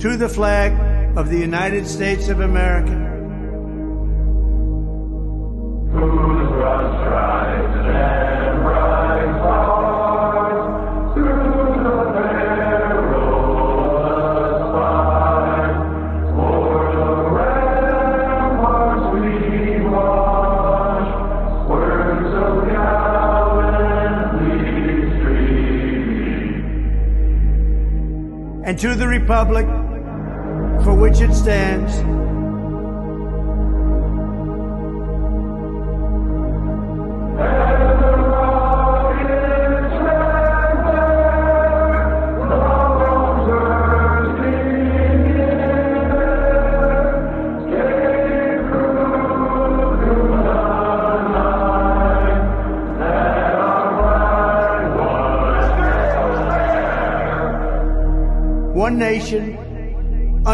to the flag of the United States of America. And to the republic it stands, one nation,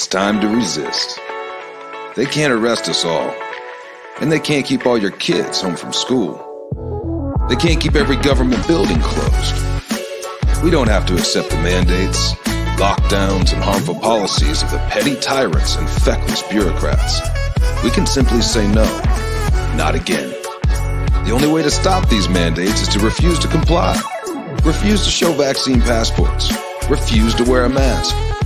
It's time to resist. They can't arrest us all. And they can't keep all your kids home from school. They can't keep every government building closed. We don't have to accept the mandates, lockdowns, and harmful policies of the petty tyrants and feckless bureaucrats. We can simply say no. Not again. The only way to stop these mandates is to refuse to comply. Refuse to show vaccine passports. Refuse to wear a mask.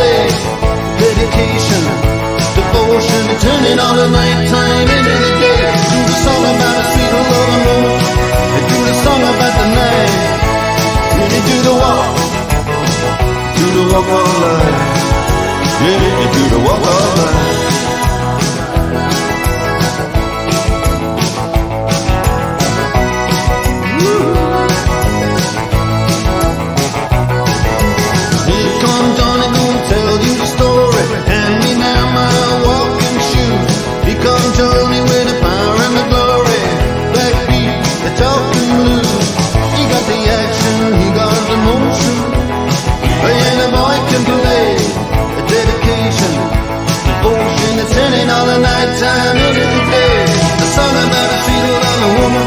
Dedication, devotion, turning all the nighttime into the day. Do the song about a sweet do the song about the night. Really do the walk, do the walk of life. You do the walk of life. Turning all the night into the day. The song about a sweet little woman.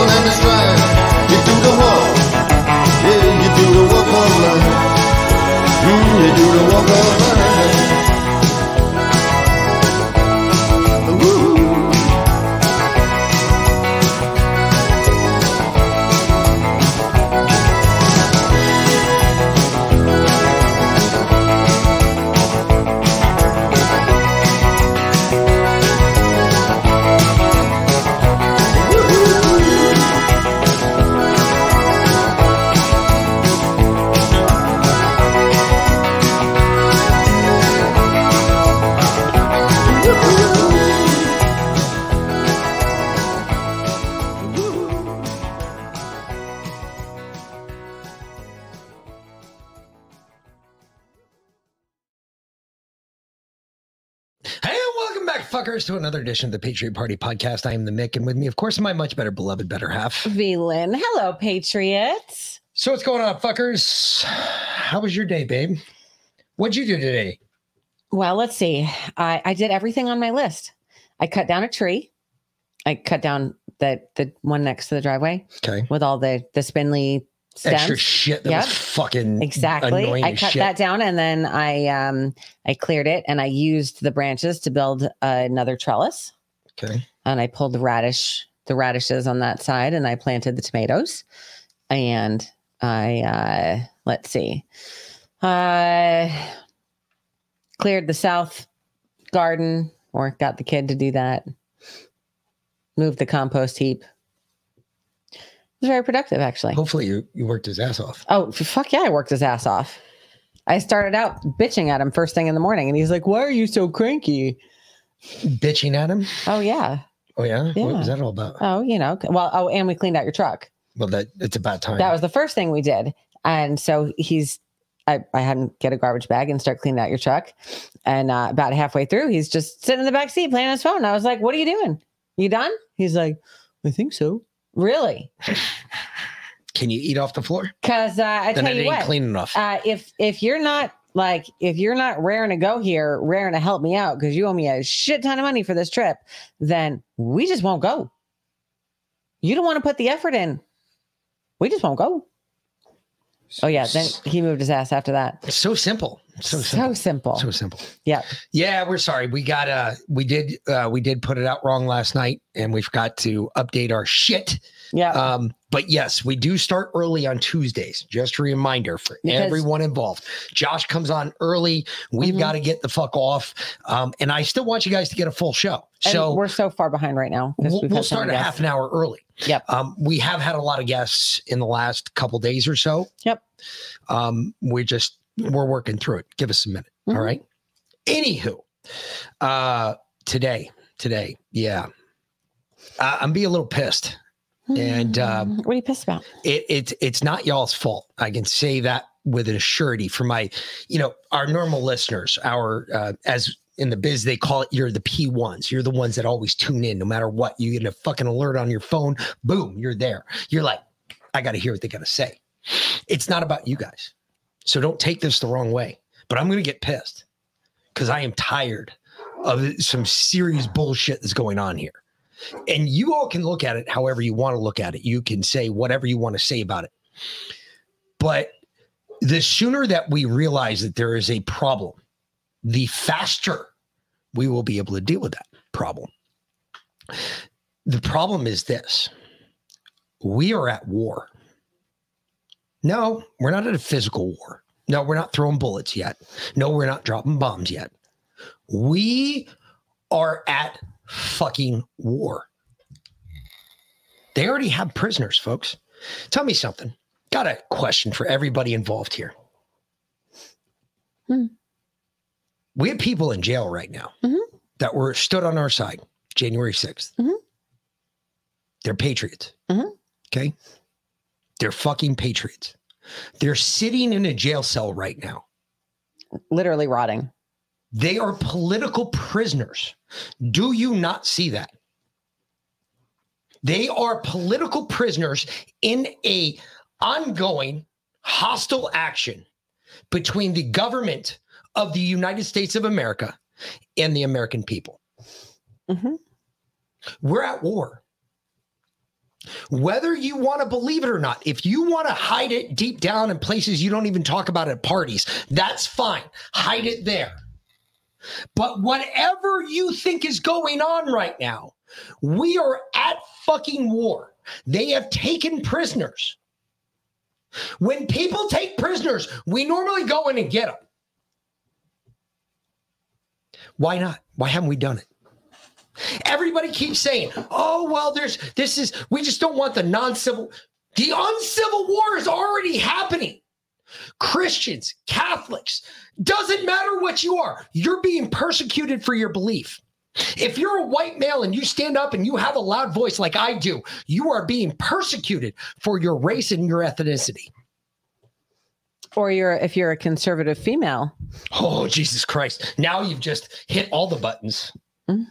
You do the walk. Yeah, you do the walk of life. Mm, you do the walk of life. Edition of the Patriot Party podcast. I am the Mick, and with me, of course, my much better beloved better half. Velin. Hello, Patriots. So, what's going on, fuckers? How was your day, babe? What'd you do today? Well, let's see. I, I did everything on my list. I cut down a tree. I cut down the the one next to the driveway Okay. with all the the spindly stems. Extra shit that Yep. was fucking Exactly. I cut shit. that down and then I um I cleared it and I used the branches to build another trellis. Okay. and I pulled the radish, the radishes on that side, and I planted the tomatoes. And I uh let's see. Uh cleared the south garden or got the kid to do that. Moved the compost heap. Was very productive actually. Hopefully, you, you worked his ass off. Oh, fuck yeah, I worked his ass off. I started out bitching at him first thing in the morning, and he's like, Why are you so cranky? Bitching at him. Oh, yeah. Oh, yeah? yeah. What was that all about? Oh, you know, well, oh, and we cleaned out your truck. Well, that it's about time. That was the first thing we did. And so he's, I, I had him get a garbage bag and start cleaning out your truck. And uh, about halfway through, he's just sitting in the back seat playing on his phone. I was like, What are you doing? You done? He's like, I think so. Really? Can you eat off the floor? Because uh, I then tell you what, clean enough. uh, if if you're not like if you're not raring to go here, raring to help me out because you owe me a shit ton of money for this trip, then we just won't go. You don't want to put the effort in. We just won't go. Oh yeah, then he moved his ass after that. it's so simple. So So simple. simple. So simple. Yeah. Yeah, we're sorry. We got uh we did uh we did put it out wrong last night and we've got to update our shit. Yeah. Um, but yes, we do start early on Tuesdays. Just a reminder for Because- everyone involved. Josh comes on early. We've Mhm. got to get the fuck off. Um, and I still want you guys to get a full show. And So we're so far behind right now. we'll, we'll start a half an hour early. Yep. Um, we have had a lot of guests in the last couple days or so. Yep. Um, we just we're working through it. Give us a minute. all Mhm. right. Anywho, uh, today, today, yeah, uh, I'm being a little pissed. And, um, what are you pissed about? It, it it's not y'all's fault. I can say that with an surety for my, you know, our normal listeners. Our uh, as in the biz they call it, you're the P ones. You're the ones that always tune in, no matter what. You get a fucking alert on your phone. Boom, you're there. You're like, I got to hear what they got to say. It's not about you guys, so don't take this the wrong way. But I'm gonna get pissed because I am tired of some serious bullshit that's going on here. And you all can look at it however you want to look at it. You can say whatever you want to say about it. But the sooner that we realize that there is a problem, the faster we will be able to deal with that problem. The problem is this we are at war. No, we're not at a physical war. No, we're not throwing bullets yet. No, we're not dropping bombs yet. We are at fucking war. They already have prisoners, folks. Tell me something. Got a question for everybody involved here. Hmm. We have people in jail right now Mhm. that were stood on our side January 6th. Mhm. They're patriots. Mhm. Okay. They're fucking patriots. They're sitting in a jail cell right now. Literally rotting. They are political prisoners. Do you not see that? They are political prisoners in a ongoing hostile action between the government of the United States of America and the American people. Mhm. We're at war. Whether you want to believe it or not, if you want to hide it deep down in places you don't even talk about at parties, that's fine. Hide it there. But whatever you think is going on right now, we are at fucking war. They have taken prisoners. When people take prisoners, we normally go in and get them. Why not? Why haven't we done it? Everybody keeps saying, oh, well, there's this is, we just don't want the non civil. The uncivil war is already happening. Christians, Catholics, doesn't matter what you are, you're being persecuted for your belief. If you're a white male and you stand up and you have a loud voice like I do, you are being persecuted for your race and your ethnicity. Or you're if you're a conservative female. Oh, Jesus Christ. Now you've just hit all the buttons. Mm.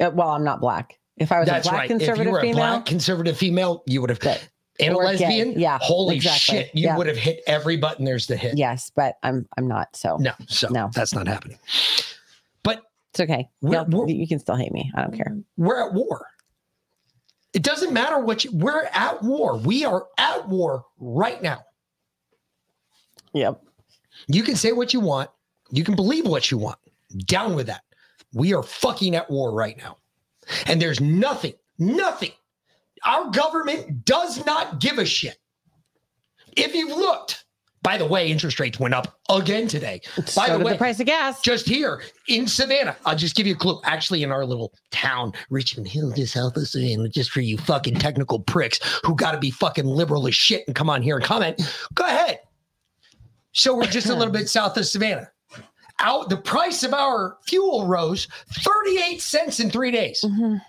Uh, well, I'm not black. If I was That's a black right. If you conservative were a female, black conservative female, you would have. That- And a or gay. lesbian? Yeah, Holy exactly. shit. You Yeah. would have hit every button there's to hit. yes, but I'm I'm not. So No, so No. that's not happening. But it's okay. We're- we're- you can still hate me. I don't care. we're at war. It doesn't matter what you, we're at war. We are at war right now. Yep. You can say what you want. You can believe what you want. Down with that. We are fucking at war right now. And there's nothing, nothing. Our government does not give a shit. If you've looked, by the way, interest rates went up again today. By so the way, the price of gas. just here in Savannah. I'll just give you a clue. Actually, in our little town, Richmond Hill, just south of Savannah, just for you fucking technical pricks who got to be fucking liberal as shit and come on here and comment. Go ahead. So we're just a little bit south of Savannah. Out the price of our fuel rose 38 cents in three days. Mhm.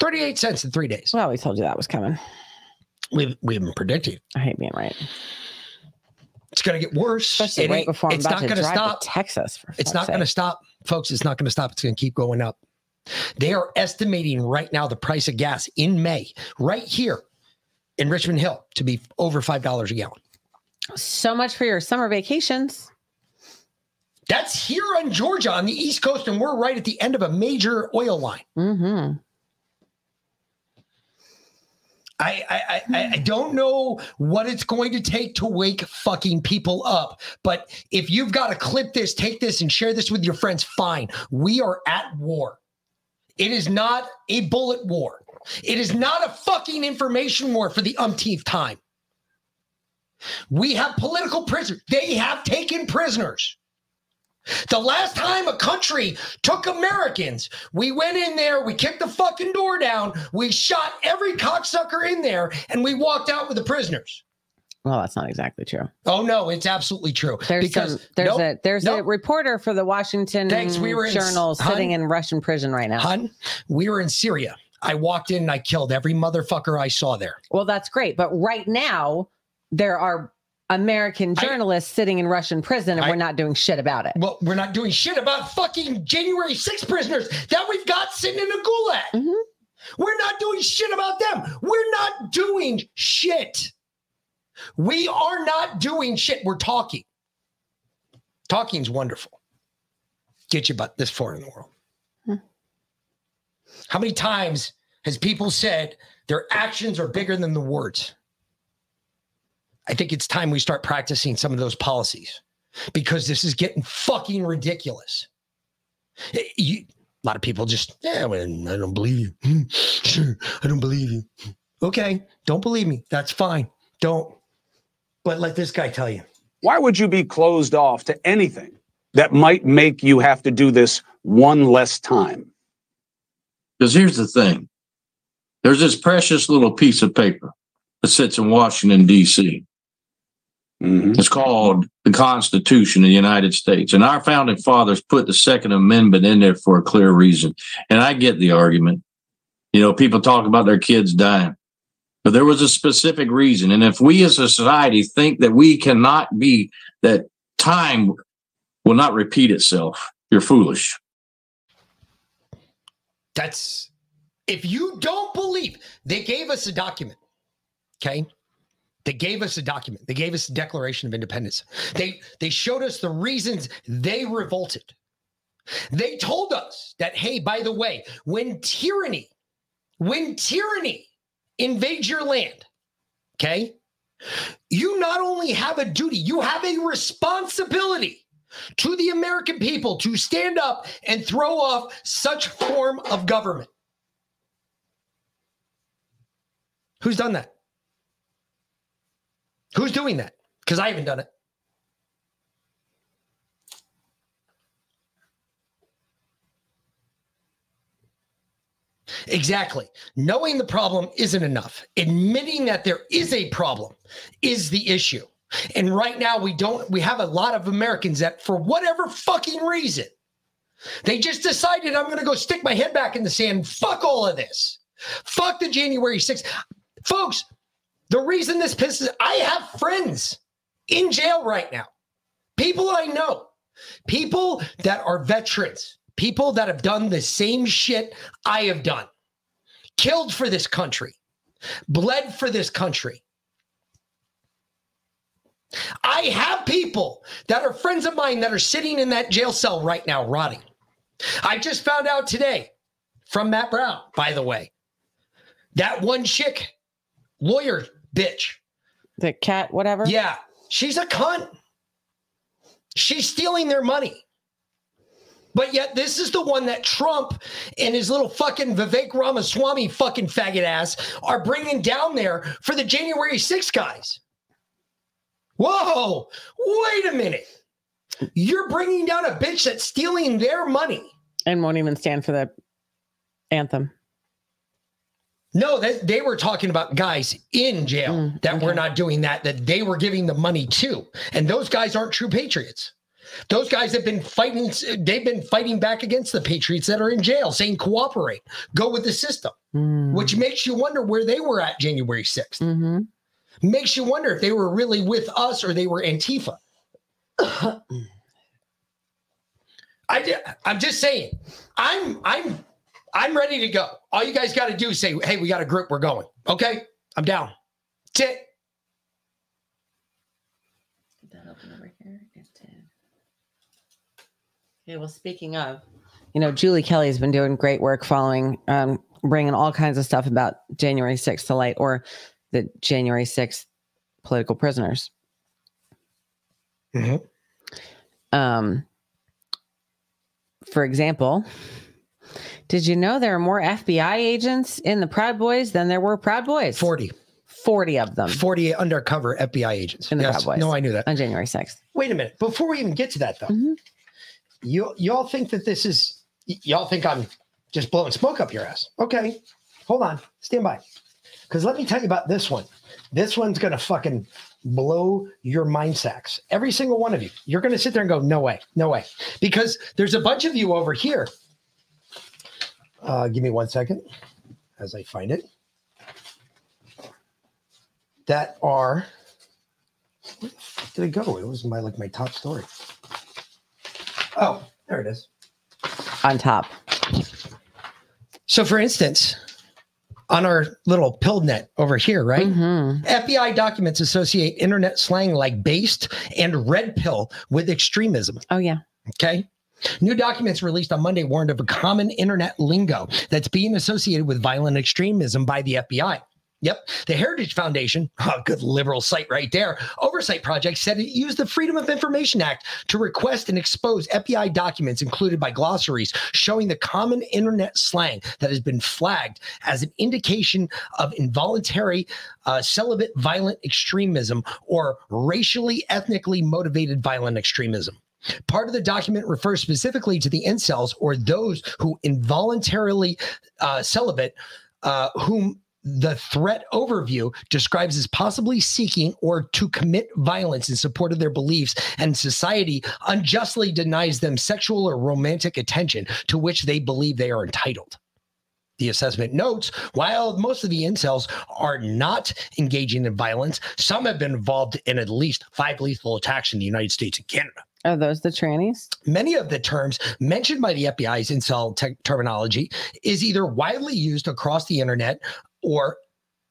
38 cents in three days. Well, we told you that was coming. We've we've been predicting. I hate being right, It's gonna get worse. especially It right before I'm it's about not to gonna drive stop. to Texas. For It's not going to stop, folks. It's not going to stop. It's going to keep going up. They are estimating right now the price of gas in May, right here in Richmond Hill, to be over five dollars a gallon. So much for your summer vacations. That's here in Georgia on the East Coast, and we're right at the end of a major oil line. Mm-hmm. I, I, I, I don't know what it's going to take to wake fucking people up. But if you've got to clip this, take this, and share this with your friends, fine. We are at war. It is not a bullet war. It is not a fucking information war for the umpteenth time. We have political prisoners. They have taken prisoners. The last time a country took Americans, we went in there, we kicked the fucking door down, we shot every cocksucker in there, and we walked out with the prisoners. Well, that's not exactly true. Oh no, it's absolutely true. There's because some, there's nope, a there's a reporter for the Washington Thanks, we were in- Journal hun- sitting in Russian prison right now. hun, we were in Syria. I walked in and I killed every motherfucker I saw there. Well, that's great, but right now there are American I- journalists sitting in Russian prison, and I- we're not doing shit about it. Well, we're not doing shit about fucking January 6 prisoners that we've got sitting in a gulag. Mhm. We're not doing shit about them. We're not doing shit. We are not doing shit. We're talking. Talking's wonderful. Get you but this far in the world. Hmm. How many times has people said their actions are bigger than the words? I think it's time we start practicing some of those policies because this is getting fucking ridiculous. Eh, You, a lot of people just, yeah, well, I don't believe you. Hmm, Sure, I don't believe you. Okay, don't believe me. That's fine. Don't. But let this guy tell you. Why would you be closed off to anything that might make you have to do this one less time? Because here's the thing there's this precious little piece of paper that sits in Washington, D.C. Mhm. It's called the Constitution of the United States. And our founding fathers put the Second Amendment in there for a clear reason. And I get the argument. You know, people talk about their kids dying, but there was a specific reason. And if we as a society think that we cannot be, that time will not repeat itself, you're foolish. That's if you don't believe they gave us a document, okay? They gave us a document. They gave us a Declaration of Independence. They they showed us the reasons they revolted. They told us that, hey, by the way, when tyranny, when tyranny invades your land, okay, you not only have a duty, you have a responsibility to the American people to stand up and throw off such form of government. Who's done that? Who's doing that? Because I haven't done it. Exactly. Knowing the problem isn't enough. Admitting that there is a problem is the issue. And right now we don't we have a lot of Americans that for whatever fucking reason they just decided I'm going to go stick my head back in the sand. Fuck all of this. Fuck the January 6th. Folks, the reason this pisses I have friends in jail right now. People I know. People that are veterans. People that have done the same shit I have done. Killed for this country. Bled for this country. I have people that are friends of mine that are sitting in that jail cell right now, rotting. I just found out today from Matt Brown, by the way, that one chick, lawyer bitch. The cat, whatever. Yeah, she's a cunt. She's stealing their money. But yet, this is the one that Trump and his little fucking Vivek Ramaswamy fucking faggot ass are bringing down there for the January 6 guys. Whoa, wait a minute. You're bringing down a bitch that's stealing their money. And won't even stand for the anthem. No, that they were talking about guys in jail Mm, that were not doing that, that they were giving the money to. And those guys aren't true patriots. Those guys have been fighting, they've been fighting back against the patriots that are in jail, saying cooperate, go with the system, Mm. which makes you wonder where they were at January 6th. hmm Makes you wonder if they were really with us or they were Antifa. I I'm just saying, I'm I'm I'm ready to go. All you guys got to do is say, "Hey, we got a group. We're going." Okay, I'm down. That's it. Okay, well, speaking of, you know, Julie Kelly's been doing great work following um, bringing all kinds of stuff about January 6th to light or the January 6th political prisoners. Mhm. Um, for example, did you know there are more FBI agents in the Proud Boys than there were Proud Boys? 40, 40 of them 40 undercover FBI agents. In the Yes. Proud Boys. No, I knew that. on January 6th. Wait a minute. Before we even get to that, though, Mhm. you y'all think that this is y- y'all think I'm just blowing smoke up your ass. Okay, hold on, stand by, because let me tell you about this one. This one's gonna fucking blow your mind sacks. Every single one of you. You're gonna sit there and go, no way, no way, because there's a bunch of you over here. Uh, give me one second as I find it. That are where did it go? It was my like my top story. Oh, there it is. On top. So, for instance, on our little pill net over here, right? Mhm. FBI documents associate internet slang like based and red pill with extremism. Oh, yeah. Okay. New documents released on Monday warned of a common internet lingo that's being associated with violent extremism by the FBI. Yep. The Heritage Foundation, a good liberal site right there, oversight project said it used the Freedom of Information Act to request and expose FBI documents included by glossaries showing the common internet slang that has been flagged as an indication of involuntary uh, celibate violent extremism or racially ethnically motivated violent extremism. Part of the document refers specifically to the incels or those who involuntarily uh, celibate, uh, whom the threat overview describes as possibly seeking or to commit violence in support of their beliefs, and society unjustly denies them sexual or romantic attention to which they believe they are entitled. The assessment notes while most of the incels are not engaging in violence, some have been involved in at least five lethal attacks in the United States and Canada. Are those the trannies? Many of the terms mentioned by the FBI's incel te- terminology is either widely used across the internet or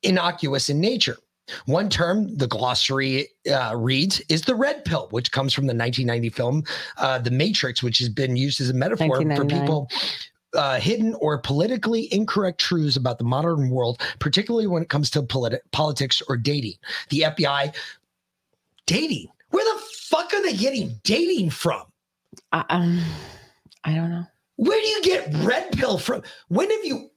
innocuous in nature. One term the glossary uh, reads is the red pill, which comes from the 1990 film uh, The Matrix, which has been used as a metaphor for people uh, hidden or politically incorrect truths about the modern world, particularly when it comes to politi- politics or dating. The FBI dating. Where the fuck are they getting dating from? I, um, I don't know. Where do you get red pill from? When have you,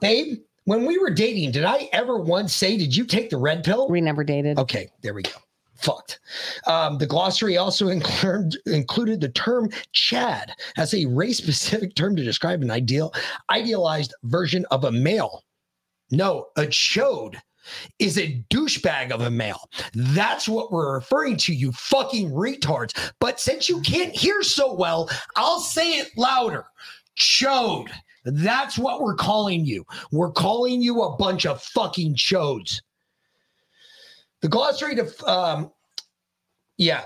babe? When we were dating, did I ever once say, "Did you take the red pill"? We never dated. Okay, there we go. Fucked. Um, the glossary also included included the term "Chad" as a race-specific term to describe an ideal, idealized version of a male. No, a chode is a douchebag of a male. That's what we're referring to, you fucking retards. But since you can't hear so well, I'll say it louder. Chode. That's what we're calling you. We're calling you a bunch of fucking chodes. The glossary to, um, yeah,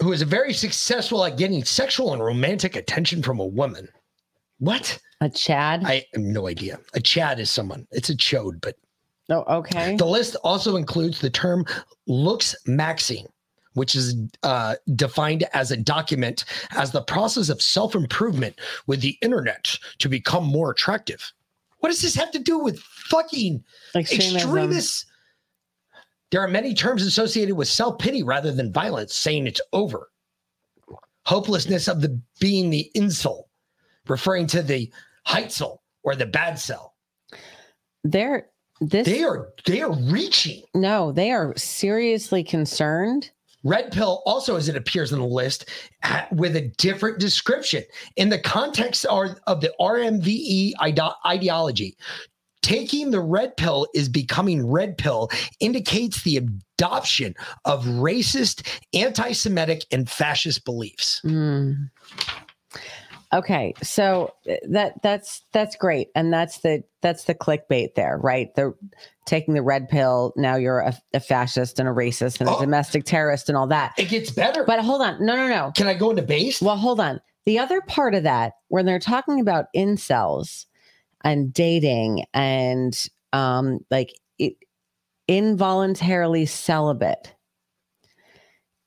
who is very successful at getting sexual and romantic attention from a woman. What? A Chad? I have no idea. A Chad is someone. It's a chode, but oh, okay. the list also includes the term looks maxing, which is uh, defined as a document as the process of self improvement with the internet to become more attractive. What does this have to do with fucking Extremism. extremists? There are many terms associated with self pity rather than violence, saying it's over. Hopelessness of the being the insult, referring to the heitzel or the bad cell. They're this. They are they are reaching. no, they are seriously concerned. Red pill also, as it appears on the list, with a different description in the context of the RMVE ideology. Taking the red pill is becoming red pill indicates the adoption of racist, anti-Semitic, and fascist beliefs. Mm. Okay, so uh, that that's that's great, and that's the that's the clickbait there, right? The taking the red pill. Now you're a, a fascist and a racist and a Oh. domestic terrorist and all that. It gets better. But hold on, no, no, no. Can I go into base? Well, hold on. The other part of that, when they're talking about incels and dating and um, like it, involuntarily celibate,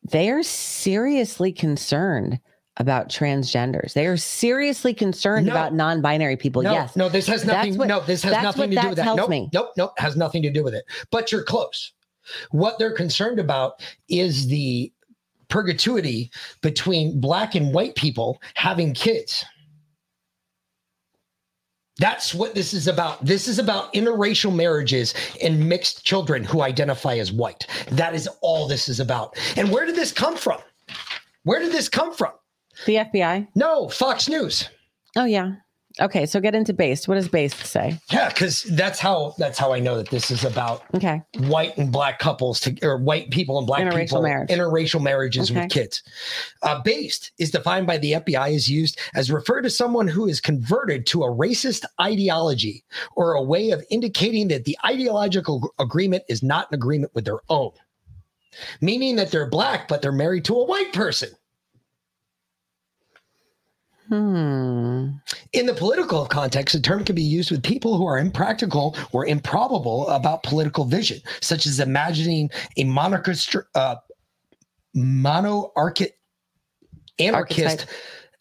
they are seriously concerned about transgenders. They are seriously concerned No. about non-binary people. No, yes. no, this has nothing. what- no, this has nothing to do with that. Nope, me. nope, nope, has nothing to do with it. But you're close. What they're concerned about is the purgatory between black and white people having kids. That's what this is about. This is about interracial marriages and mixed children who identify as white. That is all this is about. And where did this come from? Where did this come from? The FBI. No, Fox News. Oh yeah. Okay, so get into based. What does based say? Yeah, because that's how that's how I know that this is about Okay. white and black couples to or white people and black Interracial people marriage. interracial marriages Okay. with kids. Uh, based is defined by the FBI as used as refer to someone who is converted to a racist ideology or a way of indicating that the ideological agreement is not an agreement with their own, meaning that they're black but they're married to a white person. Hmm. In the political context, the term can be used with people who are impractical or improbable about political vision, such as imagining a monarchist, uh, monoarchist, anarchist, Archetype.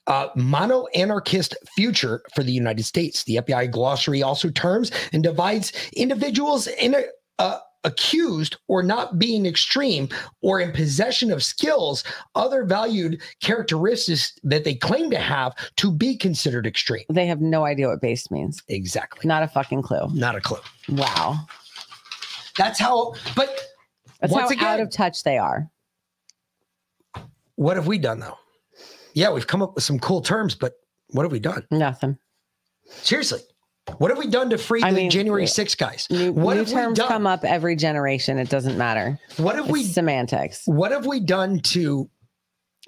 uh, mono-anarchist future for the United States. The FBI glossary also terms and divides individuals in a, uh, accused or not being extreme or in possession of skills, other valued characteristics that they claim to have to be considered extreme. They have no idea what based means. Exactly. Not a fucking clue. Not a clue. Wow. That's how, but That's Once how out of touch they are. what have we done though? Yeah, we've come up with some cool terms, but what have we done? Nothing. Seriously, what have we done to free I the mean, January yeah. 6 guys? New, what new have we terms come up every generation. It doesn't matter. What have It's we semantics. what have we done to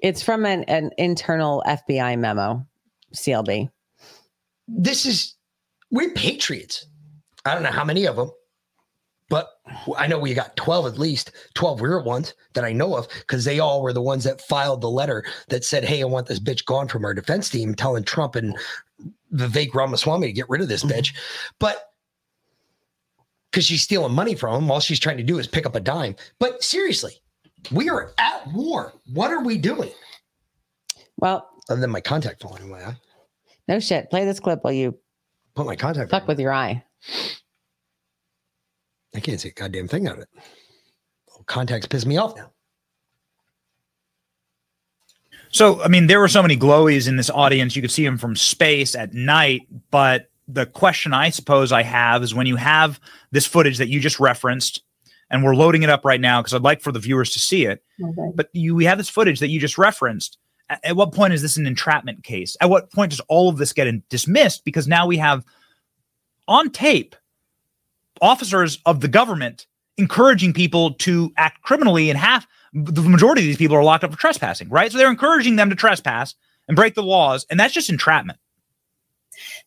It's from an, an internal FBI memo, CLB. this is we're patriots. I don't know how many of them, but I know we got 12 at least, 12 real ones that I know of, because they all were the ones that filed the letter that said, Hey, I want this bitch gone from our defense team, telling Trump and Vivek Ramaswamy to get rid of this mm-hmm. bitch. But because she's stealing money from him, all she's trying to do is pick up a dime. But seriously, we are at war. What are we doing? Well, Other than my contact falling in my eye. no shit. Play this clip while you Put my contact fuck with your eye. I can't see a goddamn thing out of it. Contacts piss me off now. So, I mean, there were so many glowies in this audience. You could see them from space at night. But the question I suppose I have is when you have this footage that you just referenced, and we're loading it up right now because I'd like for the viewers to see it. But you, we have this footage that you just referenced. At, at what point is this an entrapment case? At what point does all of this get in, dismissed? Because now we have on tape officers of the government encouraging people to act criminally, and half the majority of these people are locked up for trespassing, right? So they're encouraging them to trespass and break the laws, and that's just entrapment.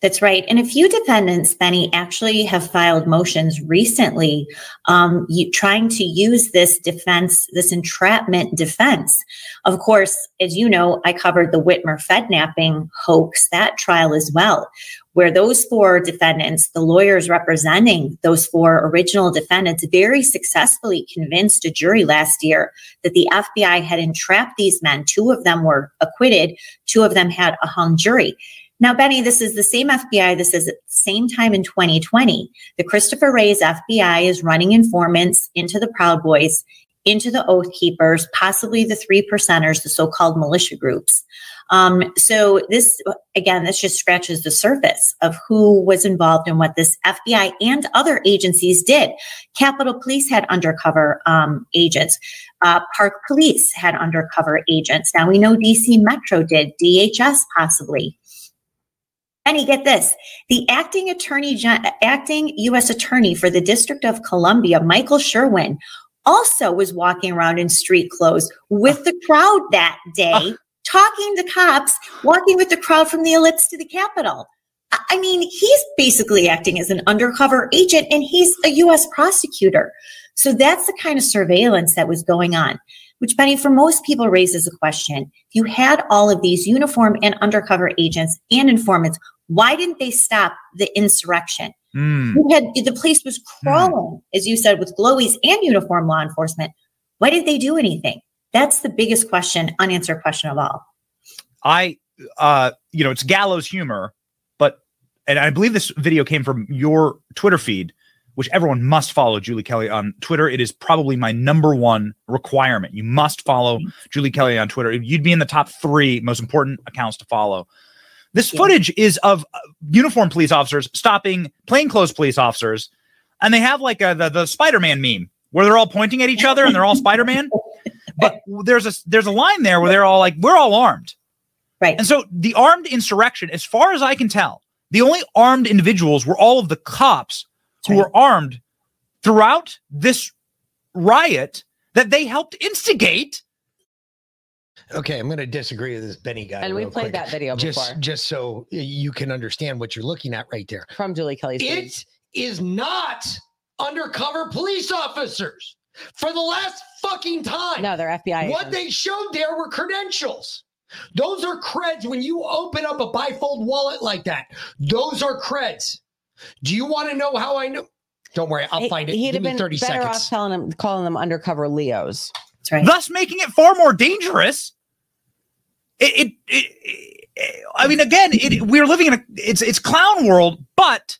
That's right. And a few defendants, Benny, actually have filed motions recently um, you, trying to use this defense, this entrapment defense. Of course, as you know, I covered the Whitmer Fednapping hoax, that trial as well, where those four defendants, the lawyers representing those four original defendants, very successfully convinced a jury last year that the FBI had entrapped these men. Two of them were acquitted, two of them had a hung jury. Now, Benny, this is the same FBI. This is at the same time in 2020. The Christopher Wray's FBI is running informants into the Proud Boys, into the Oath Keepers, possibly the three percenters, the so-called militia groups. Um, so this, again, this just scratches the surface of who was involved in what this FBI and other agencies did. Capitol Police had undercover um, agents. Uh, Park Police had undercover agents. Now we know DC Metro did, DHS possibly. Benny, get this. The acting attorney, acting U.S. attorney for the District of Columbia, Michael Sherwin, also was walking around in street clothes with the crowd that day, ah. talking to cops, walking with the crowd from the ellipse to the Capitol. I- I mean, he's basically acting as an undercover agent and he's a U.S. prosecutor. So that's the kind of surveillance that was going on, which, Benny, for most people raises a question. If you had all of these uniform and undercover agents and informants, why didn't they stop the insurrection? Hmm. You had the place was crawling, as you said, with glowies and uniform law enforcement. Why did they do anything? That's the biggest question, unanswered question of all. I, uh, you know, it's gallows humor, but, and I believe this video came from your Twitter feed, which everyone must follow Julie Kelly on Twitter. It is probably my number one requirement. You must follow Julie Kelly on Twitter. You'd be in the top three most important accounts to follow. This footage is of uh, uniformed police officers stopping plainclothes police officers, and they have like a, the the Spider Man meme where they're all pointing at each other and they're all Spider Man. But there's a there's a line there where they're all like, "We're all armed," right? And so the armed insurrection, as far as I can tell, the only armed individuals were all of the cops who were armed throughout this riot that they helped instigate. Okay, I'm going to disagree with this Benny guy. And we played quick. that video just, before. just so you can understand what you're looking at right there. From Julie Kelly's feed. It is not undercover police officers for the last fucking time. No, they're FBI. What agents. they showed there were credentials. Those are creds when you open up a bifold wallet like that. Those are creds. Do you want to know how I know? Don't worry, I'll find it. He'd Give have me been 30 better off telling them, calling them undercover Leos. That's right. thus making it far more dangerous. It, it, it, it- I mean, again, it, we're living in a it's it's clown world, but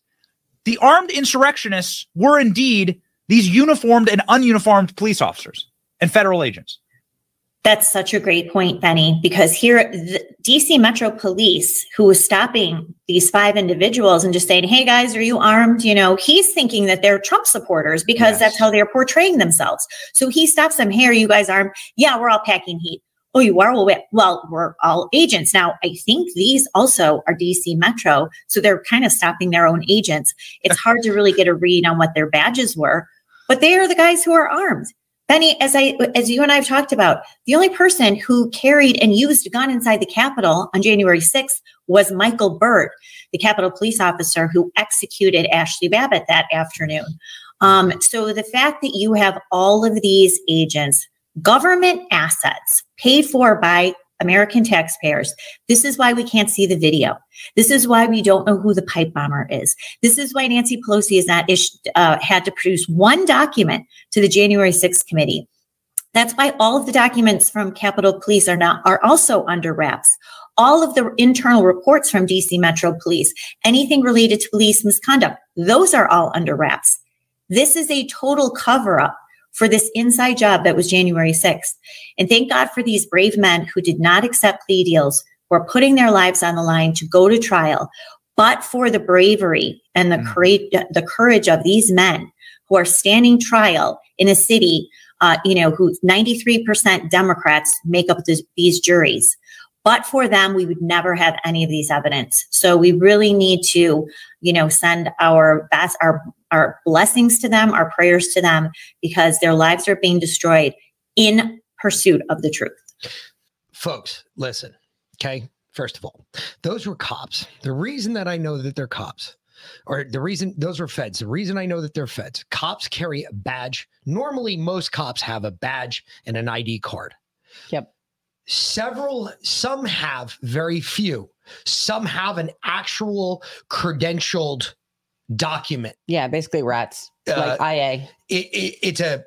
the armed insurrectionists were indeed these uniformed and ununiformed police officers and federal agents. That's such a great point, Benny, because here, the DC Metro Police, who was stopping these five individuals and just saying, Hey guys, are you armed? You know, he's thinking that they're Trump supporters because that's how they're portraying themselves. So he stops them. Hey, are you guys armed? Yeah, we're all packing heat. Oh, you are? Well, we- well, we're all agents. Now, I think these also are DC Metro. So they're kind of stopping their own agents. It's hard to really get a read on what their badges were, but they are the guys who are armed. Benny, as I as you and I have talked about, the only person who carried and used a gun inside the Capitol on January 6th was Michael Byrd, the Capitol police officer who executed Ashley Babbitt that afternoon. Um, so the fact that you have all of these agents, government assets paid for by American taxpayers, this is why we can't see the video. This is why we don't know who the pipe bomber is. This is why Nancy Pelosi has not issued, uh, had to produce one document to the January 6th committee. That's why all of the documents from Capitol Police are now are also under wraps. All of the internal reports from DC Metro Police, anything related to police misconduct, those are all under wraps. This is a total cover up for this inside job that was January 6th. And thank God for these brave men who did not accept plea deals, who are putting their lives on the line to go to trial, but for the bravery and the courage, the courage of these men who are standing trial in a city, uh, you know, who 93% Democrats make up this, these juries. But for them, we would never have any of these evidence. So we really need to, you know, send our best, our our blessings to them, our prayers to them, because their lives are being destroyed in pursuit of the truth. Folks, listen, okay? First of all, those were cops. The reason that I know that they're cops, or the reason those were feds, the reason I know that they're feds, cops carry a badge. Normally, most cops have a badge and an ID card. Yep. Several, some have, very few. Some have an actual credentialed document. Yeah, basically rats. Uh, like IA. It, it, it's a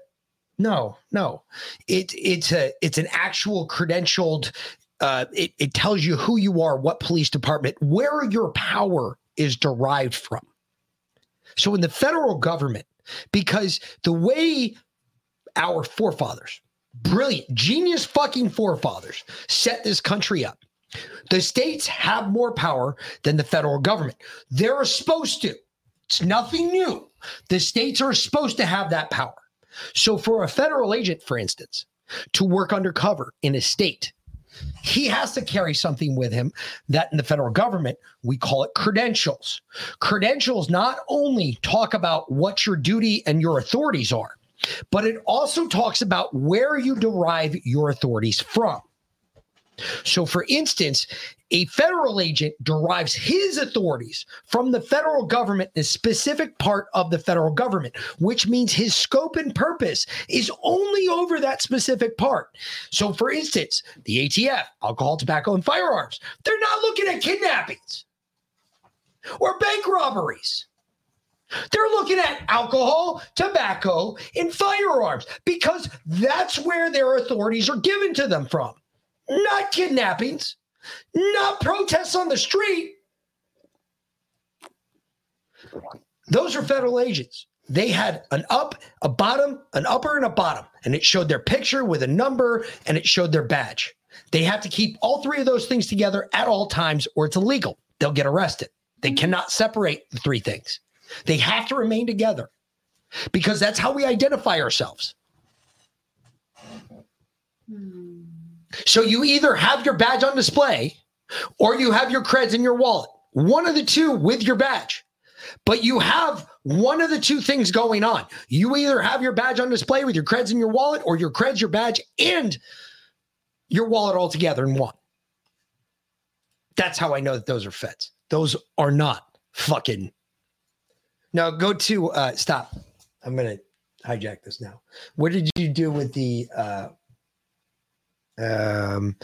no, no. It it's a it's an actual credentialed. Uh, it it tells you who you are, what police department, where your power is derived from. So in the federal government, because the way our forefathers, brilliant, genius fucking forefathers, set this country up, the states have more power than the federal government. They're supposed to. It's nothing new. The states are supposed to have that power. So, for a federal agent, for instance, to work undercover in a state, he has to carry something with him that in the federal government, we call it credentials. Credentials not only talk about what your duty and your authorities are, but it also talks about where you derive your authorities from. So, for instance, a federal agent derives his authorities from the federal government, the specific part of the federal government, which means his scope and purpose is only over that specific part. So, for instance, the ATF, alcohol, tobacco, and firearms, they're not looking at kidnappings or bank robberies. They're looking at alcohol, tobacco, and firearms because that's where their authorities are given to them from, not kidnappings. not protests on the street. Those are federal agents. They had an up, a bottom, an upper, and a bottom, and it showed their picture with a number and it showed their badge. They have to keep all three of those things together at all times, or it's illegal. They'll get arrested. They cannot separate the three things. They have to remain together because that's how we identify ourselves. So you either have your badge on display or you have your creds in your wallet. One of the two with your badge. But you have one of the two things going on. You either have your badge on display with your creds in your wallet or your creds, your badge, and your wallet all together in one. That's how I know that those are feds. Those are not fucking. Now go to uh stop. I'm gonna hijack this now. What did you do with the uh um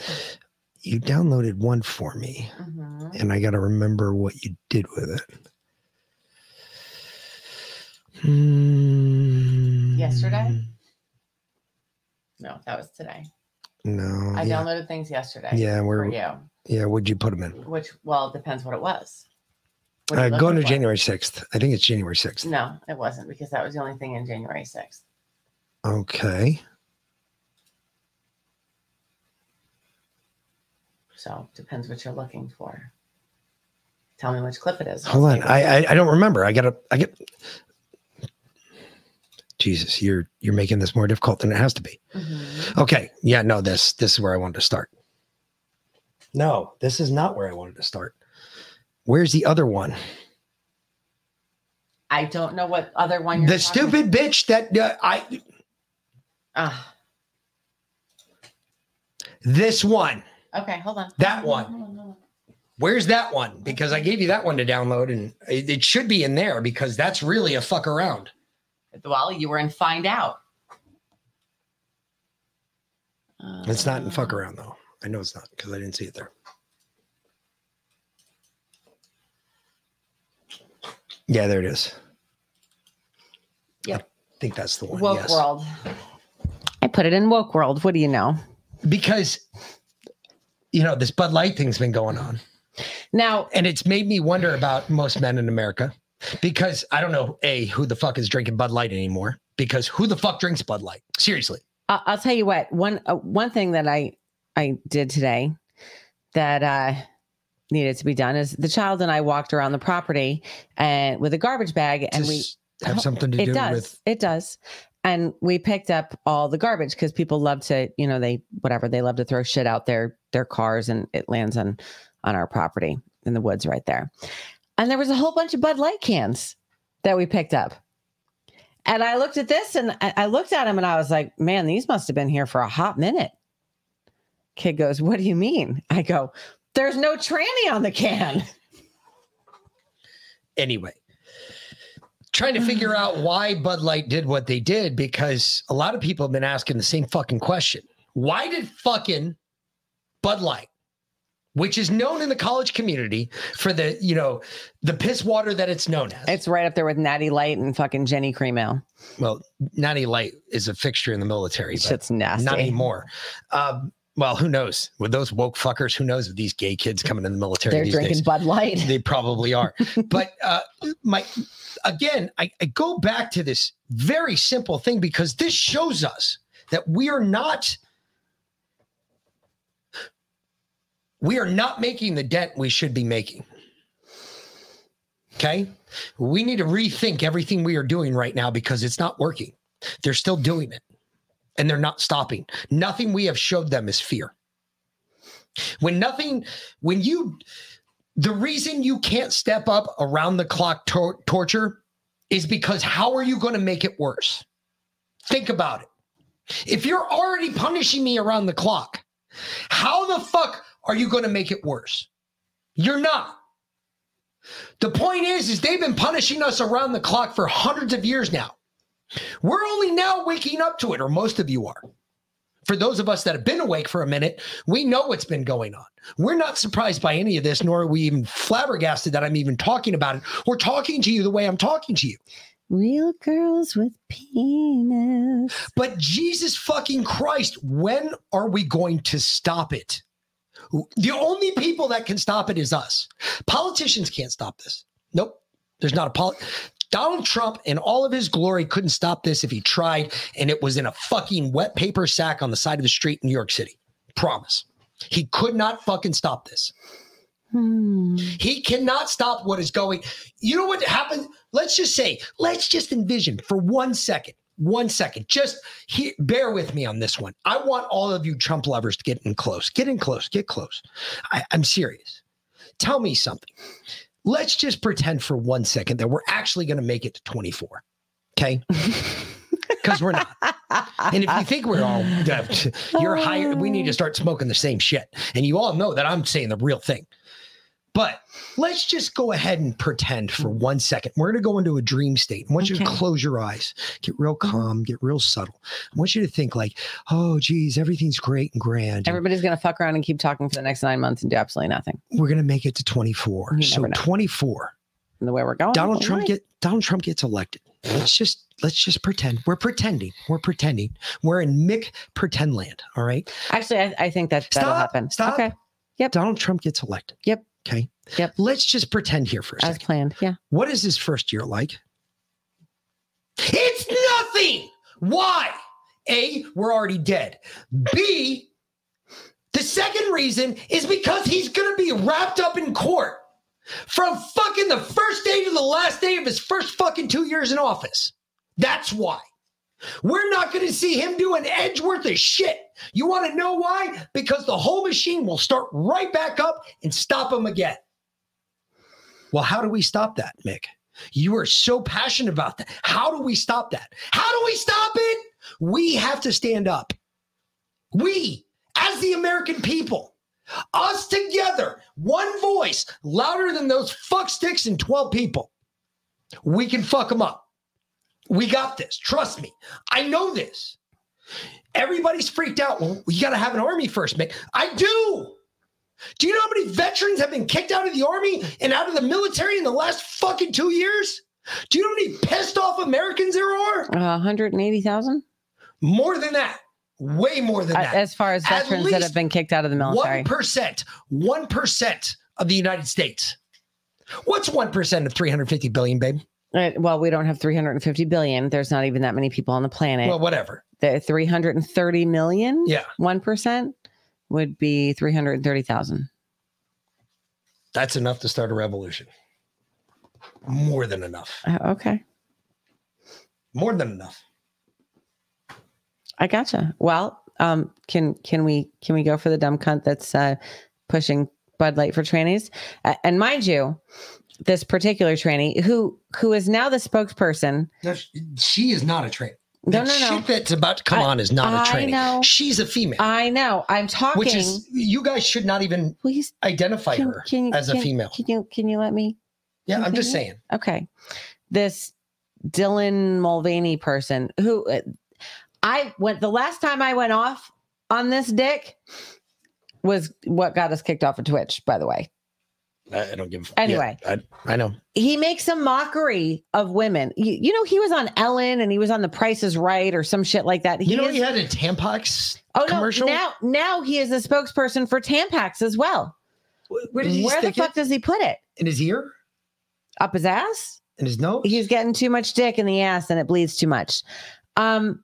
you downloaded one for me and I gotta remember what you did with it. Hmm, Yesterday? No, that was today. No. I yeah. downloaded things yesterday. Yeah, for we're- you. Yeah, what'd you put them in? Which, well, it depends what it was. What are Uh, going to for? January 6th. I think it's January 6th. No, it wasn't because that was the only thing in January 6th. Okay. So depends what you're looking for. Tell me which clip it is. Hold on. I, I I don't remember. I gotta I get Jesus, you're you're making this more difficult than it has to be. one. Mhm. Okay. Yeah, no, this this is where I wanted to start. No, this is not where I wanted to start. Where's the other one? I don't know what other one you're The stupid bitch that uh, I Ah, this one. okay, hold on. That Hold on, one. hold on, hold on. Where's that one? Because I gave you that one to download and it, it should be in there because that's really a fuck around. Well, you were in Find Out. It's not in fuck Uh, around though. I know it's not because I didn't see it there. Yeah, there it is. Yep. I think that's the one. Woke yes. World. I put it in Woke World. What do you know? Because you know, this Bud Light thing's been going on. Now, And it's made me wonder about most men in America. Because I don't know, A, who the fuck is drinking Bud Light anymore? Because who the fuck drinks Bud Light? Seriously. I- I'll tell you what. One uh, one thing that I I did today that uh, needed to be done is the child and I walked around the property and with a garbage bag, and we have something to it do does with it does, and we picked up all the garbage because people love to you know they whatever they love to throw shit out their their cars and it lands on on our property in the woods right there, and there was a whole bunch of Bud Light cans that we picked up. And I looked at this and I I looked at him and I was like, man, these must have been here for a hot minute. Kid goes, What do you mean? I go, There's no tranny on the can. anyway trying to figure out why bud light did what they did because a lot of people have been asking the same fucking question why did fucking bud light which is known in the college community for the you know the piss water that it's known as It's right up there with Natty Light and fucking Genny Cream Ale. well natty light is a fixture in the military but Shit's nasty. not anymore um, well who knows? With those woke fuckers who knows with these gay kids coming in the military They're these drinking days? Bud Light. they probably are. But uh my again I, I go back to this very simple thing because this shows us that we are not we are not making the dent we should be making. Okay? We need to rethink everything we are doing right now because it's not working. They're still doing it and they're not stopping nothing we have showed them is fear when nothing when you the reason you can't step up around the clock tor- torture is because how are you going to make it worse? Think about it. If you're already punishing me around the clock, how the fuck are you going to make it worse? You're not. The point is, is they've been punishing us around the clock for hundreds of years now. We're only now waking up to it, or most of you are. For those of us that have been awake for a minute, we know what's been going on. We're not surprised by any of this, nor are we even flabbergasted that I'm even talking about it. We're talking to you the way I'm talking to you. Real girls with penis. But Jesus fucking Christ, when are we going to stop it? The only people that can stop it is us. Politicians can't stop this. Nope. There's not a pol. Donald Trump in all of his glory couldn't stop this if he tried, and it was in a fucking wet paper sack on the side of the street in New York City. Promise. He could not fucking stop this. Hmm. He cannot stop what is going. You know what happened? Let's just say, let's just envision for one second, one second. Just he, bear with me on this one. I want all of you Trump lovers to get in close. Get in close. Get close. I, I'm serious. Tell me something. Let's just pretend for one second that we're actually going to make it to 24. Okay. Because we're not. And if you think we're all, deaf, you're higher, we need to start smoking the same shit. And you all know that I'm saying the real thing. But let's just go ahead and pretend for mm-hmm. one second. We're going to go into a dream state. I want you to close your eyes, get real mm-hmm. calm, get real subtle. I want you to think like, oh, geez, everything's great and grand. Everybody's going to fuck around and keep talking for the next nine months and do absolutely nothing. we're going to make it to 24. You So know. 24. And the way we're going. Donald Trump might. get Donald Trump gets elected. Let's just let's just pretend. We're pretending. We're pretending. We're in Mick pretend land. All right. Actually, I, I think that that'll Stop, happen. stop. Okay. Yep. Donald Trump gets elected. Yep. Okay. Yep. Let's just pretend here for a As second. planned. Yeah. What is his first year like? It's nothing. Why? A, we're already dead. B, the second reason is because he's going to be wrapped up in court from fucking the first day to the last day of his first fucking two years in office. That's why. We're not going to see him do an edge worth of shit. You want to know why? Because the whole machine will start right back up and stop him again. Well, how do we stop that, Mick? You are so passionate about that. How do we stop that? How do we stop it? We have to stand up. We, as the American people, us together, one voice, louder than those fuck sticks and 12 people. We can fuck them up. We got this. Trust me. I know this. Everybody's freaked out. Well, you got to have an army first, Mick. I do. Do you know how many veterans have been kicked out of the army and out of the military in the last fucking two years? Do you know how many pissed off Americans there are? Uh, 180,000 More than that. Way more than that. as far as veterans that have been kicked out of the military. One percent, one percent of the United States. What's one percent of 350 billion, babe? Uh, well, we don't have 350 billion. There's not even that many people on the planet. Well, whatever. the 330 million, Yeah, 1% would be 330,000. that's enough to start a revolution. More than enough. Uh, okay. More than enough. I gotcha. Well, um, can can we can we go for the dumb cunt that's uh, pushing Bud Light for trannies? Uh, and mind you, this particular tranny who who is now the spokesperson. No, she is not a train. No, The no, no. Shit that's about to come I- on is not a I train. know. She's a female, I know. I'm talking. which is you guys should not even please identify can, her can you- as a female. Can you can you let me? Yeah, I'm just saying. Okay. This Dylan Mulvaney person who uh, I went the last time I went off on this dick was what got us kicked off of Twitch, by the way. I, I don't give. Anyway. yeah, I, I know. He makes a mockery of women. You, you know, he was on Ellen and he was on The Price is Right or some shit like that. He You know, is- he had a Tampax oh commercial. no, now now he is a spokesperson for Tampax as well. Where did Where the fuck it? does he put it? In his ear? Up his ass? In his nose? he's getting too much dick in the ass and it bleeds too much. Um,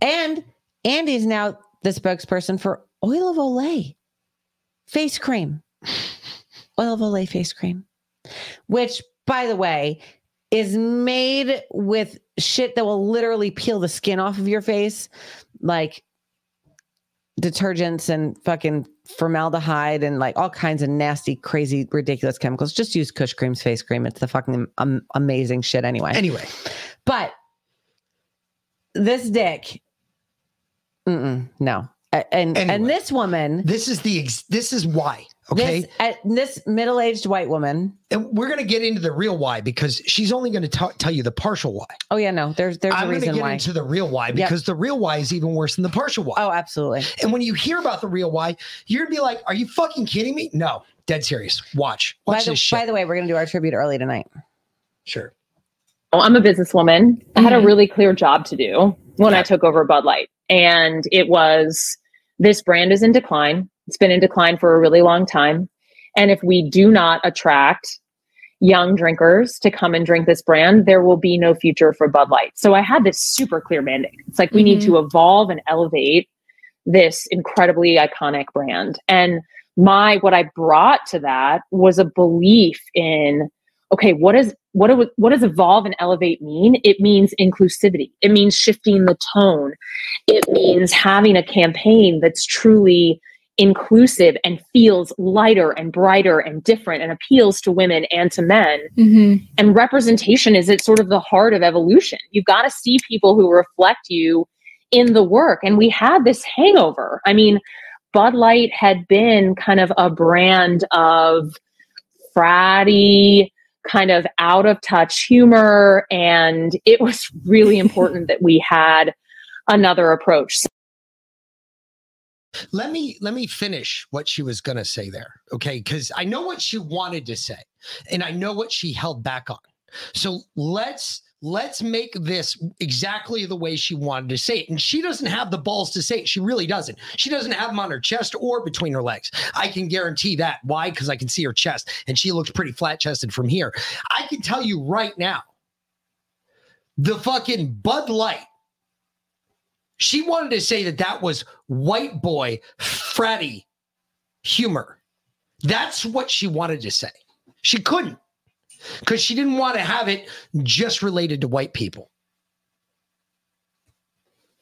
and Andy's now the spokesperson for Oil of Olay face cream. Oil of face cream, which, by the way, is made with shit that will literally peel the skin off of your face, like detergents and fucking formaldehyde and like all kinds of nasty, crazy, ridiculous chemicals. Just use Kush Cream's face cream. It's the fucking um, amazing shit anyway. Anyway, But this dick, no. And and Anyway. this woman, this is the ex- this is why. Okay, this uh, this middle aged white woman. and we're gonna get into the real why because she's only gonna tell you the partial why. Oh yeah, no. There's there's I'm a gonna reason get why. into the real why because the real why is even worse than the partial why. oh, absolutely. And when you hear about the real why, you're gonna be like, "Are you fucking kidding me?" No, dead serious. Watch, By watch the, this shit. by the way, we're gonna do our tribute early tonight. sure. Well, I'm a businesswoman. I had a Mhm. really clear job to do when I took over Bud Light. And it was this brand is in decline. It's been in decline for a really long time. And if we do not attract young drinkers to come and drink this brand, there will be no future for Bud Light. So I had this super clear mandate. It's like we need to mm-hmm. evolve and elevate this incredibly iconic brand. And my what I brought to that was a belief in okay, what is what do, what does evolve and elevate mean? It means inclusivity. It means shifting the tone. It means having a campaign that's truly inclusive and feels lighter and brighter and different and appeals to women and to men. Mm-hmm. And representation is at sort of the heart of evolution. You've got to see people who reflect you in the work. And we had this hangover. I mean, Bud Light had been kind of a brand of fratty, kind of out of touch humor. And it was really important that we had another approach. Let me let me finish what she was going to say there, okay? Because I know what she wanted to say, and I know what she held back on. So let's let's make this exactly the way she wanted to say it. And she doesn't have the balls to say it. She really doesn't. She doesn't have them on her chest or between her legs. I can guarantee that. Why? Because I can see her chest, and she looks pretty flat chested from here. I can tell you right now, the fucking Bud Light she wanted to say that that was white boy fratty humor. That's what she wanted to say. She couldn't because she didn't want to have it just related to white people.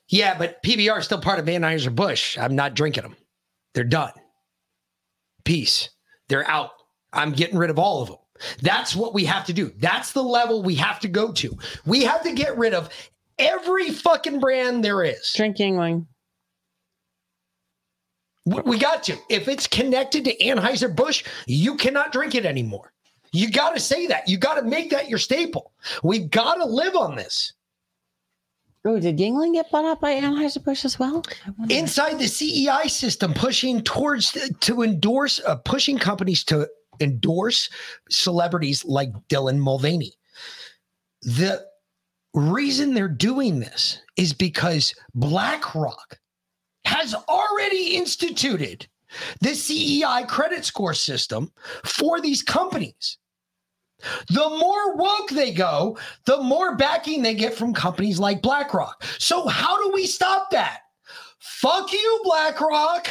Yeah, but PBR is still part of Anheuser-Busch. I'm not drinking them. They're done. Peace. They're out. I'm getting rid of all of them. That's what we have to do. That's the level we have to go to. We have to get rid of every fucking brand there is. Drink Yuengling. We, got to. If it's connected to Anheuser-Busch, you cannot drink it anymore. You got to say that. You got to make that your staple. We've got to live on this. Oh, did Yuengling get bought up by Anheuser-Busch as well? Inside the CEI system, pushing towards to endorse, uh, pushing companies to endorse celebrities like Dylan Mulvaney. The reason they're doing this is because BlackRock has already instituted the CEI credit score system for these companies. The more woke they go, the more backing they get from companies like BlackRock. So, how do we stop that? Fuck you, BlackRock.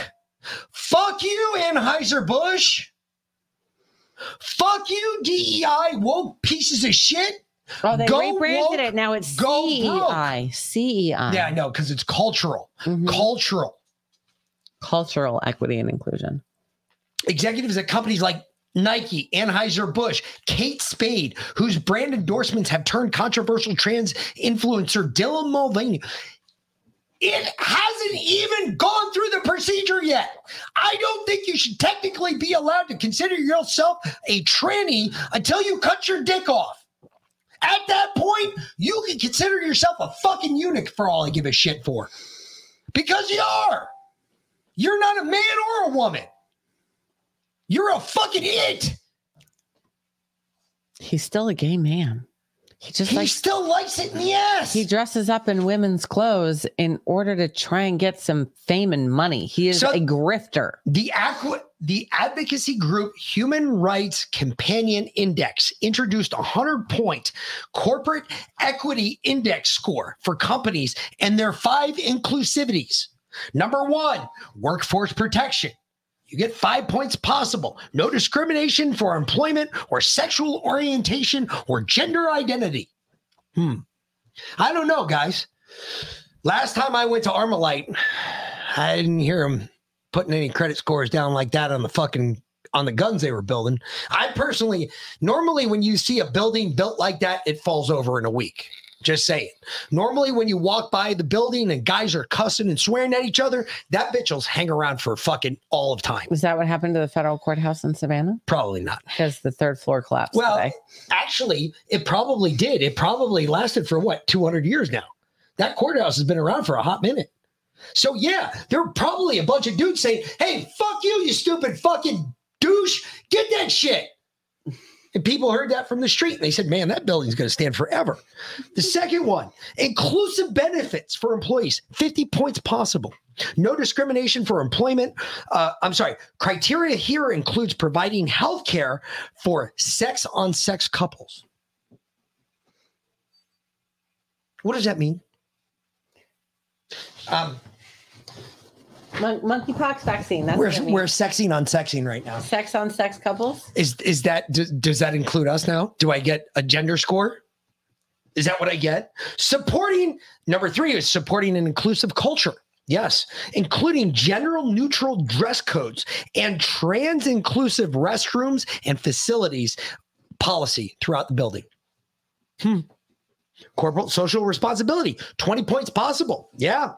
Fuck you, Anheuser-Busch. Fuck you, DEI, woke pieces of shit. Oh, they Go rebranded woke, it. Now it's go broke. CEI. CEI. Yeah, I know, because it's cultural. Mhm. Cultural. Cultural equity and inclusion. Executives at companies like Nike, Anheuser-Busch, Kate Spade, whose brand endorsements have turned controversial trans influencer Dylan Mulvaney. It hasn't even gone through the procedure yet. I don't think you should technically be allowed to consider yourself a tranny until you cut your dick off. At that point, you can consider yourself a fucking eunuch for all I give a shit for. Because you are. You're not a man or a woman. You're a fucking it. He's still a gay man. He just He likes still likes it in the ass. he dresses up in women's clothes in order to try and get some fame and money. He is So- a grifter. The aqua, the advocacy group Human Rights Campaign Index introduced a 100 point corporate equity index score for companies and their five inclusivities. Number one, workforce protection. You get five points possible. No discrimination for employment or sexual orientation or gender identity. Hmm. I don't know, guys. Last time I went to Armalite, I didn't hear them putting any credit scores down like that on the fucking on the guns they were building. I personally, normally when you see a building built like that, it falls over in a week. Just saying. Normally, when you walk by the building and guys are cussing and swearing at each other, that bitch will hang around for fucking all of time. Was that what happened to the federal courthouse in Savannah? Probably not. Because the third floor collapsed Well, today. actually, it probably did. It probably lasted for what, 200 years now? That courthouse has been around for a hot minute. So, yeah, there are probably a bunch of dudes saying, hey, fuck you, you stupid fucking douche. Get that shit. And people heard that from the street and they said, man, that building's going to stand forever. The second one, inclusive benefits for employees, 50 points possible. No discrimination for employment. Uh, I'm sorry. Criteria here includes providing health care for sex on sex couples. What does that mean? Um, Mon- monkeypox vaccine. That's we're, we're sexing on sexing right now. sex on sex couples. Is is that does, does that include us now? Do I get a gender score? Is that what I get? Supporting number three is supporting an inclusive culture. Yes, including general neutral dress codes and trans inclusive restrooms and facilities policy throughout the building. Hmm. Corporate social responsibility, 20 points possible. Yeah.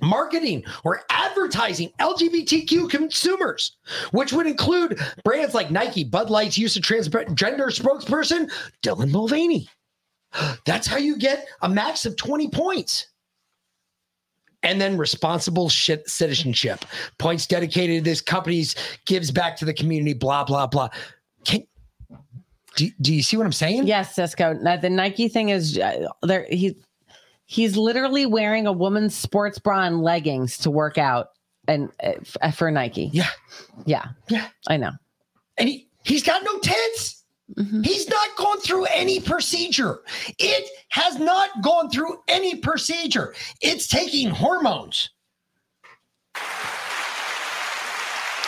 Marketing or advertising LGBTQ consumers, which would include brands like Nike, Bud Light's use of transgender spokesperson, Dylan Mulvaney. That's how you get a max of 20 points. And then responsible shit citizenship. Points dedicated to this company's gives back to the community, blah, blah, blah. Can, do, do you see what I'm saying? Yes, Cisco. The Nike thing is uh, there. He he's literally wearing a woman's sports bra and leggings to work out, and uh, uh for Nike. Yeah, yeah, yeah. I know. And he, he's got no tits. Mm-hmm. He's not gone through any procedure. It has not gone through any procedure. It's taking hormones.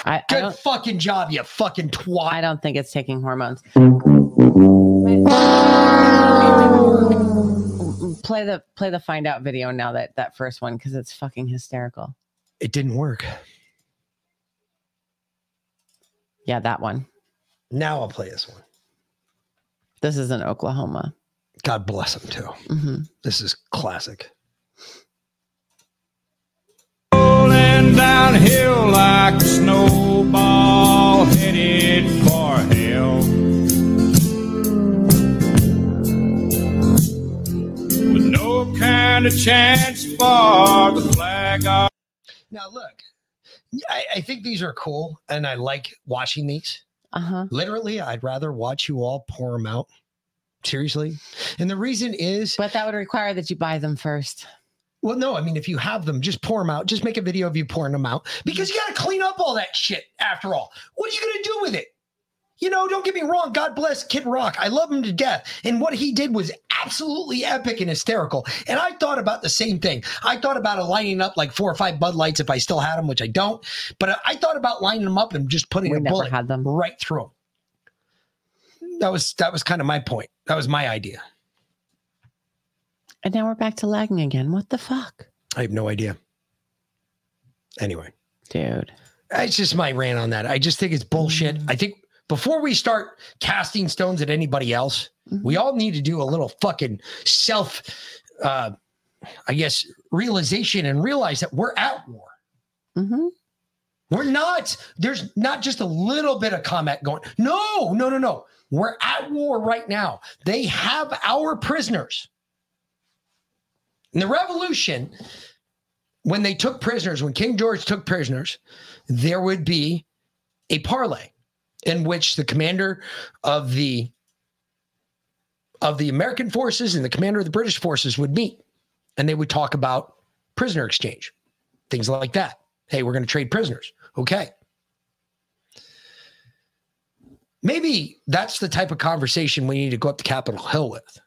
I, I Good don't. fucking job, you fucking twat. I don't think it's taking hormones. Mm-hmm. Play the play the find out video now that that first one because it's fucking hysterical. It didn't work. Yeah, that one. Now I'll play this one. This is in Oklahoma. God bless him too. hmm This is classic. Rolling downhill like a snowball headed for hell. Kind of chance for the flag of. Now look, I, I think these are cool, and I like watching these. Uh huh. Literally, I'd rather watch you all pour them out. Seriously, and the reason is, But that would require that you buy them first. well, no, I mean, if you have them, just pour them out. Just make a video of you pouring them out because you got to clean up all that shit. After all, what are you gonna do with it? You know, don't get me wrong. God bless Kid Rock. I love him to death. And what he did was absolutely epic and hysterical. And I thought about the same thing. I thought about lining up like four or five Bud Lights if I still had them, which I don't. But I thought about lining them up and just putting We a bullet had them. right through them. That was that was kind of my point. That was my idea. And now we're back to lagging again. What the fuck, I have no idea. Anyway, dude? it's just my rant on that. I just think it's bullshit. Mm. I think before we start casting stones at anybody else, we all need to do a little fucking self, uh, I guess, realization and realize that we're at war. Mm-hmm. We're not. There's not just a little bit of combat going. No, no, no, no. We're at war right now. They have our prisoners. In the revolution, when they took prisoners, when King George took prisoners, there would be a parlay in which the commander of the of the American forces and the commander of the British forces would meet and they would talk about prisoner exchange, things like that. Hey, we're going to trade prisoners. Okay. Maybe that's the type of conversation we need to go up to Capitol Hill with.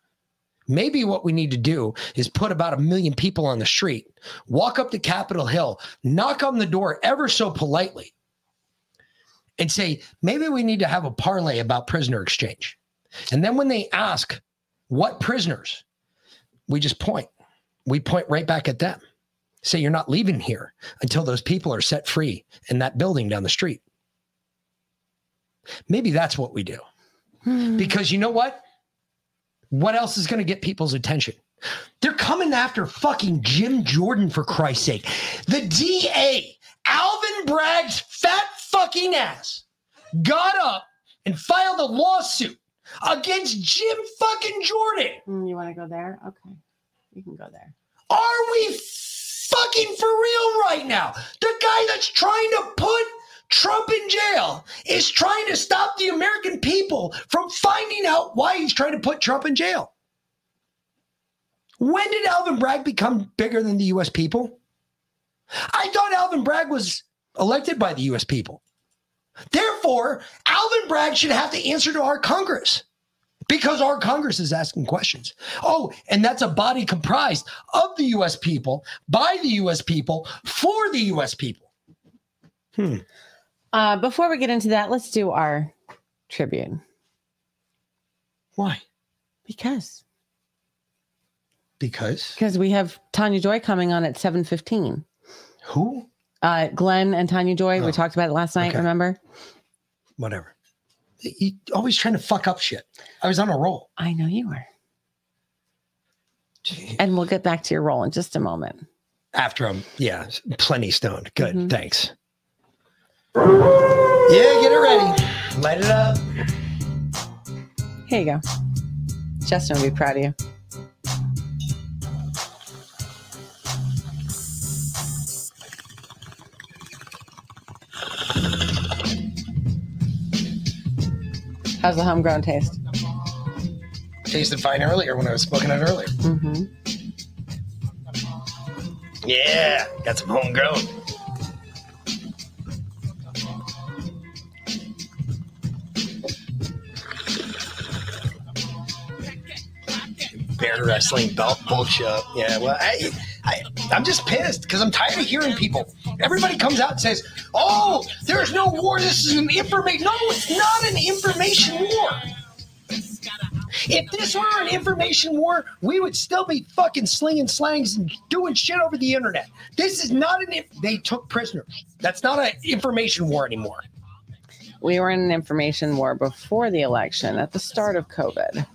Maybe what we need to do is put about a million people on the street, walk up to Capitol Hill, knock on the door ever so politely, and say, maybe we need to have a parlay about prisoner exchange. And then when they ask, what prisoners, we just point. We point right back at them. Say, you're not leaving here until those people are set free in that building down the street. Maybe that's what we do. Hmm. Because you know what? What else is going to get people's attention? They're coming after fucking Jim Jordan for Christ's sake. The DA, Alvin Bragg's fat fucking ass, got up and filed a lawsuit against Jim fucking Jordan. Mm, you want to go there? Okay, you can go there. Are we fucking for real right now? The guy that's trying to put Trump in jail is trying to stop the American people from finding out why he's trying to put Trump in jail. When did Alvin Bragg become bigger than the US people? I thought Alvin Bragg was elected by the US people. Therefore, Alvin Bragg should have to answer to our Congress because our Congress is asking questions. Oh, and that's a body comprised of the US people, by the US people, for the US people. Hmm. Uh, before we get into that, let's do our tribute. Why? Because Because because we have Tanya Joy coming on at 7:15. who? Uh, Glenn and Tanya Joy, Oh, we talked about it last night, okay. remember? Whatever. You always trying to fuck up shit. I was on a roll. I know you were. And we'll get back to your role in just a moment. After I'm, yeah, plenty stoned. Good. Mhm. Thanks. Yeah, get it ready. Light it up. Here you go. Justin will be proud of you. How's the homegrown taste? Tasted fine earlier when I was smoking it earlier. Mm-hmm. Yeah, got some homegrown. Bear wrestling belt bullshit. Yeah, well, I, I, I'm just pissed because I'm tired of hearing people. Everybody comes out and says, "Oh, there's no war. This is an information." No, it's not an information war. If this were an information war, we would still be fucking slinging slangs and doing shit over the internet. This is not an. They took prisoners. That's not an information war anymore. We were in an information war before the election at the start of COVID.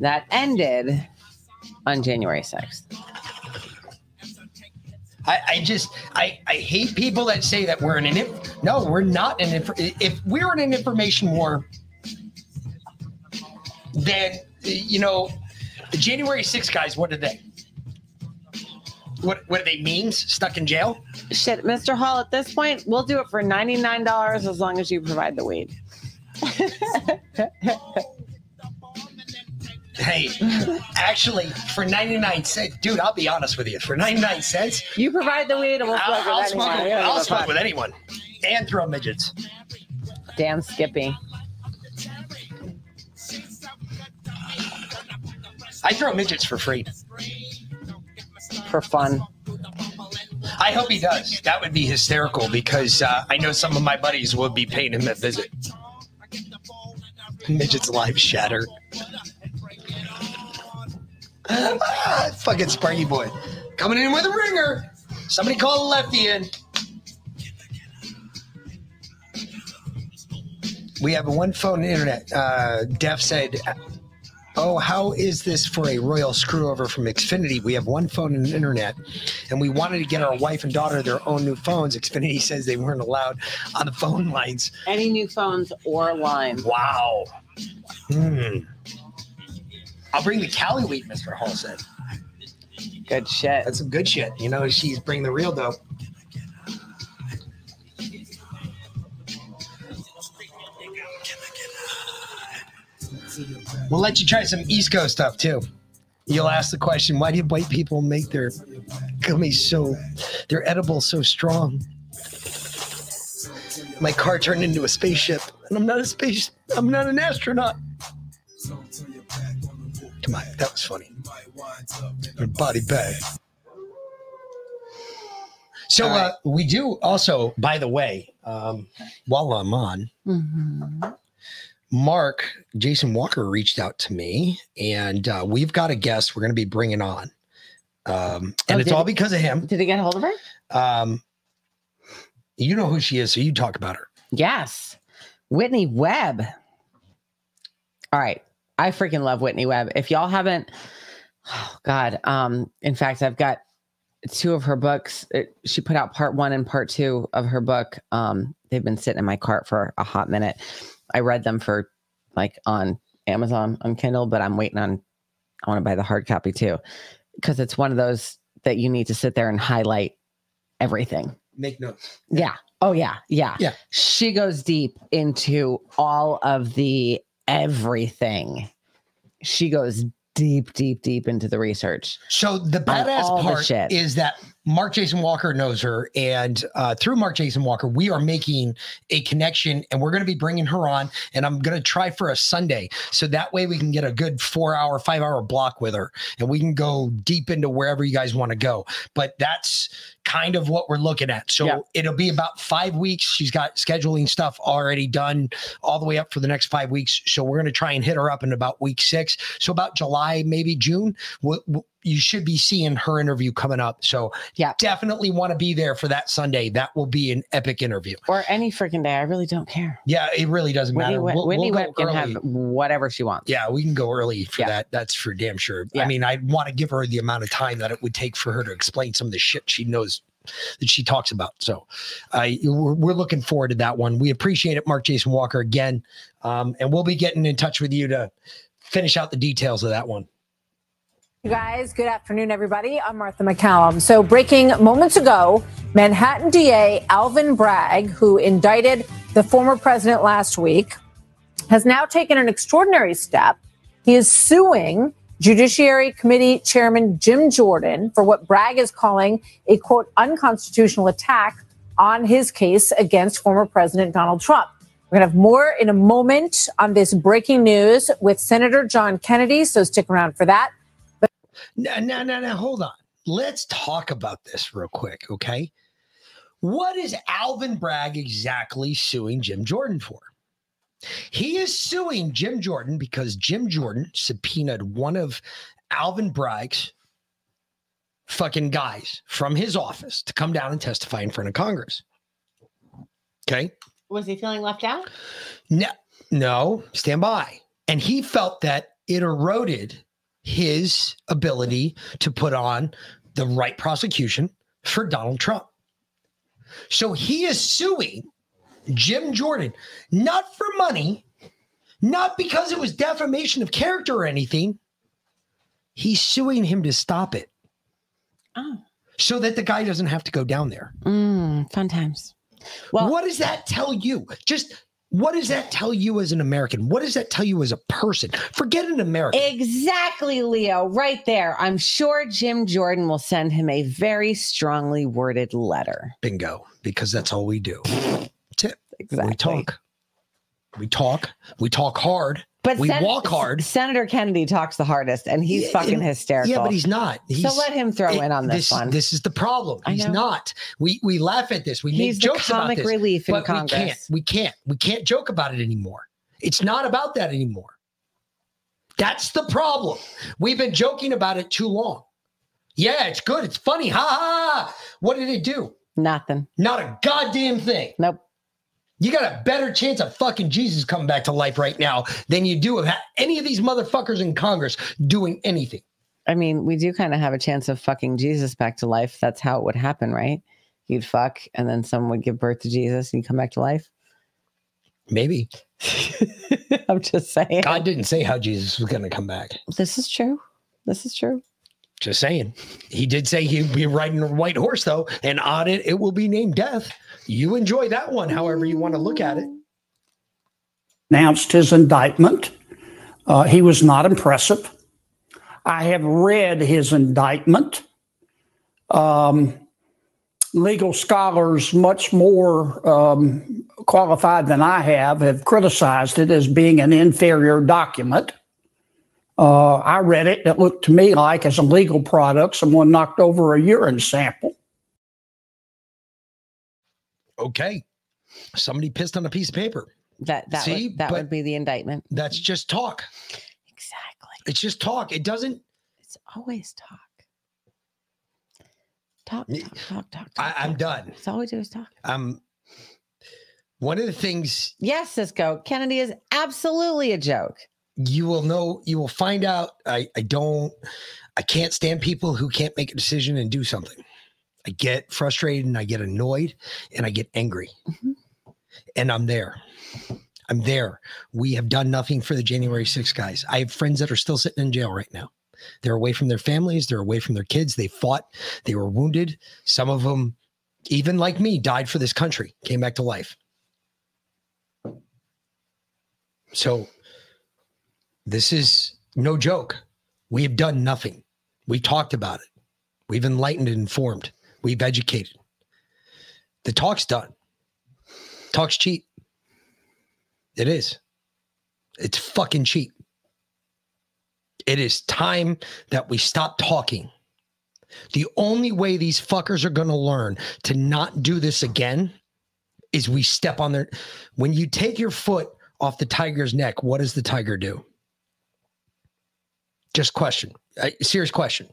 That ended on January 6th. I, I just I, I hate people that say that we're in an inf- no we're not in inf- if we're in an information war then you know the January 6 guys what did they what what are they memes stuck in jail Shit, Mr. Hall, at this point, we'll do it for $99 as long as you provide the weed. hey actually for 99 cents dude I'll be honest with you for 99 cents You provide the weed and we'll I'll, smoke I'll with smoke, anyone. with, We I'll smoke fuck. with anyone and throw midgets Damn Skippy. I throw midgets for free For fun. I hope he does. That would be hysterical because uh, I know some of my buddies will be paying him a visit. Midget's lives shattered. Ah, fucking Sparky boy. Coming in with a ringer. Somebody call lefty in. We have a one phone internet. Uh, Def said, Oh, how is this for a royal screw over from Xfinity? We have one phone and internet, and we wanted to get our wife and daughter their own new phones. Xfinity says they weren't allowed on the phone lines. Any new phones or lines. Wow. Hmm. I'll bring the Cali weed, Mr. Hall said. Good shit. That's some good shit. You know, she's bringing the real dope. We'll let you try some East Coast stuff too. You'll ask the question, why do white people make their gummies so their edible so strong? My car turned into a spaceship, and I'm not a space I'm not an astronaut. Come on, that was funny. Her body bag. So uh, we do also, by the way, um, while I'm on, Mhm. Mark Jason Walker reached out to me, and uh, we've got a guest we're going to be bringing on, um, and Oh, it's all he- because of him. Did he get a hold of her? Um, you know who she is, so you talk about her. Yes. Whitney Webb. All right. I freaking love Whitney Webb. If y'all haven't, oh God. Um, in fact, I've got two of her books. It, she put out part one and part two of her book. Um, they've been sitting in my cart for a hot minute. I read them for like on Amazon on Kindle, but I'm waiting on I want to buy the hard copy too. Because it's one of those that you need to sit there and highlight everything. Make notes. Yeah. Oh yeah, yeah. Yeah. She goes deep into all of the everything. She goes deep, deep, deep into the research. So the badass part is that Mark Jason Walker knows her, and uh, through Mark Jason Walker, we are making a connection, and we're going to be bringing her on. And I'm going to try for a Sunday, so that way we can get a good four-hour, five-hour block with her, and we can go deep into wherever you guys want to go. But that's kind of what we're looking at. So Yeah. it'll be about five weeks. She's got scheduling stuff already done, all the way up for the next five weeks. So we're going to try and hit her up in about week six. So about July, maybe June, we'll, we'll- you should be seeing her interview coming up. So Yeah. definitely want to be there for that Sunday. That will be an epic interview. Or any freaking day. I really don't care. Yeah, it really doesn't Whitney, matter. We'll, Whitney we'll can have whatever she wants. Yeah, we can go early for Yeah. that. That's for damn sure. I mean, I want to give her the amount of time that it would take for her to explain some of the shit she knows that she talks about. So, I we're, we're looking forward to that one. We appreciate it, Mark Jason Walker, again, um, and we'll be getting in touch with you to finish out the details of that one. You guys, good afternoon, everybody. I'm Martha MacCallum. So, breaking moments ago, Manhattan DA Alvin Bragg, who indicted the former president last week, has now taken an extraordinary step. He is suing Judiciary Committee Chairman Jim Jordan for what Bragg is calling a quote unconstitutional attack on his case against former President Donald Trump. We're going to have more in a moment on this breaking news with Senator John Kennedy. So, stick around for that. No, no, no, no. Hold on. Let's talk about this real quick, okay? What is Alvin Bragg exactly suing Jim Jordan for? He is suing Jim Jordan because Jim Jordan subpoenaed one of Alvin Bragg's fucking guys from his office to come down and testify in front of Congress. Okay. Was he feeling left out? No, no, stand by. And he felt that it eroded his ability to put on the right prosecution for Donald Trump. So he is suing Jim Jordan, not for money, not because it was defamation of character or anything. He's suing him to stop it Oh, so that the guy doesn't have to go down there. mm, fun times. Well- what does that tell you? Just what does that tell you as an American? What does that tell you as a person? Forget an American. Exactly, Leo, right there. I'm sure Jim Jordan will send him a very strongly worded letter. Bingo, because that's all we do. Exactly. We talk. We talk. We talk hard. But we Sen- walk hard. Senator Kennedy talks the hardest, and he's Yeah, fucking hysterical. Yeah, but he's not. He's, so let him throw it- in on this, one. This is the problem. He's not. We we laugh at this. We He's make jokes about comic this. relief in but Congress. We can't. We can't. We can't joke about it anymore. It's not about that anymore. That's the problem. We've been joking about it too long. Yeah, it's good. It's funny. Ha ha. ha. What did it do? Nothing. Not a goddamn thing. Nope. You got a better chance of fucking Jesus coming back to life right now than you do of any of these motherfuckers in Congress doing anything. I mean, we do kind of have a chance of fucking Jesus back to life. That's how it would happen, right? You'd fuck, and then someone would give birth to Jesus, and you come back to life. Maybe. I'm just saying. God didn't say how Jesus was going to come back. This is true. This is true. Just saying. He did say he'd be riding a white horse, though, and on it, it will be named Death. You enjoy that one, however you want to look at it. announced his indictment. Uh, he was not impressive. I have read his indictment. Um, legal scholars, much more um, qualified than I have, have criticized it as being an inferior document. Uh, I read it. It looked to me like, as a legal product, someone knocked over a urine sample. Okay. Somebody pissed on a piece of paper. That that See, would, that but- would be the indictment. That's just talk. Exactly. It's just talk. It doesn't. It's always talk. Talk, Me- talk, talk, talk. I, talk, I'm done. That's all we do is talk. Um, one of the things Yes, Cisco. Kennedy is absolutely a joke. you will know, you will find out. I, I don't, I can't stand people who can't make a decision and do something. I get frustrated and I get annoyed and I get angry. Mhm. And I'm there. I'm there. We have done nothing for the January 6th guys. I have friends that are still sitting in jail right now. They're away from their families, they're away from their kids. They fought, they were wounded. Some of them even like me, died for this country, came back to life. So this is no joke. We have done nothing. We talked about it. We've enlightened and informed. We've educated. The talk's done. Talk's cheap. It is. It's fucking cheap. It is time that we stop talking. The only way these fuckers are going to learn to not do this again is we step on their. When you take your foot off the tiger's neck, what does the tiger do? Just question, serious question.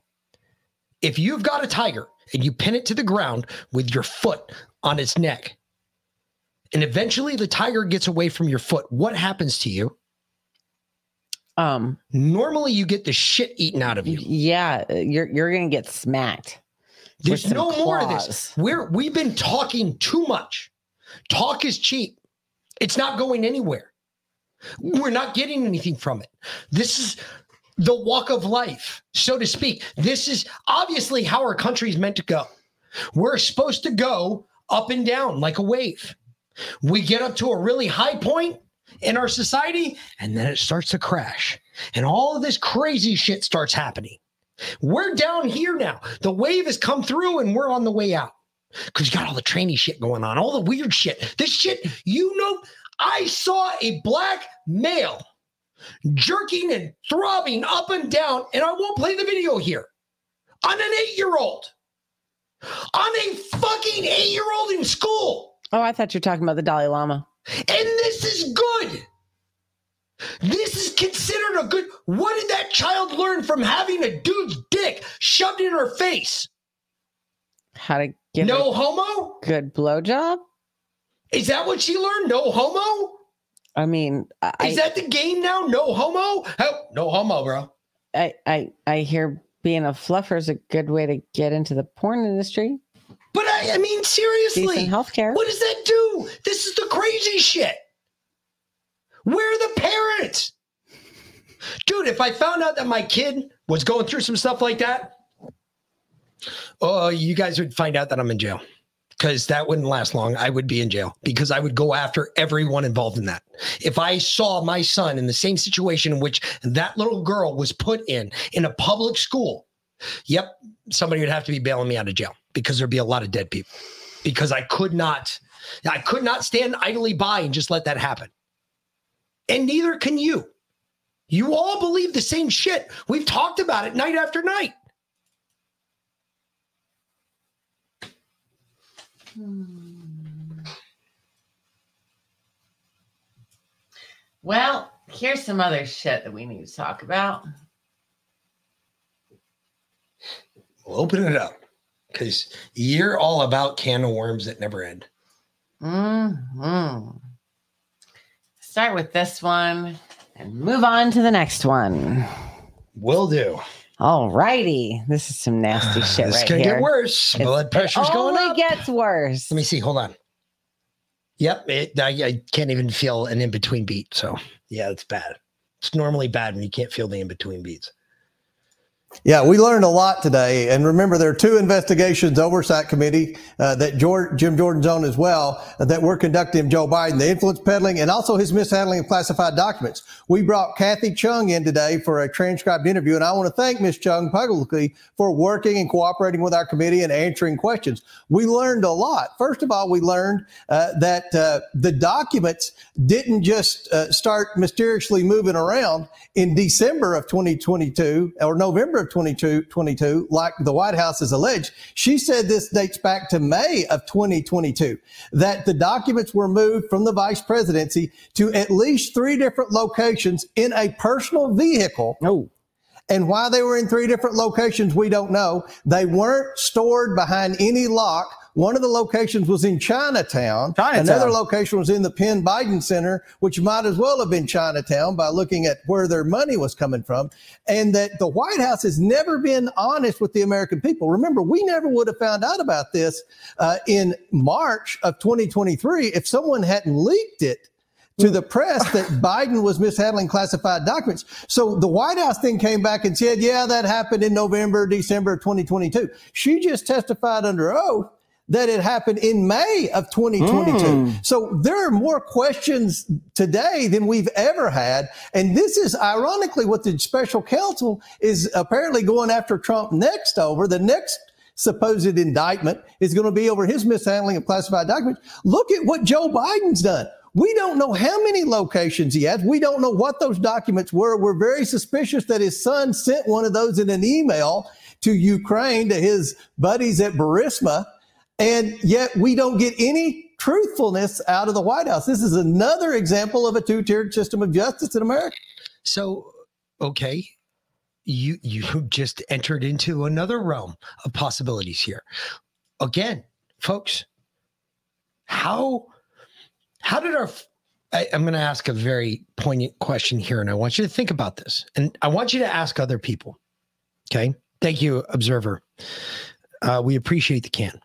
If you've got a tiger and you pin it to the ground with your foot on its neck, and eventually the tiger gets away from your foot, what happens to you? Um, normally you get the shit eaten out of you. Yeah, you're you're gonna get smacked. There's no more of this. We're we've been talking too much. Talk is cheap. It's not going anywhere. We're not getting anything from it. This is the walk of life, so to speak. This is obviously how our country is meant to go. We're supposed to go up and down like a wave. We get up to a really high point in our society, and then it starts to crash. And all of this crazy shit starts happening. We're down here now. The wave has come through and we're on the way out. Because you got all the trainee shit going on, all the weird shit. This shit, you know, I saw a black male jerking and throbbing up and down, and I won't play the video here, on an eight year old. On a fucking eight year old in school. Oh, I thought you were talking about the Dalai Lama. And this is good. This is considered a good. What did that child learn from having a dude's dick shoved in her face? How to give No homo? good blowjob? Is that what she learned? No homo? I mean, I, Is that the game now? No homo? Oh, no homo, bro. I, I I hear being a fluffer is a good way to get into the porn industry. But I, I mean, seriously, Decent healthcare. what does that do? This is the crazy shit. Where are the parents? Dude, if I found out that my kid was going through some stuff like that, oh, you guys would find out that I'm in jail because that wouldn't last long. I would be in jail because I would go after everyone involved in that. If I saw my son in the same situation in which that little girl was put in, in a public school, yep, somebody would have to be bailing me out of jail because there'd be a lot of dead people because I could not, I could not stand idly by and just let that happen. And neither can you. You all believe the same shit. We've talked about it night after night. Well, here's some other shit that we need to talk about. We'll open it up because you're all about can of worms that never end. hmm Start with this one and move on to the next one. Will do. All righty. This is some nasty ah, shit It's right gonna here. get worse. It's- Blood pressure's it going up. gets worse. Let me see. Hold on. Yep, it, I, I can't even feel an in between beat. So yeah, it's bad. It's normally bad when you can't feel the in between beats. Yeah, we learned a lot today. And remember, there are two investigations oversight committee uh, that George, Jim Jordan's on as well uh, that we're conducting Joe Biden, the influence peddling and also his mishandling of classified documents. We brought Kathy Chung in today for a transcribed interview. And I want to thank Ms. Chung publicly for working and cooperating with our committee and answering questions. We learned a lot. First of all, we learned uh, that uh, the documents didn't just uh, start mysteriously moving around in December of 2022 or November of 2022, like the White House has alleged. She said this dates back to May of 2022, that the documents were moved from the vice presidency to at least three different locations in a personal vehicle. Oh. And why they were in three different locations, we don't know. They weren't stored behind any lock. One of the locations was in Chinatown. Chinatown. Another location was in the Penn Biden Center, which might as well have been Chinatown by looking at where their money was coming from. And that the White House has never been honest with the American people. Remember, we never would have found out about this uh, in March of 2023 if someone hadn't leaked it to the press that Biden was mishandling classified documents. So the White House then came back and said, yeah, that happened in November, December of 2022. She just testified under oath that it happened in May of 2022. Mm. So there are more questions today than we've ever had. And this is ironically what the special counsel is apparently going after Trump next over. The next supposed indictment is going to be over his mishandling of classified documents. Look at what Joe Biden's done. We don't know how many locations he has. We don't know what those documents were. We're very suspicious that his son sent one of those in an email to Ukraine to his buddies at Burisma. And yet we don't get any truthfulness out of the White House. This is another example of a two tiered system of justice in America. So, okay, you you just entered into another realm of possibilities here. Again, folks, how how did our I, I'm going to ask a very poignant question here, and I want you to think about this, and I want you to ask other people. Okay, thank you, observer. Uh, we appreciate the can.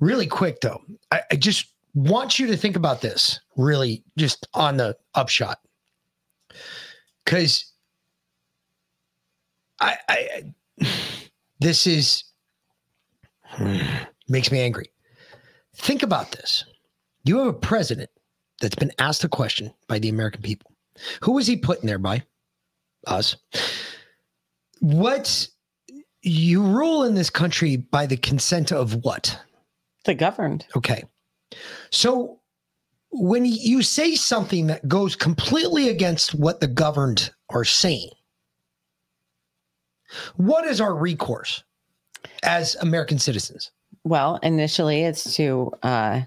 Really quick though, I, I just want you to think about this. Really, just on the upshot, because I, I this is makes me angry. Think about this. You have a president that's been asked a question by the American people. Who was he put in there by? Us. What you rule in this country by the consent of what? The governed. Okay. So when you say something that goes completely against what the governed are saying, what is our recourse as American citizens? Well, initially it's to uh,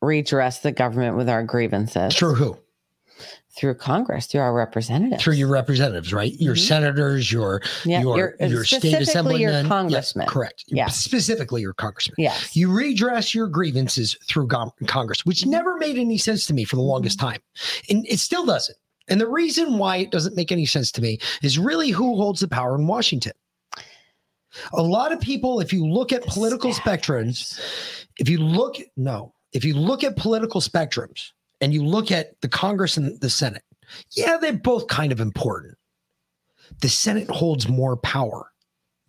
redress the government with our grievances. Through who? Through Congress, through our representatives. Through your representatives, right? Your Mhm. senators, your Yeah, your your- your state assemblymen, your Yes, congressmen. correct. Yeah. Specifically your congressman. Yes. You redress your grievances through Congress, which Mm-hmm. never made any sense to me for the longest time. And it still doesn't. And the reason why it doesn't make any sense to me is really who holds the power in Washington. A lot of people, if you look at political spectrums, if you look, no, if you look at political spectrums and you look at the Congress and the Senate, yeah, they're both kind of important. The Senate holds more power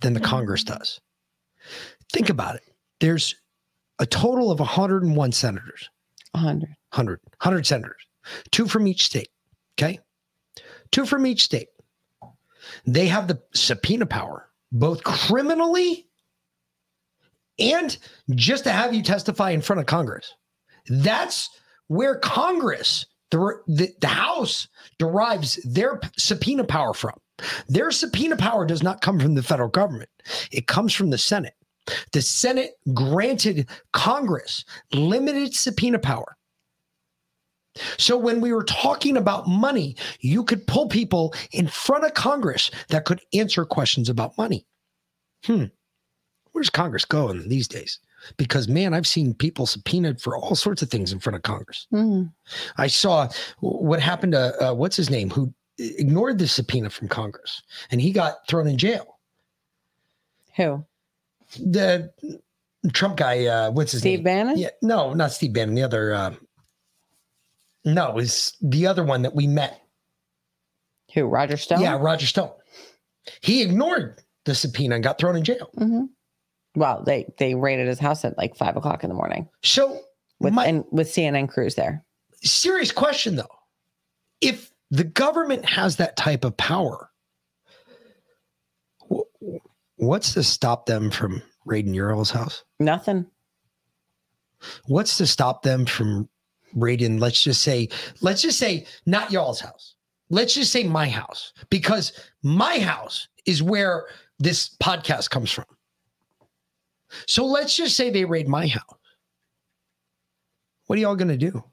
than the Congress mm-hmm. does. Think about it. There's a total of 101 senators. 100. 100. 100 senators. Two from each state. Okay. Two from each state. They have the subpoena power, both criminally and just to have you testify in front of Congress. That's where Congress, the, the, the House, derives their subpoena power from. Their subpoena power does not come from the federal government, it comes from the Senate. The Senate granted Congress limited subpoena power. So when we were talking about money, you could pull people in front of Congress that could answer questions about money. Hmm. Where's Congress going these days? Because man, I've seen people subpoenaed for all sorts of things in front of Congress. Mhm. I saw what happened to uh, what's his name who ignored the subpoena from Congress and he got thrown in jail. Who? The Trump guy, uh, what's his name? Steve? Bannon? Yeah, no, not Steve Bannon. The other, uh, no, is the other one that we met. Who? Roger Stone? Yeah, Roger Stone. He ignored the subpoena and got thrown in jail. hmm Well, they they raided his house at like five o'clock in the morning. So with my- and with CNN crews there. serious question though. If the government has that type of power, what's to stop them from raiding Ural's house? Nothing. What's to stop them from raiding, let's just say, let's just say not y'all's house. Let's just say my house, because my house is where this podcast comes from. So let's just say they raid my house. What are y'all going to do?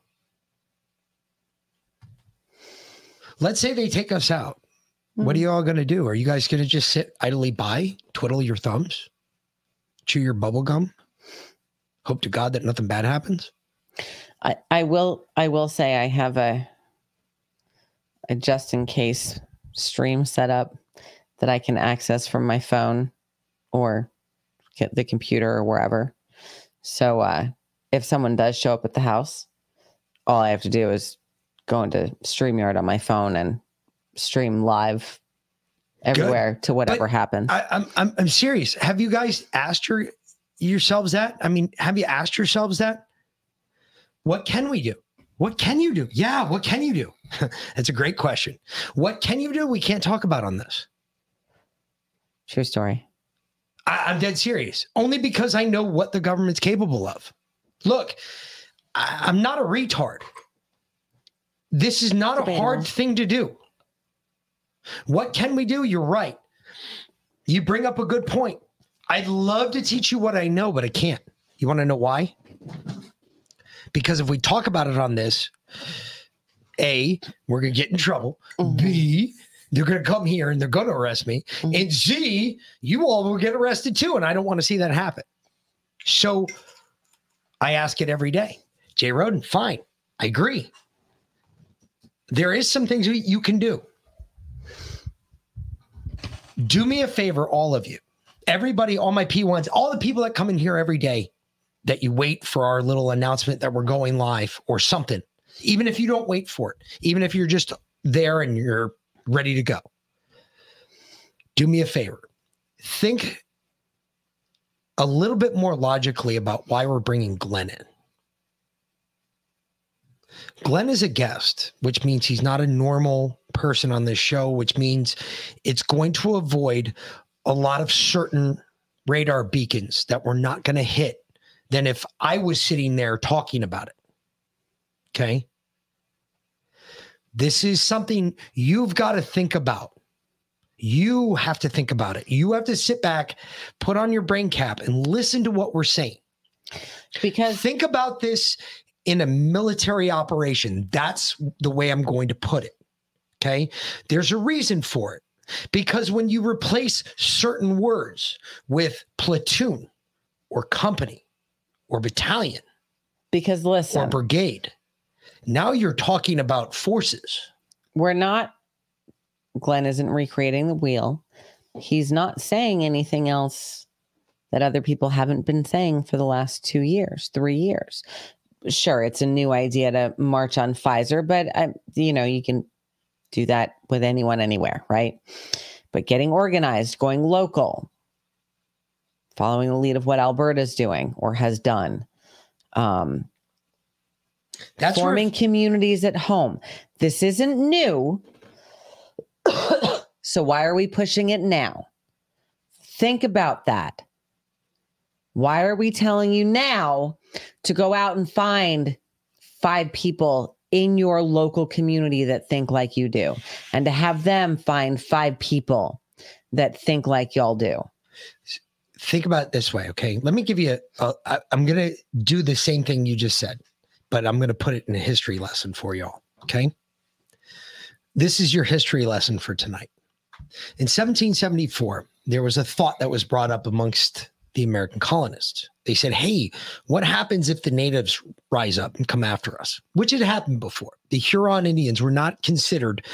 Let's say they take us out. What are hmm. y'all going to do? Are you guys going to just sit idly by, twiddle your thumbs, chew your bubble gum, hope to God that nothing bad happens? I, I will I will say I have a a just in case stream set up that I can access from my phone or the computer or wherever. So uh, if someone does show up at the house, all I have to do is go into StreamYard on my phone and stream live everywhere to whatever But happens. I, I'm, I'm I'm serious. Have you guys asked your yourselves that? I mean, have you asked yourselves that? What can we do? What can you do? Yeah, what can you do? That's a great question. What can you do? We can't talk about on this. True story. I, am dead serious. Only because I know what the government's capable of. Look, I, I'm not a retard. This is not a hard thing to do. What can we do? You're right. You bring up a good point. I'd love to teach you what I know, but I can't. You want to know why? Because if we talk about it on this, A, we're going to get in trouble. Mm-hmm. B, they're going to come here and they're going to arrest me. Mm-hmm. And Z, you all will get arrested too. And I don't want to see that happen. So I ask it every day. Jay Roden, fine. I agree. There is some things you can do. Do me a favor, all of you. Everybody, all my P1s, all the people that come in here every day that you wait for our little announcement that we're going live or something. Even if you don't wait for it, even if you're just there and you're ready to go. Do me a favor. Think a little bit more logically about why we're bringing Glenn in. Glenn is a guest, which means he's not a normal person on this show, which means it's going to avoid a lot of certain radar beacons that we're not going to hit than if I was sitting there talking about it. Okay. This is something you've got to think about. You have to think about it. You have to sit back, put on your brain cap, and listen to what we're saying. Because think about this in a military operation. That's the way I'm going to put it. Okay. There's a reason for it. Because when you replace certain words with platoon or company or battalion, because listen, or brigade, now you're talking about forces. We're not, Glenn isn't recreating the wheel. He's not saying anything else that other people haven't been saying for the last two years, three years. Sure, it's a new idea to march on Pfizer, but I, you know, you can do that with anyone anywhere, right? But getting organized, going local, following the lead of what Alberta's doing or has done. Um, That's forming communities at home. This isn't new. so why are we pushing it now? Think about that. Why are we telling you now to go out and find five people in your local community that think like you do and to have them find five people that think like y'all do? Think about it this way. Okay. Let me give you a, a I'm going to do the same thing you just said, but I'm going to put it in a history lesson for y'all. Okay. This is your history lesson for tonight. In 1774, there was a thought that was brought up amongst the American colonists. They said, Hey, what happens if the natives rise up and come after us? Which had happened before. The Huron Indians were not considered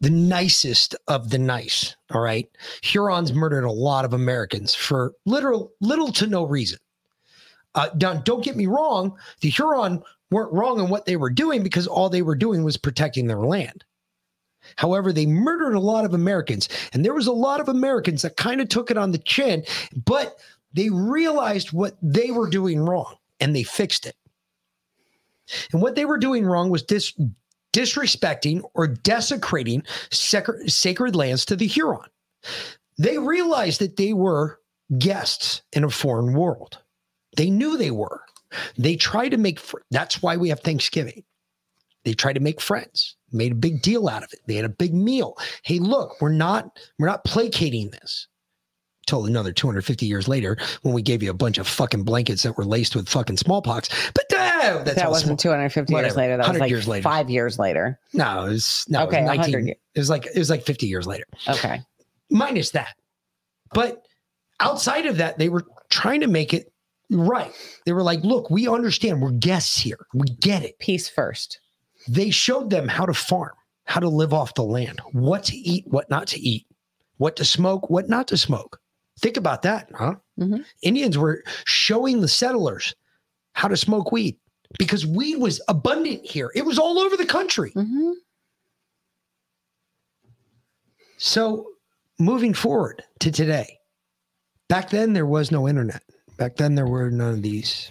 the nicest of the nice. All right. Hurons murdered a lot of Americans for literal, little to no reason. Uh, don't, don't get me wrong. The Huron weren't wrong in what they were doing because all they were doing was protecting their land. However, they murdered a lot of Americans, and there was a lot of Americans that kind of took it on the chin, but they realized what they were doing wrong and they fixed it. And what they were doing wrong was dis- disrespecting or desecrating sacred, sacred lands to the Huron. They realized that they were guests in a foreign world. They knew they were. They try to make, fr- that's why we have Thanksgiving. They try to make friends, made a big deal out of it. They had a big meal. Hey, look, we're not, we're not placating this till another 250 years later when we gave you a bunch of fucking blankets that were laced with fucking smallpox. But uh, that's that wasn't small- 250 years later. That was like years later. five years later. No, it was no, Okay, it was 19. It was like it was like 50 years later. Okay. Minus that. But outside of that, they were trying to make it right. They were like, look, we understand we're guests here. We get it. Peace first. They showed them how to farm, how to live off the land, what to eat, what not to eat, what to smoke, what not to smoke. Think about that, huh? Mm-hmm. Indians were showing the settlers how to smoke weed because weed was abundant here. It was all over the country. Mm-hmm. So, moving forward to today, back then there was no internet. Back then, there were none of these.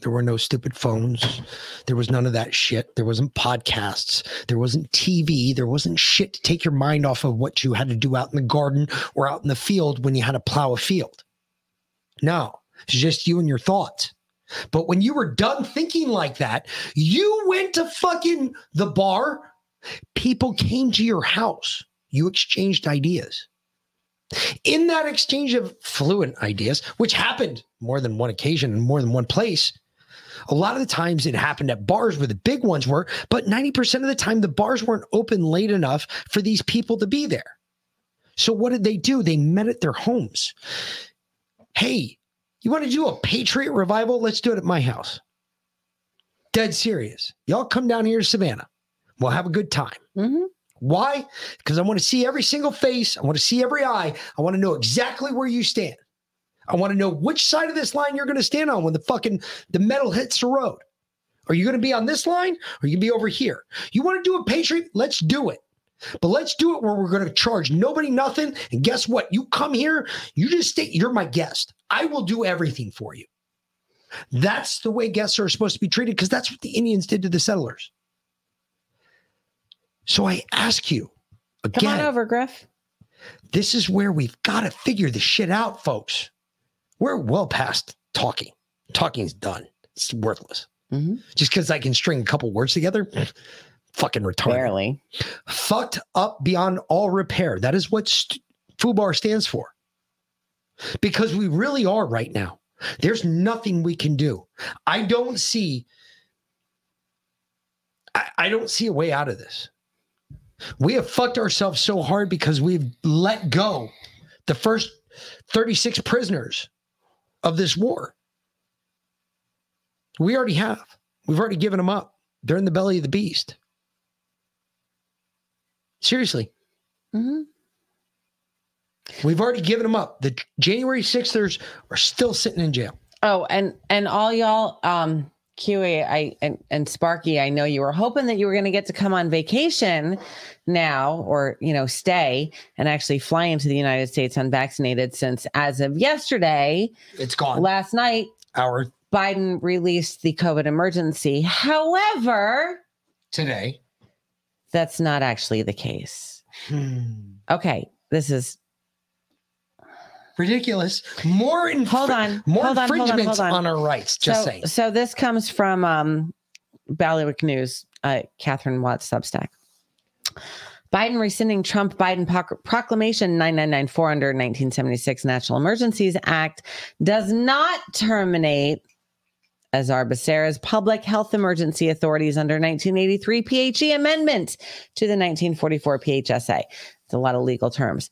There were no stupid phones. There was none of that shit. There wasn't podcasts. There wasn't TV. There wasn't shit to take your mind off of what you had to do out in the garden or out in the field when you had to plow a field. No, it's just you and your thoughts. But when you were done thinking like that, you went to fucking the bar. People came to your house. You exchanged ideas. In that exchange of fluent ideas, which happened more than one occasion in more than one place, a lot of the times it happened at bars where the big ones were, but 90% of the time the bars weren't open late enough for these people to be there. So what did they do? They met at their homes. Hey, you want to do a Patriot revival? Let's do it at my house. Dead serious. Y'all come down here to Savannah. We'll have a good time. Mm-hmm. Why? Because I want to see every single face. I want to see every eye. I want to know exactly where you stand. I want to know which side of this line you're going to stand on when the fucking the metal hits the road. Are you going to be on this line or are you going to be over here? You want to do a Patriot? Let's do it. But let's do it where we're going to charge nobody nothing. And guess what? You come here, you just stay, you're my guest. I will do everything for you. That's the way guests are supposed to be treated because that's what the Indians did to the settlers. So I ask you again. Come on over, Griff. This is where we've got to figure this shit out, folks. We're well past talking. Talking's done. It's worthless. Mm-hmm. Just because I can string a couple words together, fucking retarded. Barely. Fucked up beyond all repair. That is what st- FUBAR stands for. Because we really are right now. There's nothing we can do. I don't see. I, I don't see a way out of this. We have fucked ourselves so hard because we've let go the first 36 prisoners of this war. We already have. We've already given them up. They're in the belly of the beast. Seriously. Mm-hmm. We've already given them up. The January 6thers are still sitting in jail. Oh, and and all y'all, um, QA, I and, and Sparky, I know you were hoping that you were going to get to come on vacation now, or you know, stay and actually fly into the United States unvaccinated. Since as of yesterday, it's gone. Last night, our Biden released the COVID emergency. However, today, that's not actually the case. Hmm. Okay, this is ridiculous. More infr- hold on, more hold on, hold on, infringements hold on. on our rights. Just so, saying. So this comes from um, Bailiwick News, uh, Katherine Watts Substack. Biden rescinding Trump Biden proclamation 9994 under 1976 National Emergencies Act does not terminate Azar Becerra's public health emergency authorities under 1983 PHE amendment to the 1944 PHSA. It's a lot of legal terms.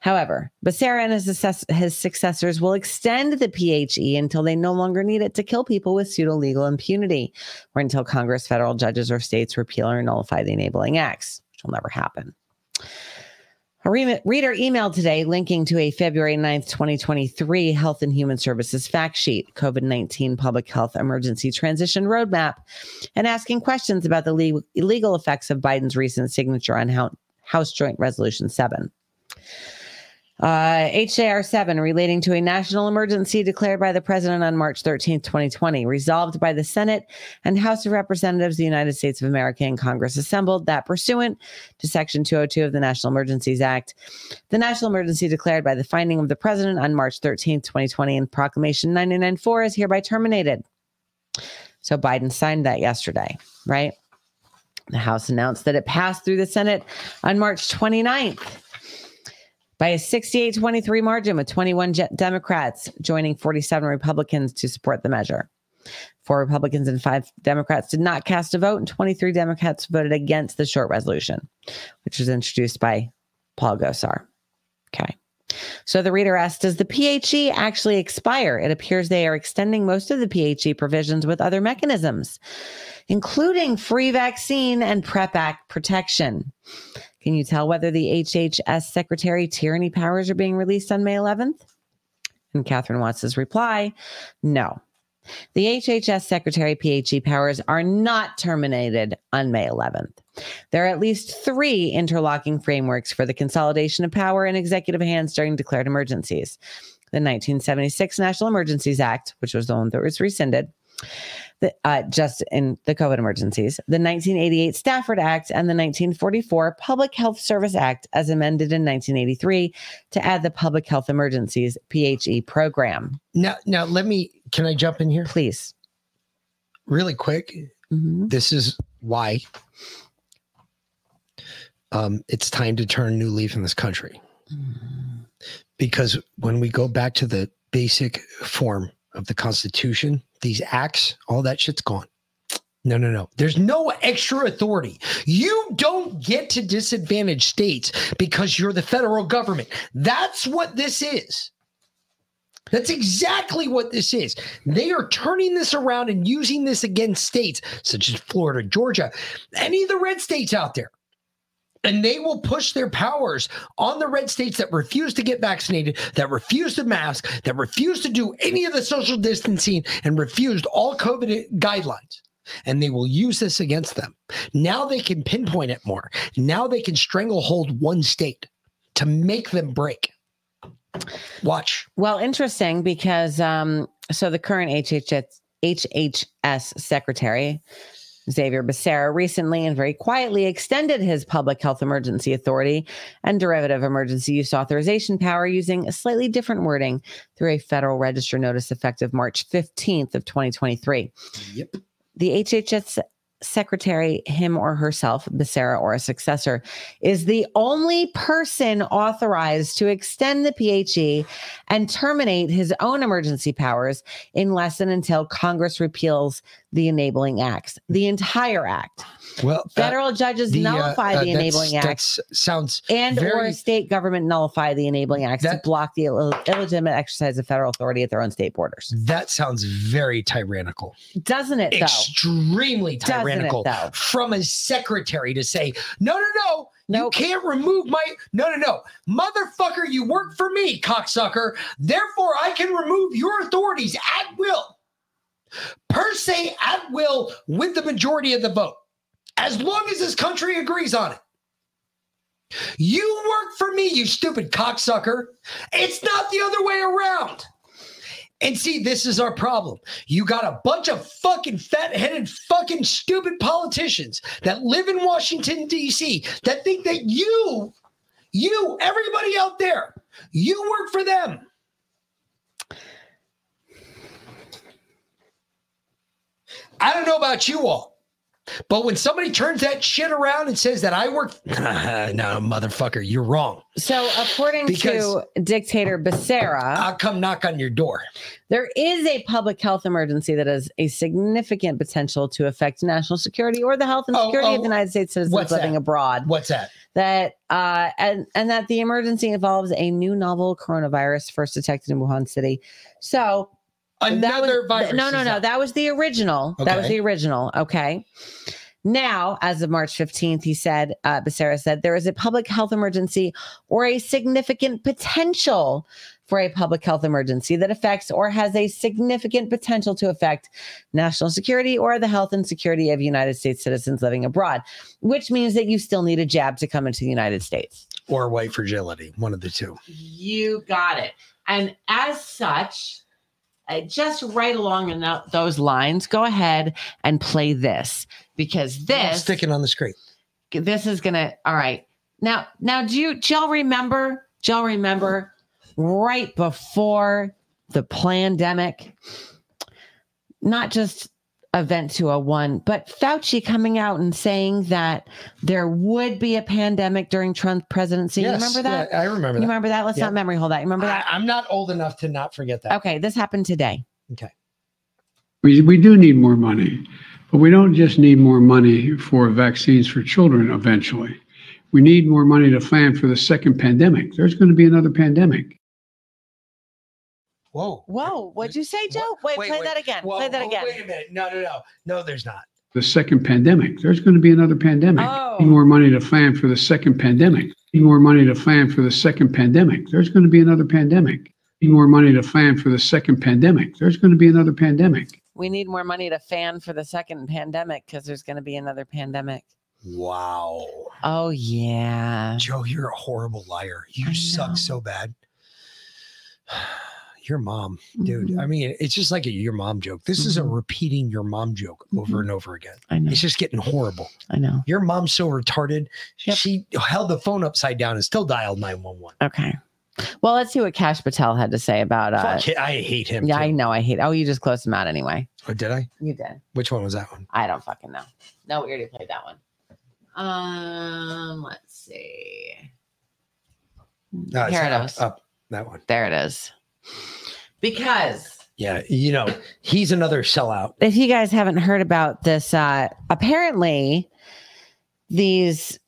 However, Becerra and his, assess- his successors will extend the PHE until they no longer need it to kill people with pseudo legal impunity, or until Congress, federal judges, or states repeal or nullify the enabling acts, which will never happen. A re- reader emailed today linking to a February 9th, 2023 Health and Human Services fact sheet, COVID 19 public health emergency transition roadmap, and asking questions about the le- illegal effects of Biden's recent signature on Hou- House Joint Resolution 7. Uh, HJR 7 relating to a national emergency declared by the president on March 13, 2020, resolved by the Senate and House of Representatives of the United States of America and Congress assembled that pursuant to Section 202 of the National Emergencies Act, the national emergency declared by the finding of the president on March 13, 2020, and Proclamation 994 is hereby terminated. So Biden signed that yesterday, right? The House announced that it passed through the Senate on March 29th by a 68 23 margin, with 21 Democrats joining 47 Republicans to support the measure. Four Republicans and five Democrats did not cast a vote, and 23 Democrats voted against the short resolution, which was introduced by Paul Gosar. Okay. So the reader asks does the PHE actually expire? It appears they are extending most of the PHE provisions with other mechanisms, including free vaccine and PREP Act protection. Can you tell whether the HHS Secretary tyranny powers are being released on May 11th? And Katherine Watts' reply, no. The HHS Secretary PHE powers are not terminated on May 11th. There are at least three interlocking frameworks for the consolidation of power in executive hands during declared emergencies. the 1976 National Emergencies Act, which was the one that was rescinded, the, uh, just in the COVID emergencies, the 1988 Stafford Act, and the 1944 Public Health Service Act, as amended in 1983 to add the Public Health Emergencies PHE program. Now, now let me. Can I jump in here, please? Really quick. This is why um, it's time to turn a new leaf in this country. Because when we go back to the basic form of the Constitution, these acts, all that shit's gone. No, no, no. There's no extra authority. You don't get to disadvantage states because you're the federal government. That's what this is. That's exactly what this is. They are turning this around and using this against states such as Florida, Georgia, any of the red states out there. And they will push their powers on the red states that refuse to get vaccinated, that refuse to mask, that refuse to do any of the social distancing, and refused all COVID guidelines. And they will use this against them. Now they can pinpoint it more. Now they can stranglehold one state to make them break. Watch. Well, interesting because um, so the current HHS HHS secretary Xavier Becerra recently and very quietly extended his public health emergency authority and derivative emergency use authorization power using a slightly different wording through a federal register notice effective March 15th of 2023. Yep. The HHS secretary, him or herself, Becerra or a successor, is the only person authorized to extend the PHE and terminate his own emergency powers unless and until Congress repeals the enabling acts, the entire act. Well, uh, Federal judges the, uh, nullify uh, the that's- enabling act sounds and or very- a state government nullify the enabling acts to block the Ill- illegitimate exercise of federal authority at their own state borders. That sounds very tyrannical. Doesn't it though? Extremely it, tyrannical though? from a secretary to say, no, no, no, you can't remove my, no, no, no, motherfucker, you work for me, cocksucker. Therefore, I can remove your authorities at will, per se, at will, with the majority of the vote, as long as this country agrees on it. You work for me, you stupid cocksucker. It's not the other way around. And see, this is our problem. You got a bunch of fucking fat headed, fucking stupid politicians that live in Washington, D.C., that think that you, you, everybody out there, you work for them. I don't know about you all, but when somebody turns that shit around and says that I work, no, motherfucker, you're wrong. So, according Because- to dictator Becerra, I'll come knock on your door. there is a public health emergency that has a significant potential to affect national security or the health and Oh, security oh, of the United States citizens what's living that? abroad. What's that? That uh, and and that the emergency involves a new novel coronavirus first detected in Wuhan City. So Another was, virus No, no, no. That was the original. That was the original. Okay. Now, as of March 15th, he said, uh, Becerra said, there is a public health emergency or a significant potential for a public health emergency that affects or has a significant potential to affect national security or the health and security of United States citizens living abroad, which means that you still need a jab to come into the United States. Or white fragility, one of the two. You got it. And as such, uh, just right along in tho- those lines, go ahead and play this because this sticking on the screen. This is gonna. All right. Now, now, do you, y'all remember? Y'all remember right before the pandemic? Not just event 201, but Fauci coming out and saying that there would be a pandemic during Trump's presidency. Yes, you remember that? yeah, I remember You that. remember that? Let's Yeah. not memory hold that. You remember that? I, am not old enough to not forget that. Okay, this happened today. Okay. We, we do need more money, but we don't just need more money for vaccines for children eventually. We need more money to plan for the second pandemic. There's going to be another pandemic. Whoa. Whoa, what'd you say, Joe? Wait, Wait, play wait. that again. Whoa, play that whoa, again. Wait a minute. No, no, no. No, there's not. The second pandemic. There's going to be another pandemic. Oh. Need more money to plan for the second pandemic. Need more money to plan for the second pandemic. There's going to be another pandemic. Need more money to plan for the second pandemic. There's going to be another pandemic. We need more money to fan for the second pandemic because there's going to be another pandemic. Wow. Oh, yeah. Joe, you're a horrible liar. You suck so bad. Your mom, dude. Mhm. I mean, it's just like a your mom joke. This is a repeating your mom joke over Mhm. and over again. I know. It's just getting horrible. I know. Your mom's so retarded. She held the phone upside down and still dialed 911. Okay. Well, let's see what Kash Patel had to say about. Uh, Fuck I hate him. yeah, too. I know. I hate. Oh, you just closed him out anyway. Oh, did I? You did. Which one was that one? I don't fucking know. No, we already played that one. Um, let's see. No, Here it up, up that one. There it is. Because Yeah, you know, he's another sellout. if you guys haven't heard about this, uh, apparently these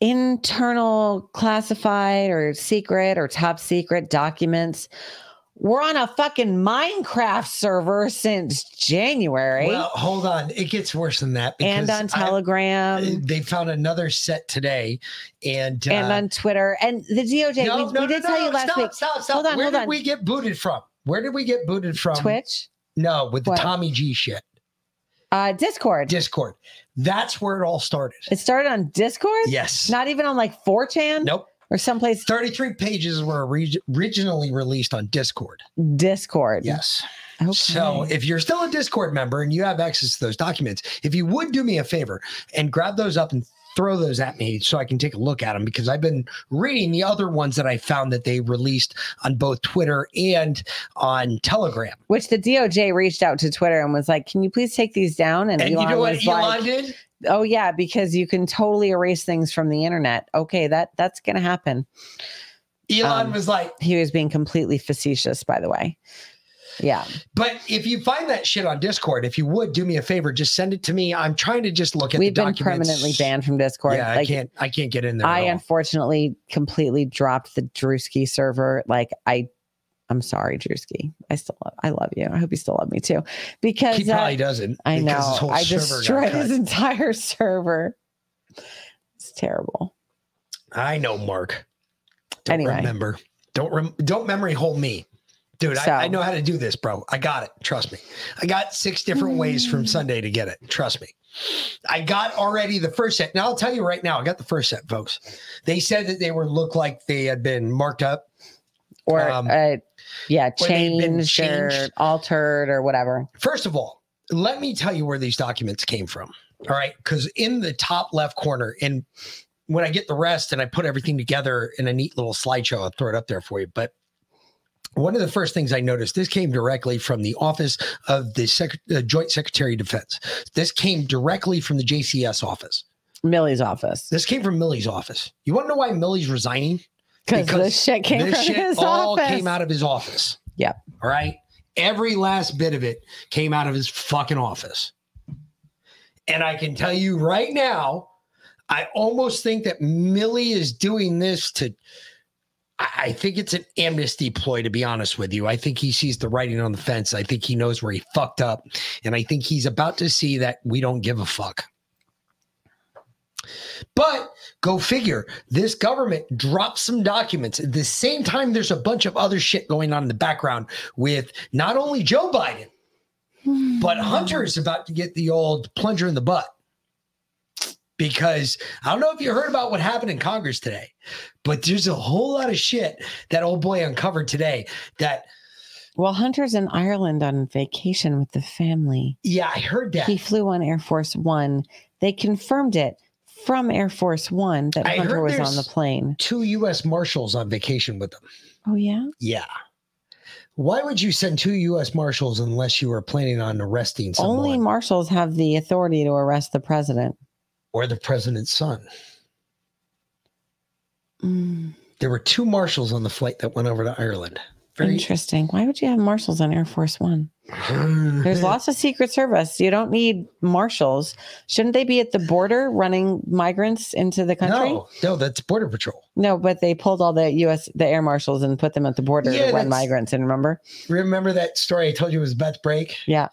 internal classified or secret or top secret documents were on a fucking Minecraft server since January Well, hold on. It gets worse than that. and on I- Telegram they found another set today, and uh, and on Twitter. And the DOJ, no, we, no, we did no, tell no, you last stop, week. Stop, stop. Hold on, Where hold did on. we get booted from? Where did we get booted from? Twitch? No, with the What? Tommy G shit. Uh, Discord. Discord. That's where it all started. It started on Discord? Yes. Not even on like 4chan? Nope. Or someplace 33 pages were orig- originally released on Discord. Discord. Yes. Okay. So if you're still a Discord member and you have access to those documents, if you would do me a favor and grab those up and throw those at me so I can take a look at them because I've been reading the other ones that I found that they released on both Twitter and on Telegram. which the DOJ reached out to Twitter and was like, "Can you please take these down?" And, And you know what Elon like, did? "Oh yeah, because you can totally erase things from the internet." Okay, that that's gonna happen. Elon Um, was like, He was being completely facetious, by the way. Yeah, but if you find that shit on Discord, if you would do me a favor, just send it to me. I'm trying to just look at we've the been documents. permanently banned from Discord. Yeah, I can't I can't get in there. I unfortunately completely dropped the Drewski server. Like I, I'm sorry, Drewski. I still love, I love you. I hope you still love me too. Because he uh, probably doesn't. I know his whole I destroyed his entire server. It's terrible. I know, Mark. Don't Anyway. remember. Don't rem- don't memory hold me, dude. So- I, I know how to do this, bro. I got it. Trust me. I got six different ways from Sunday to get it. Trust me. I got already the first set. Now I'll tell you right now. I got the first set, folks. They said that they were look like they had been marked up. Or Um, uh, yeah, been changed, or altered or whatever. First of all, let me tell you where these documents came from. All right. Because in the top left corner, and when I get the rest and I put everything together in a neat little slideshow, I'll throw it up there for you. But one of the first things I noticed, this came directly from the Office of the Sec- uh, Joint Secretary of Defense. This came directly from the JCS office. Milley's office. This came from Milley's office. You want to know why Milley's resigning? 'Cause this shit came this shit his all office. came out of his office. Yep. All right. Every last bit of it came out of his fucking office. And I can tell you right now, I almost think that Milley is doing this to. I think it's an amnesty ploy, to be honest with you. I think he sees the writing on the fence. I think he knows where he fucked up. And I think he's about to see that we don't give a fuck. But go figure, this government dropped some documents. At the same time, there's a bunch of other shit going on in the background with not only Joe Biden, but hmm. Hunter is about to get the old plunger in the butt. Because I don't know if you heard about what happened in Congress today, but there's a whole lot of shit that old boy uncovered today that, Well, Hunter's in Ireland on vacation with the family. yeah, I heard that. He flew on Air Force One. They confirmed it from Air Force One that I Hunter was on the plane. Two U.S. Marshals on vacation with them. Oh yeah. Yeah. Why would you send two U.S. Marshals unless you were planning on arresting someone Only marshals have the authority to arrest the president. or the president's son? Mm, There were two marshals on the flight that went over to Ireland. Very interesting. Why would you have marshals on Air Force One? There's lots of Secret Service. You don't need marshals. Shouldn't they be at the border running migrants into the country? No, no, that's Border Patrol. No, but they pulled all the U.S. the air marshals and put them at the border Yeah, to run migrants. And remember? Remember that story I told you was about to break? Yeah.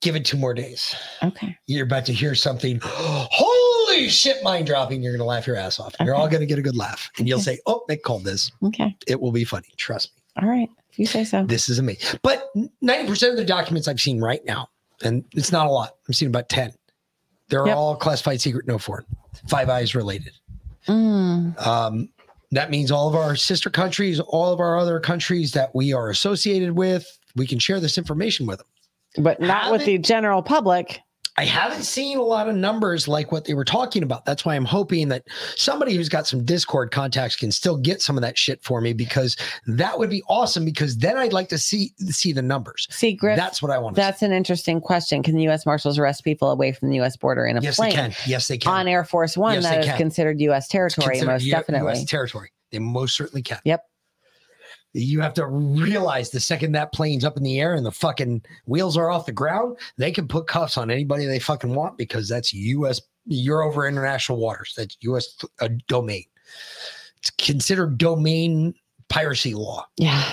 Give it two more days. Okay. You're about to hear something. Holy shit, mind dropping. You're going to laugh your ass off. You're all going to get a good laugh. And you'll say, oh, they called this. Okay. It will be funny. Trust me. All right. If you say so. This is amazing. But 90% of the documents I've seen right now, and it's not a lot, I've seen about 10. They're Yep. all classified secret, no foreign, Five Eyes related. Mm. Um, That means all of our sister countries, all of our other countries that we are associated with, we can share this information with them. But not with the general public. I haven't seen a lot of numbers like what they were talking about. That's why I'm hoping that somebody who's got some Discord contacts can still get some of that shit for me because that would be awesome. Because then I'd like to see see the numbers. See, Griff, that's what I want. That's an interesting question. Can the U.S. Marshals arrest people away from the U.S. border in a Yes, they can. Yes, they can. On Air Force One, Yes, that they can. considered U.S. territory, Considered most U- definitely. US territory. They most certainly can. Yep. You have to realize the second that plane's up in the air and the fucking wheels are off the ground, they can put cuffs on anybody they fucking want because that's U.S. You're over international waters. That's U.S. uh, domain. It's considered domain piracy law. Yeah.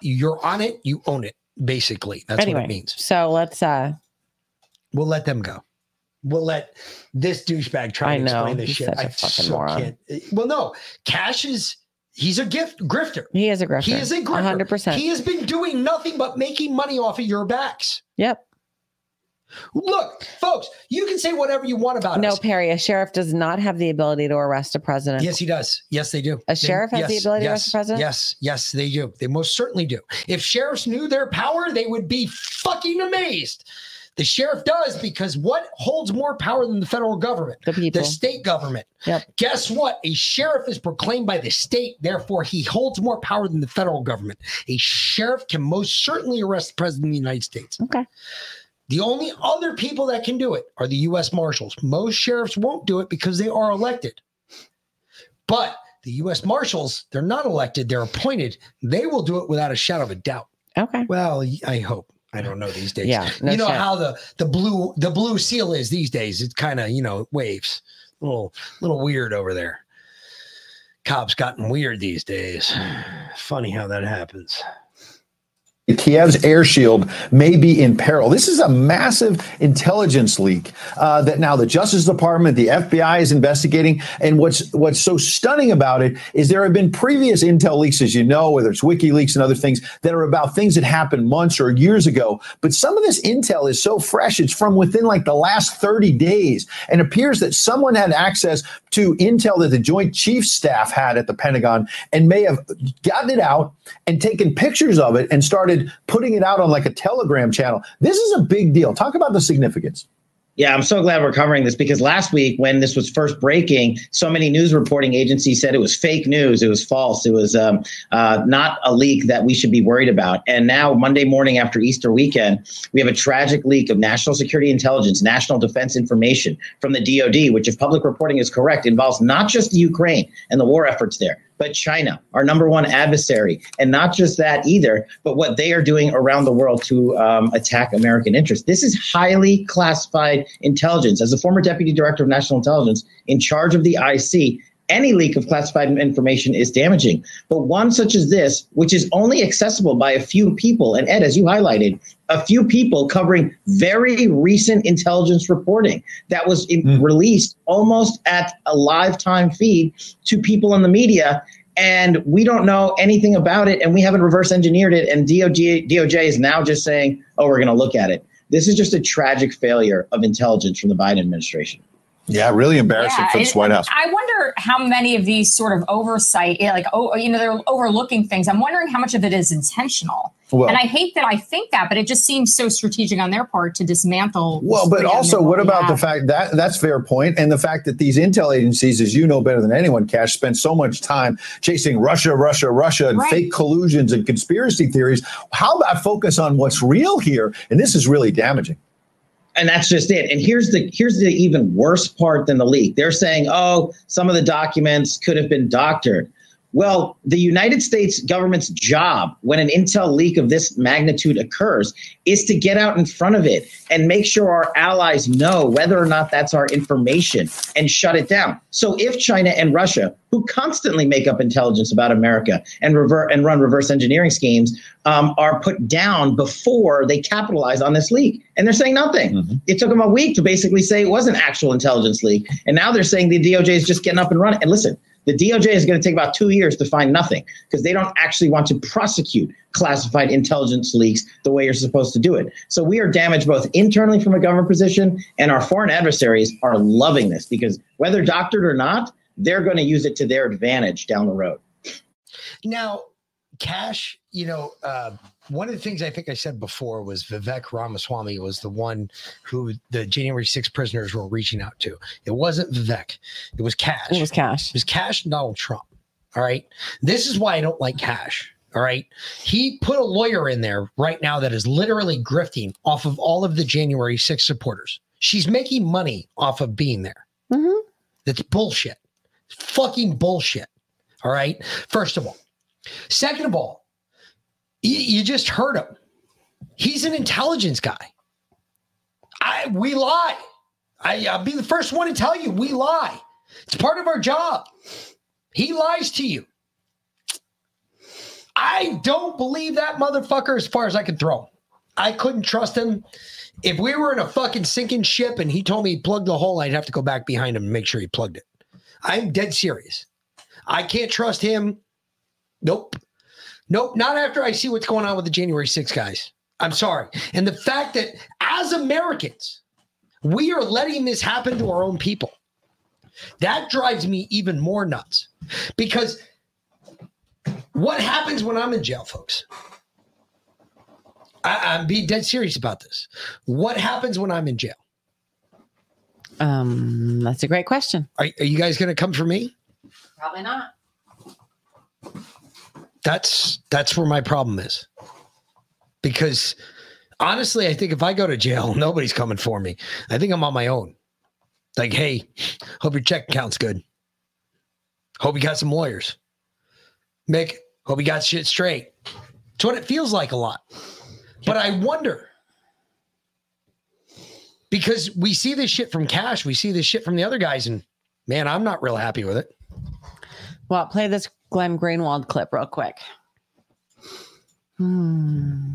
You're on it. You own it. Basically, that's anyway, what it means. so let's. uh We'll let them go. We'll let this douchebag try I to know, explain this shit. I fucking so moron. can't- Well, no, Kash is he's a gift grifter. He is a grifter. He is a grifter. hundred percent. He has been doing nothing but making money off of your backs. Yep. Look, folks, you can say whatever you want about No, us. Perry, a sheriff does not have the ability to arrest a president. Yes, he does. Yes, they do. A They- sheriff has the yes, ability to arrest a president? Yes, yes, they do. They most certainly do. If sheriffs knew their power, they would be fucking amazed. The sheriff does because what holds more power than the federal government? The. The state government. Yep. Guess what? A sheriff is proclaimed by the state, therefore he holds more power than the federal government. A sheriff can most certainly arrest the president of the United States. Okay. The only other people that can do it are the U.S. Marshals. Most sheriffs won't do it because they are elected. But the U.S. Marshals, they're not elected, they're appointed. They will do it without a shadow of a doubt. Okay. Well, I hope. I don't know these days. Yeah, no you know shit. how the the blue the blue seal is these days. It's kind of you know waves, little little weird over there. Cops gotten weird these days. Funny how that happens. Kiev's air shield may be in peril. This is a massive intelligence leak uh, that now the Justice Department, the FBI is investigating. And what's what's so stunning about it is there have been previous intel leaks, as you know, whether it's WikiLeaks and other things that are about things that happened months or years ago. But some of this intel is so fresh; it's from within like the last 30 days, and appears that someone had access to intel that the Joint Chiefs staff had at the Pentagon and may have gotten it out and taken pictures of it and started putting it out on like a Telegram channel. This is a big deal. Talk about the significance. Yeah, I'm so glad we're covering this because last week, when this was first breaking, so many news reporting agencies said it was fake news, it was false, it was um, uh, not a leak that we should be worried about. And now, Monday morning after Easter weekend, we have a tragic leak of national security intelligence, national defense information from the DoD, which, if public reporting is correct, involves not just the Ukraine and the war efforts there, but China, our number one adversary. And not just that either, but what they are doing around the world to um, attack American interests. This is highly classified intelligence. As a former deputy director of national intelligence in charge of the IC, any leak of classified information is damaging. But one such as this, which is only accessible by a few people, and Ed, as you highlighted, a few people covering very recent intelligence reporting that was in- hmm. released almost at a live time feed to people in the media. And we don't know anything about it, and we haven't reverse engineered it. And DOJ, DOJ is now just saying, oh, we're going to look at it. This is just a tragic failure of intelligence from the Biden administration. Yeah, really embarrassing Yeah, for this White House. I wonder how many of these sort of oversight, eh, like oh, you know, they're overlooking things. I'm wondering how much of it is intentional. Well- and I hate that I think that, but it just seems so strategic on their part to dismantle. Well, but also, what about the fact that that's fair point, and the fact that these intel agencies, as you know better than anyone, Kash, spend so much time chasing Russia, Russia, Russia, and Right. fake collusions and conspiracy theories. How about focus on what's real here? And this is really damaging. And that's just it. And here's the here's the even worse part than the leak. They're saying oh some of the documents could have been doctored well the united states government's job when an intel leak of this magnitude occurs is to get out in front of it and make sure our allies know whether or not that's our information and shut it down. So if china and russia who constantly make up intelligence about america and revert and run reverse engineering schemes um, are put down before they capitalize on this leak. And they're saying nothing. It took them a week to basically say it was an actual intelligence leak. And now they're saying the doj is just getting up and running. And listen the DOJ is going to take about two years to find nothing because they don't actually want to prosecute classified intelligence leaks the way you're supposed to do it. So we are damaged both internally from a government position, and our foreign adversaries are loving this because whether doctored or not, they're going to use it to their advantage down the road. Now, Kash, you know, uh, one of the things I think I said before was Vivek Ramaswamy was the one who the January 6 prisoners were reaching out to. It wasn't Vivek, it was Kash. It was Kash. It was Kash and Donald Trump. All right. This is why I don't like Kash. All right. He put a lawyer in there right now that is literally grifting off of all of the January 6 supporters. She's making money off of being there. Mm-hmm. That's bullshit. Fucking bullshit. All right. First of all, second of all, you, you just heard him. He's an intelligence guy. I we lie. I, I'll be the first one to tell you we lie. It's part of our job. He lies to you. I don't believe that motherfucker as far as I can throw him. I couldn't trust him. If we were in a fucking sinking ship and he told me he plugged the hole, I'd have to go back behind him and make sure he plugged it. I'm dead serious. I can't trust him. Nope. Nope. Not after I see what's going on with the January 6 guys. I'm sorry. And the fact that as Americans, we are letting this happen to our own people. That drives me even more nuts because what happens when I'm in jail, folks? I, I'm being dead serious about this. What happens when I'm in jail? Um, that's a great question. Are, are you guys going to come for me? Probably not. That's that's where my problem is. Because honestly, I think if I go to jail, nobody's coming for me. I think I'm on my own. Like, hey, hope your check account's good. Hope you got some lawyers. Mick, hope you got shit straight. It's what it feels like a lot. But I wonder because we see this shit from Kash, we see this shit from the other guys, and man, I'm not real happy with it. Well, play this Glenn Greenwald clip real quick. Hmm.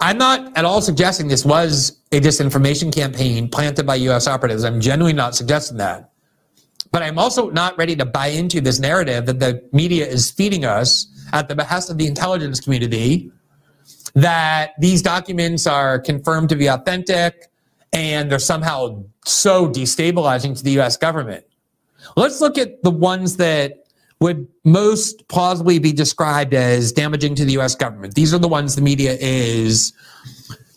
I'm not at all suggesting this was a disinformation campaign planted by U.S. operatives. I'm genuinely not suggesting that. But I'm also not ready to buy into this narrative that the media is feeding us at the behest of the intelligence community that these documents are confirmed to be authentic and they're somehow so destabilizing to the US government. Let's look at the ones that would most plausibly be described as damaging to the US government. These are the ones the media is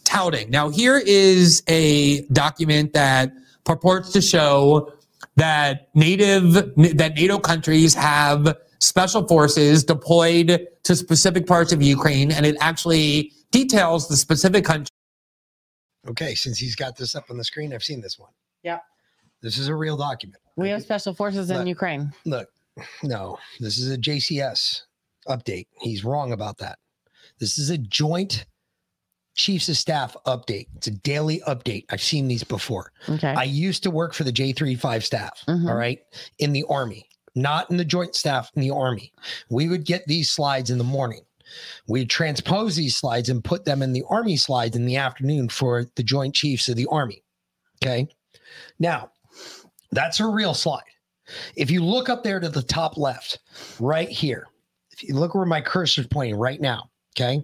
touting. Now, here is a document that purports to show that native that NATO countries have special forces deployed to specific parts of Ukraine, and it actually details the specific country. Okay, since he's got this up on the screen, I've seen this one. Yep. This is a real document. We have special forces in. Ukraine. Look, no, this is a JCS update. He's wrong about that. This is a joint chiefs of staff update. It's a daily update. I've seen these before. Okay. I used to work for the J35 staff, Mhm. all right, in the Army, not in the joint staff in the Army. We would get these slides in the morning. We'd transpose these slides and put them in the Army slides in the afternoon for the Joint Chiefs of the Army. Okay. Now, that's a real slide. If you look up there to the top left, right here, if you look where my cursor is pointing right now, okay,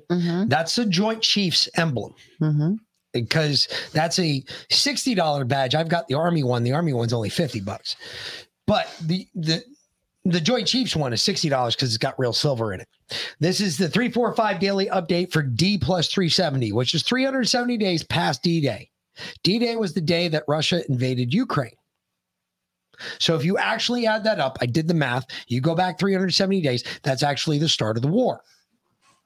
that's the Joint Chiefs emblem Mm-hmm. because that's a $60 badge. I've got the Army one. The Army one's only 50 bucks. But the the the Joint Chiefs one is $60 because it's got real silver in it. This is the 345 daily update for D plus 370, which is 370 days past D Day. D Day was the day that Russia invaded Ukraine. So if you actually add that up, I did the math, you go back 370 days, that's actually the start of the war.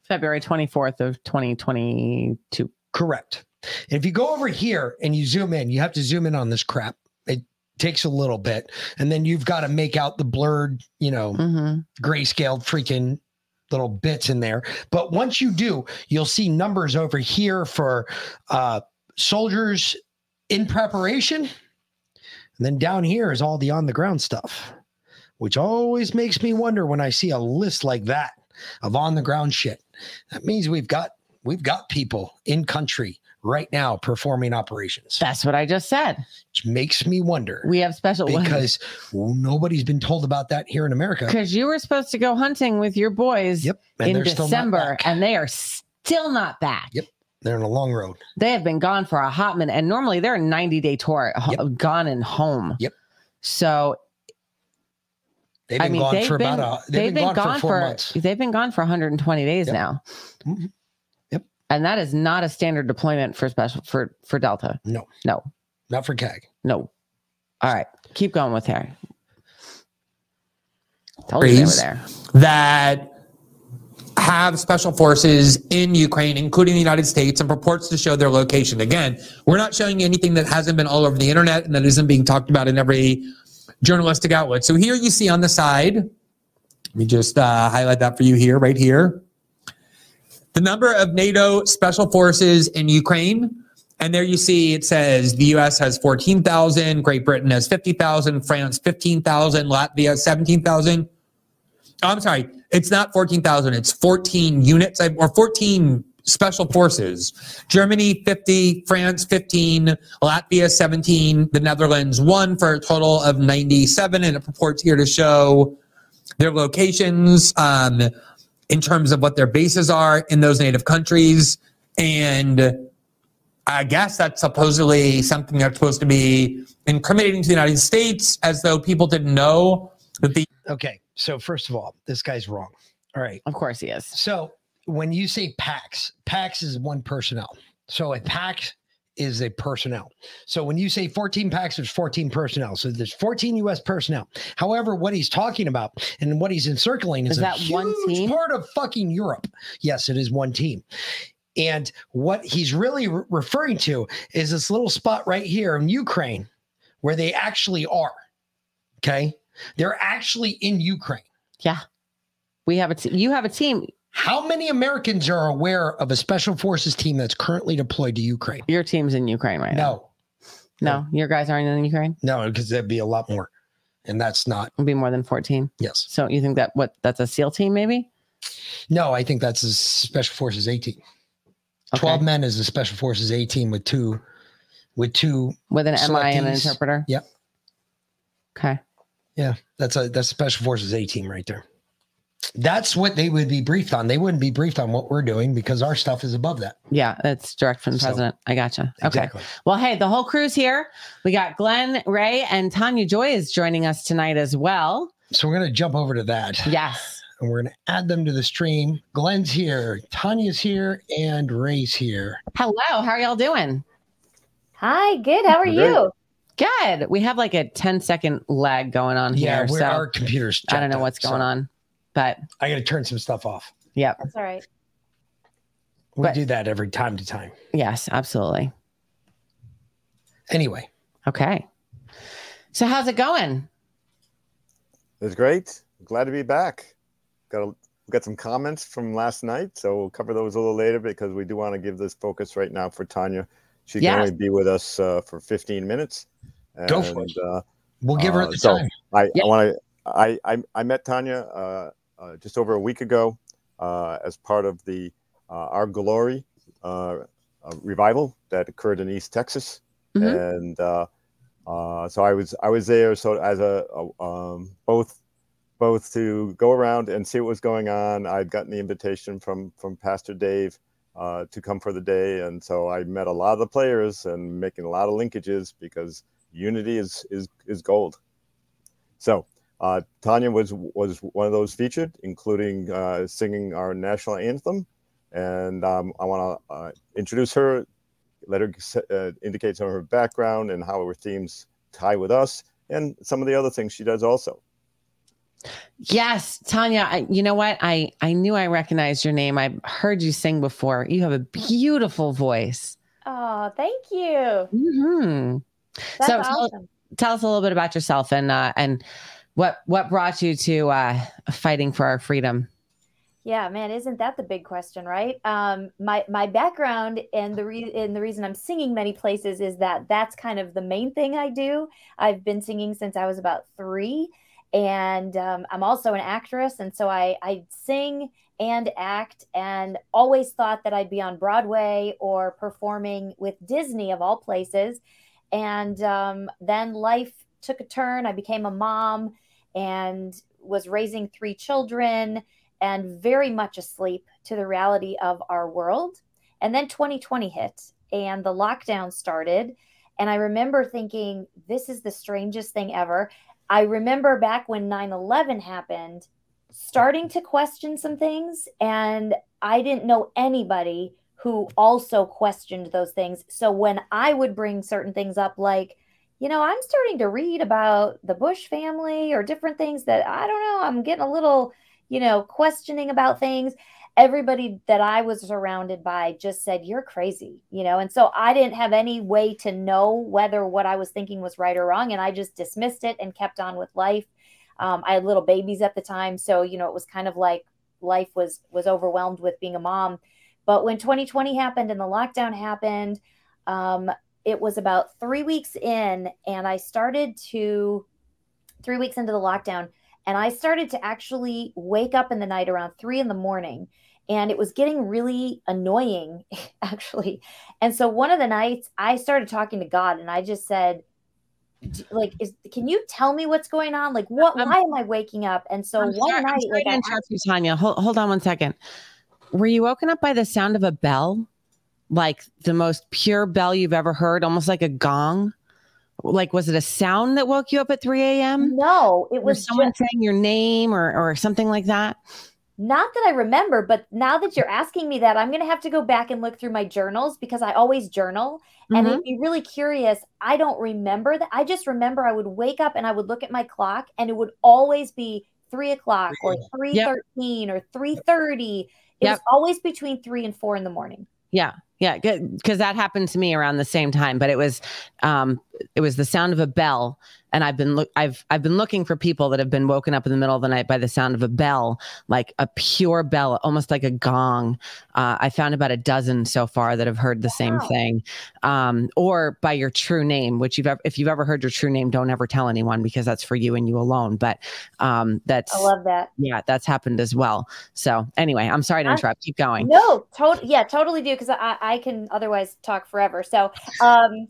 February 24th of 2022. Correct. And if you go over here and you zoom in, you have to zoom in on this crap. It takes a little bit. And then you've got to make out the blurred, you know, grayscaled freaking little bits in there. But once you do, you'll see numbers over here for uh, soldiers in preparation. And then down here is all the on the ground stuff, which always makes me wonder when I see a list like that of on the ground shit. That means we've got we've got people in country right now performing operations. That's what I just said. Which makes me wonder. We have special because nobody's been told about that here in America. Because you were supposed to go hunting with your boys and in they're still not December, and they are still not back. Yep. They're on a long road. They have been gone for a hot minute, and normally they're a 90 day tour, ho- gone and home. Yep. So They've been gone for about a- they've been gone for four months. They've been gone for 120 days now. Mm-hmm. Yep. And that is not a standard deployment for special for for Delta. No. No. Not for CAG. No. All right. Keep going with Harry. Told you they were there. that have special forces in Ukraine, including the United States, and purports to show their location. Again, we're not showing you anything that hasn't been all over the internet and that isn't being talked about in every journalistic outlet. So here you see on the side, let me just uh, highlight that for you here, right here. The number of NATO special forces in Ukraine. And there you see it says the US has 14,000, Great Britain has 50,000, France 15,000, Latvia 17,000. Oh, I'm sorry, it's not 14,000, it's 14 units or 14 special forces. Germany 50, France 15, Latvia 17, the Netherlands 1 for a total of 97. And it purports here to show their locations um, in terms of what their bases are in those native countries. And I guess that's supposedly something that's supposed to be incriminating to the United States as though people didn't know that the Okay. So first of all, this guy's wrong. All right. Of course he is. So when you say PAX, PAX is one personnel. So a PAX is a personnel. So when you say 14 PAX, there's 14 personnel. So there's 14 US personnel. However, what he's talking about and what he's encircling is, Is a that one team? part of fucking Europe. Yes, it is one team. And what he's really re- referring to is this little spot right here in Ukraine where they actually are. Okay. They're actually in Ukraine. Yeah. We have a t- you have a team. How many Americans are aware of a special forces team that's currently deployed to Ukraine? Your team's in Ukraine right now. No, No, your guys aren't in Ukraine? no, because that'd be a lot more. And that's not, It'll be more than 14. yes. So you think that what that's a SEAL team maybe? No, I think that's a special forces A team. 12 men is a special forces A team with two, with two, With an MI and an interpreter? Yep. Okay. Yeah. That's a, that's special forces A team right there. That's what they would be briefed on. They wouldn't be briefed on what we're doing because our stuff is above that. Yeah, it's direct from the So- president. I gotcha. Okay. Exactly. Well, hey, the whole crew's here. We got Glenn, Ray, and Tanya Joy is joining us tonight as well. So we're going to jump over to that. Yes. And we're going to add them to the stream. Glenn's here, Tanya's here, and Ray's here. Hello. How are y'all doing? Hi, good. How are Great. you? Good. We have like a 10 second lag going on Yeah, here. we're, so our computer's. I don't jacked know up, what's going so on, but I got to turn some stuff off. yep. That's all right. We But- do that every time to time. Yes, absolutely. Anyway, Okay. So how's it going? It's great. Glad to be back. Got a, got some comments from last night, so we'll cover those a little later because we do want to give this focus right now for Tanya. She can Yeah. only be with us uh, for 15 minutes. Go for it. Uh, We'll give her uh, the so time. I, Yeah. I want to. I, I I met Tanya uh, uh, just over a week ago uh, as part of the uh, Our Glory uh, uh, revival that occurred in East Texas, Mhm. and uh, uh, so I was I was there so as a, a um, both both to go around and see what was going on. I'd gotten the invitation from from Pastor Dave uh, to come for the day, and so I met a lot of the players and making a lot of linkages because unity is is is gold. So uh, Tanya was was one of those featured, including uh, singing our national anthem, and um, I want to uh, introduce her, let her uh, indicate some of her background and how her themes tie with us, and some of the other things she does also. Yes, Tanya. I, you know what? I I knew I recognized your name. I've heard you sing before. You have a beautiful voice. Oh, thank you. Hmm. That's so tell, tell us a little bit about yourself and uh, and what what brought you to uh, fighting for our freedom. Yeah, man, isn't that the big question, right? Um, my my background and the re- and the reason I'm singing many places is that that's kind of the main thing I do. I've been singing since I was about three, and um, I'm also an actress, and so I I sing and act, and always thought that I'd be on Broadway or performing with Disney of all places, and um, then life took a turn. I became a mom and was raising three children and very much asleep to the reality of our world. And then 2020 hit and the lockdown started. And I remember thinking, this is the strangest thing ever. I remember back when 9 11 happened, starting to question some things, and I didn't know anybody who also questioned those things. So when I would bring certain things up, like, you know, I'm starting to read about the Bush family or different things that I don't know, I'm getting a little, you know, questioning about things. Everybody that I was surrounded by just said, You're crazy, you know, and so I didn't have any way to know whether what I was thinking was right or wrong. And I just dismissed it and kept on with life. Um, I had little babies at the time. So, you know, it was kind of like life was was overwhelmed with being a mom. But when 2020 happened and the lockdown happened, um, it was about three weeks in, and I started to, three weeks into the lockdown, and I started to actually wake up in the night around three in the morning. And it was getting really annoying, actually. And so one of the nights I started talking to God and I just said, like is can you tell me what's going on like what why am i waking up and so I'm one sorry, I'm night sorry like to interrupt you, Tanya. Hold, hold on one second. Were you woken up by the sound of a bell? Like the most pure bell you've ever heard, almost like a gong? Like, was it a sound that woke you up at 3 a.m.? No, it was was someone just- saying your name or, or something like that. Not that I remember, but now that you're asking me that, I'm going to have to go back and look through my journals because I always journal. And Mhm. it'd be really curious. I don't remember that. I just remember I would wake up and I would look at my clock and it would always be three o'clock or three thirteen or three thirty. It was always between three and four in the morning. Yeah, yeah, because that happened to me around the same time. But it was, um, it was the sound of a bell, and I've been look, I've I've been looking for people that have been woken up in the middle of the night by the sound of a bell, like a pure bell, almost like a gong. Uh, I found about a dozen so far that have heard the same thing, um, or by your true name, which you've ever, if you've ever heard your true name, don't ever tell anyone because that's for you and you alone. But um, that's I love that. yeah, that's happened as well. So anyway, I'm sorry to I- interrupt. Keep going. No, totally. Yeah, totally do because I, I can otherwise talk forever. So um,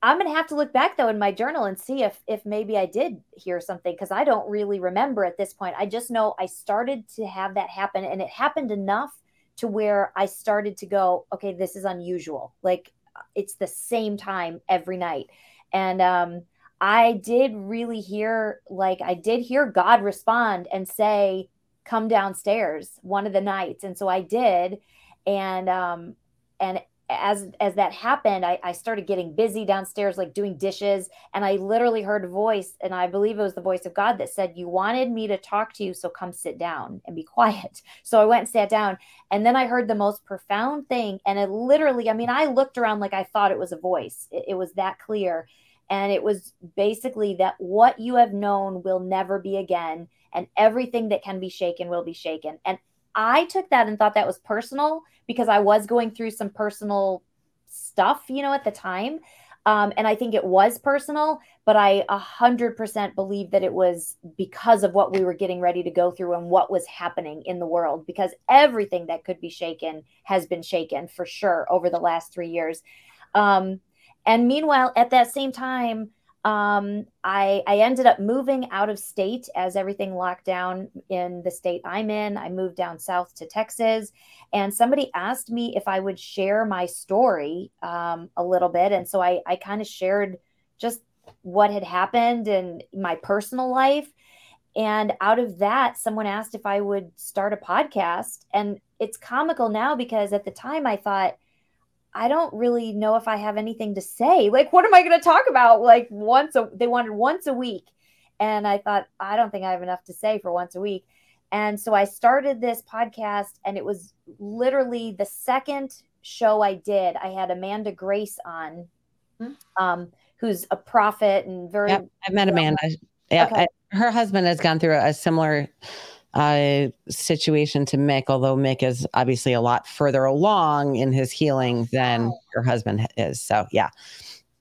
I'm gonna have to look back though in my journal and see if if maybe I did hear something because I don't really remember at this point. I just know I started to have that happen, and it happened enough to where I started to go, okay, this is unusual. Like it's the same time every night, and um, I did really hear like I did hear God respond and say, "Come downstairs." One of the nights, and so I did, and um, and as as that happened I, I started getting busy downstairs like doing dishes. And i literally heard a voice and i believe it was the voice of god that said you wanted me to talk to you so come sit down and be quiet. So i went and sat down. And then i heard the most profound thing. And it literally i mean i looked around like i thought it was a voice. It, it was that clear. And it was basically that what you have known will never be again. And everything that can be shaken will be shaken. And I took that and thought that was personal because I was going through some personal stuff, you know, at the time. Um, and I think it was personal, but I a hundred percent believe that it was because of what we were getting ready to go through and what was happening in the world. Because everything that could be shaken has been shaken for sure over the last three years. Um, and meanwhile, at that same time, um, I, I ended up moving out of state as everything locked down in the state I'm in. I moved down south to Texas, and somebody asked me if I would share my story um, a little bit. And so I, I kind of shared just what had happened in my personal life. And out of that, someone asked if I would start a podcast. And it's comical now because at the time I thought, I don't really know if I have anything to say. Like, what am I going to talk about? Like, once a, they wanted once a week. And I thought, I don't think I have enough to say for once a week. And so I started this podcast, and it was literally the second show I did. I had Amanda Grace on, um, who's a prophet and very. Yep, I've met Amanda. Yeah, Okay. I- her husband has gone through a similar uh, situation to Mick, although Mick is obviously a lot further along in his healing than your husband is. So, yeah.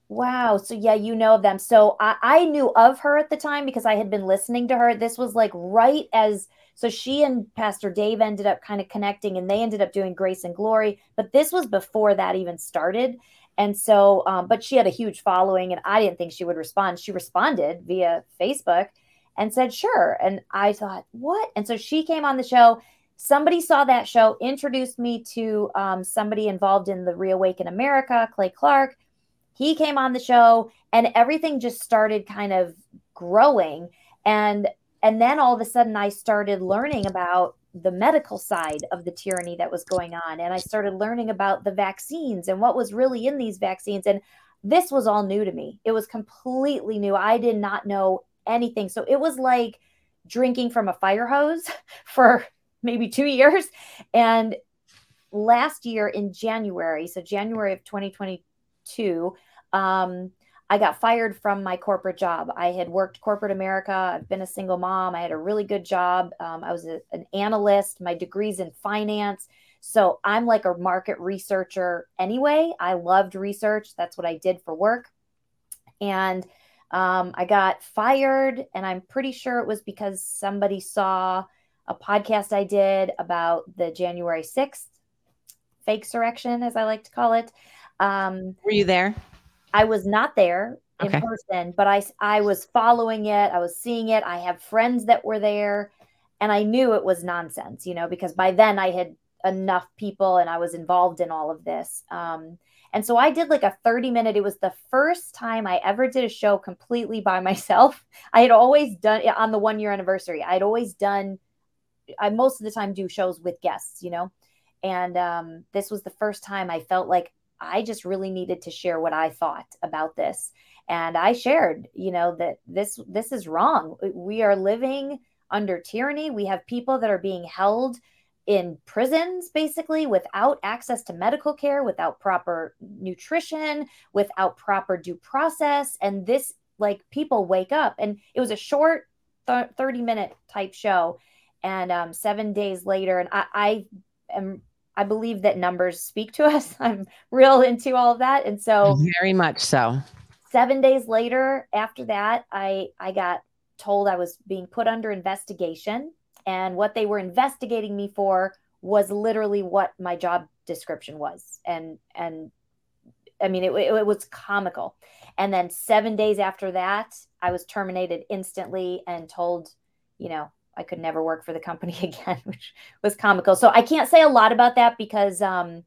Wow. So yeah, you know of them. So I, I knew of her at the time because I had been listening to her. This was like right as so she and Pastor Dave ended up kind of connecting and they ended up doing Grace and Glory. But this was before that even started. And so, um, but she had a huge following and I didn't think she would respond. She responded via Facebook and said, sure. And I thought, what? And so she came on the show. Somebody saw that show, introduced me to um, somebody involved in the Reawaken America, Clay Clark he came on the show and everything just started kind of growing and and then all of a sudden I started learning about the medical side of the tyranny that was going on and I started learning about the vaccines and what was really in these vaccines and this was all new to me. It was completely new. I did not know anything. So it was like drinking from a fire hose for maybe 2 years and last year in January, so January of 2022, um, I got fired from my corporate job. I had worked corporate America. I've been a single mom. I had a really good job. Um, I was a, an analyst. My degree's in finance. So I'm like a market researcher anyway. I loved research. That's what I did for work. And um, I got fired, and I'm pretty sure it was because somebody saw a podcast I did about the January 6th fake surrection, as I like to call it. Um, Were you there? I was not there in Okay. person, but I I was following it. I was seeing it. I have friends that were there, and I knew it was nonsense, you know, because by then I had enough people and I was involved in all of this. Um, and so I did like a 30 minute. It was the first time I ever did a show completely by myself. I had always done it on the one year anniversary. I'd always done. I most of the time do shows with guests, you know, and um, this was the first time I felt like I just really needed to share what I thought about this. And I shared, you know, that this this is wrong. We are living under tyranny. We have people that are being held in prisons basically without access to medical care, without proper nutrition, without proper due process. And this like people wake up and it was a short th- 30 minute type show and um, seven days later and I, I am I believe that numbers speak to us. I'm real into all of that. And so Very much so. seven days later after that, I I got told I was being put under investigation. And what they were investigating me for was literally what my job description was. And and I mean it, it, it was comical. And then seven days after that, I was terminated instantly and told, you know, I could never work for the company again, which was comical. So I can't say a lot about that because um,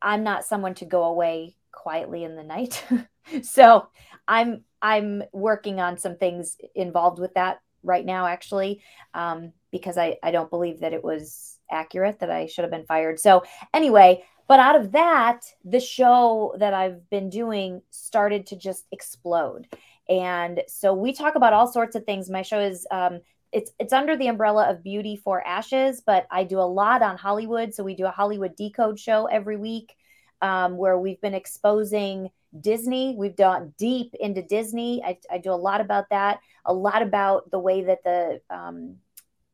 I'm not someone to go away quietly in the night. so I'm I'm working on some things involved with that right now, actually, um, because I I don't believe that it was accurate that I should have been fired. So anyway, but out of that, the show that I've been doing started to just explode. And so we talk about all sorts of things. My show is um, it's it's under the umbrella of Beauty for Ashes, but I do a lot on Hollywood. So we do a Hollywood Decode show every week, um, where we've been exposing Disney. We've done deep into Disney. I, I do a lot about that. A lot about the way that the um,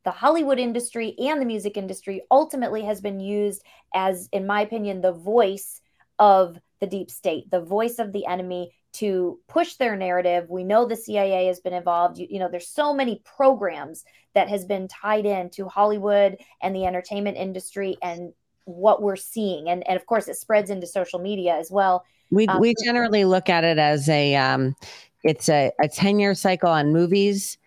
the Hollywood industry and the music industry ultimately has been used as, in my opinion, the voice of the deep state, the voice of the enemy to push their narrative. We know the CIA has been involved. You, you know, there's so many programs that has been tied in to Hollywood and the entertainment industry and what we're seeing. And, and of course, it spreads into social media as well. We Um, we generally look at it as a um, it's a, a 10 year cycle on movies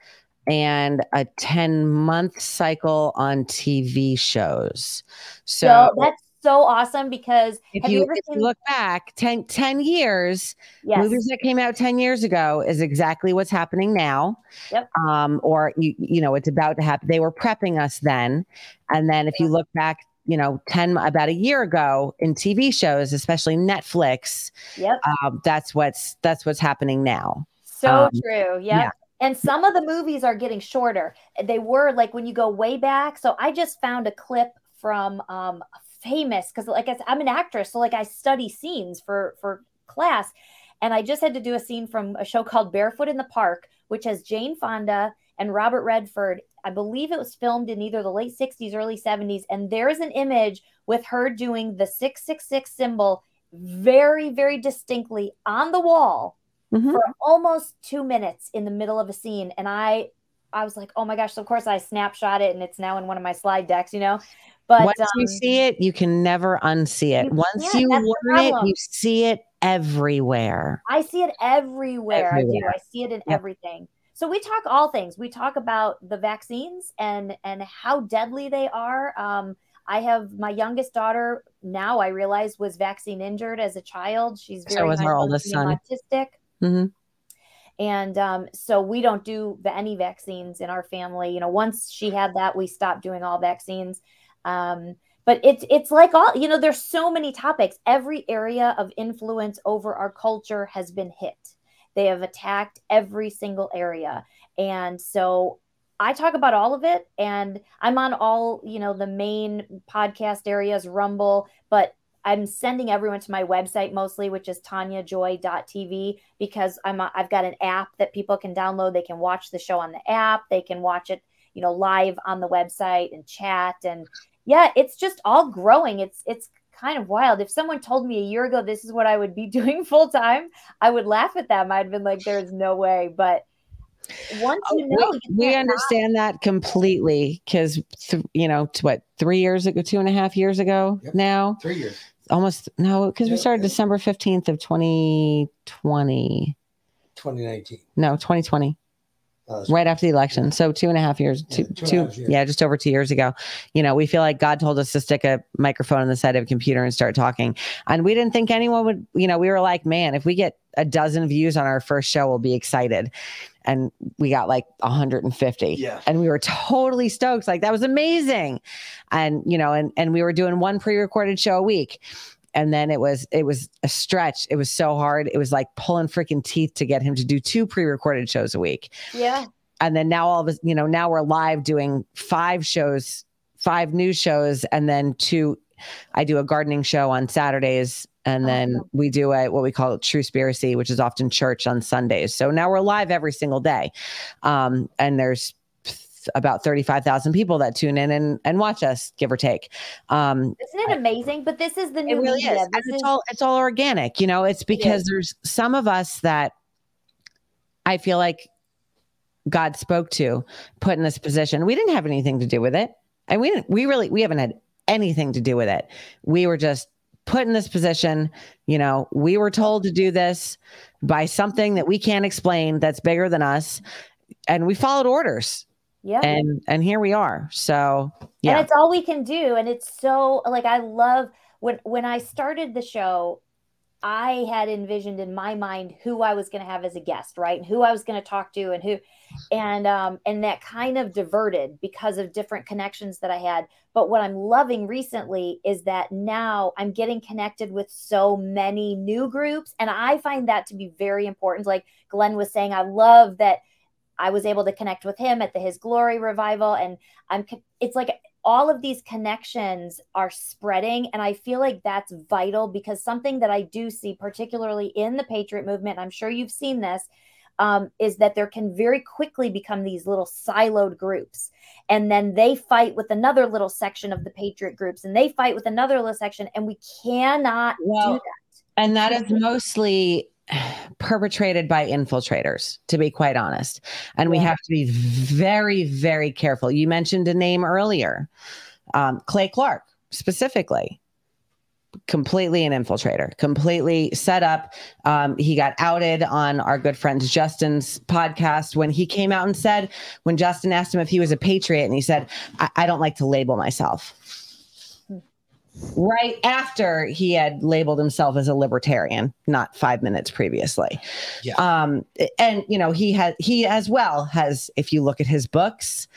and a 10 month cycle on TV shows. So, that's so awesome because if have you, you ever if seen look back 10, 10 years, Yes. movies that came out 10 years ago is exactly what's happening now. Yep. Um, or you, you know, it's about to happen. They were prepping us then. And then if you look back, you know, 10 about a year ago in TV shows, especially Netflix, Yep. um, that's what's that's what's happening now. So Um, true. Yep. yeah. And some of the movies are getting shorter. They were like when you go way back. So I just found a clip from um famous because like I said, I'm an actress, so like I study scenes for for class. And I just had to do a scene from a show called Barefoot in the Park, which has Jane Fonda and Robert Redford. I believe it was filmed in either the late 60s, early 70s. And there is an image with her doing the 666 symbol very, very distinctly on the wall for almost two minutes in the middle of a scene. And I I was like, oh my gosh. So of course I snapshot it and it's now in one of my slide decks, you know. But once you um, see it, you can never unsee it. you Once you learn it, you see it everywhere. I see it everywhere. I do. I see it in everything. So we talk all things. We talk about the vaccines and and how deadly they are. Um, I have my youngest daughter now. I realize was vaccine injured as a child. She's So very was our oldest son. autistic. hmm And um, so we don't do the, any vaccines in our family. You know, once she had that, we stopped doing all vaccines. Um, but it's it's like all you know. There's so many topics. Every area of influence over our culture has been hit. They have attacked every single area, and so I talk about all of it. And I'm on all you know the main podcast areas, Rumble, but I'm sending everyone to my website mostly, which is tanyajoy.tv, because I'm a, I've got an app that people can download. They can watch the show on the app. They can watch it, you know, live on the website and chat. And yeah, it's just all growing. It's it's kind of wild. If someone told me a year ago this is what I would be doing full time, I would laugh at them. I'd been like, there's no way. But once oh, you know, Oh, we, you we can't understand that completely because th- you know to what three years ago two and a half years ago now Three years. almost no because we started december 15th of 2020 2019. no 2020 That's right after the election. So two and a half years two, two two years. yeah just over two years ago. You know we feel like god told us to stick a microphone on the side of a computer and start talking. And we didn't think anyone would you know we were like man if we get a dozen views on our first show we'll be excited. And we got like 150 Yeah. and we were totally stoked. Like that was amazing. And you know and and we were doing one pre-recorded show a week and then it was it was a stretch. It was so hard. It was like pulling freaking teeth to get him to do two pre-recorded shows a week. Yeah. and then now all of us you know now we're live doing five shows five news shows and then two i do a gardening show on saturdays and then we do a what we call true spiracy which is often church on sundays. So now we're live every single day. Um, and there's about 35,000 people that tune in and, and watch us give or take um, Isn't it amazing? But this is the new it really media. is. It's is- all it's all organic, you know. It's because is. there's some of us that I feel like God spoke to, put in this position. We didn't have anything to do with it. And we didn't we really we haven't had anything to do with it. We were just put in this position, you know, we were told to do this by something that we can't explain that's bigger than us. And we followed orders. Yeah. And and here we are. So yeah. And it's all we can do. And it's so like I love when when I started the show, I had envisioned in my mind who I was going to have as a guest, right? And who I was going to talk to and who and um and that kind of diverted because of different connections that I had. But what I'm loving recently is that now I'm getting connected with so many new groups and I find that to be very important. Like Glenn was saying, I love that I was able to connect with him at the His Glory revival, and I'm. It's like all of these connections are spreading, and I feel like that's vital because something that I do see, particularly in the Patriot movement, I'm sure you've seen this, um, is that there can very quickly become these little siloed groups, and then they fight with another little section of the Patriot groups, and they fight with another little section, and we cannot do that. And that is mostly perpetrated by infiltrators, to be quite honest. And we have to be very, very careful. You mentioned a name earlier, um, Clay Clark specifically. Completely an infiltrator, completely set up. Um, he got outed on our good friend Justin's podcast when he came out and said, when Justin asked him if he was a patriot, and he said, I, I don't like to label myself right after he had labeled himself as a libertarian not five minutes previously. Yeah. um and you know he has he as well has if you look at his books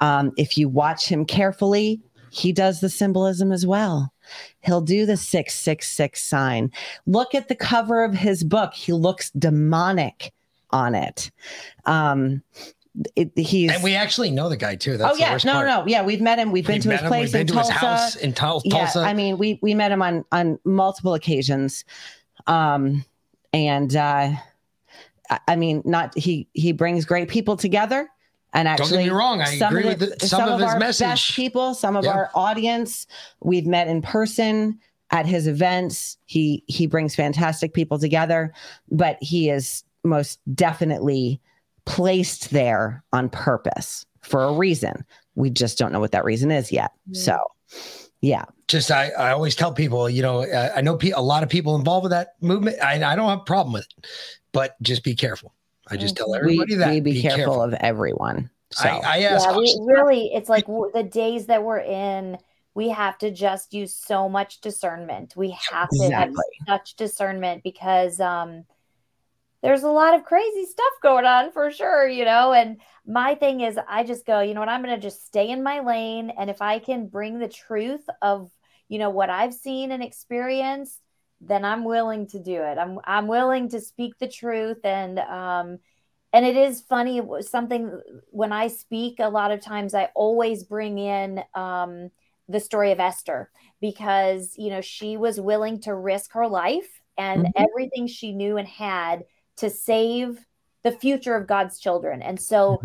um if you watch him carefully he does the symbolism as well. He'll do the 666 sign. Look at the cover of his book. He looks demonic on it. Um it, he's And we actually know the guy too. That's oh yeah, no, part. no, yeah. We've met him. We've been We've to his him, place we've been in to his Tulsa. house in Tul- Yeah, Tulsa. I mean, we we met him on on multiple occasions, um, and uh, I- mean, not he he brings great people together. And Don't get actually, me wrong, I some agree of with the- some of his our message. best people, some of Yeah. our audience, we've met in person at his events. He he brings fantastic people together, but he is most definitely placed there on purpose for a reason. We just don't know what that reason is yet. So, yeah. just I, I always tell people, you know, I, I know pe- a lot of people involved with that movement. I, I don't have a problem with it, but just be careful. I just tell everybody we, that. we be, careful, of everyone. So I, I ask. yeah, we really, it's like w- the days that we're in we have to just use so much discernment. We have to have such discernment because um there's a lot of crazy stuff going on for sure, you know. And my thing is, I just go, you know what, I'm going to just stay in my lane. And if I can bring the truth of, you know, what I've seen and experienced, then I'm willing to do it. I'm I'm willing to speak the truth. And um, and it is funny something when I speak. A lot of times, I always bring in um, the story of Esther because you know she was willing to risk her life and Mhm. everything she knew and had to save the future of God's children. And so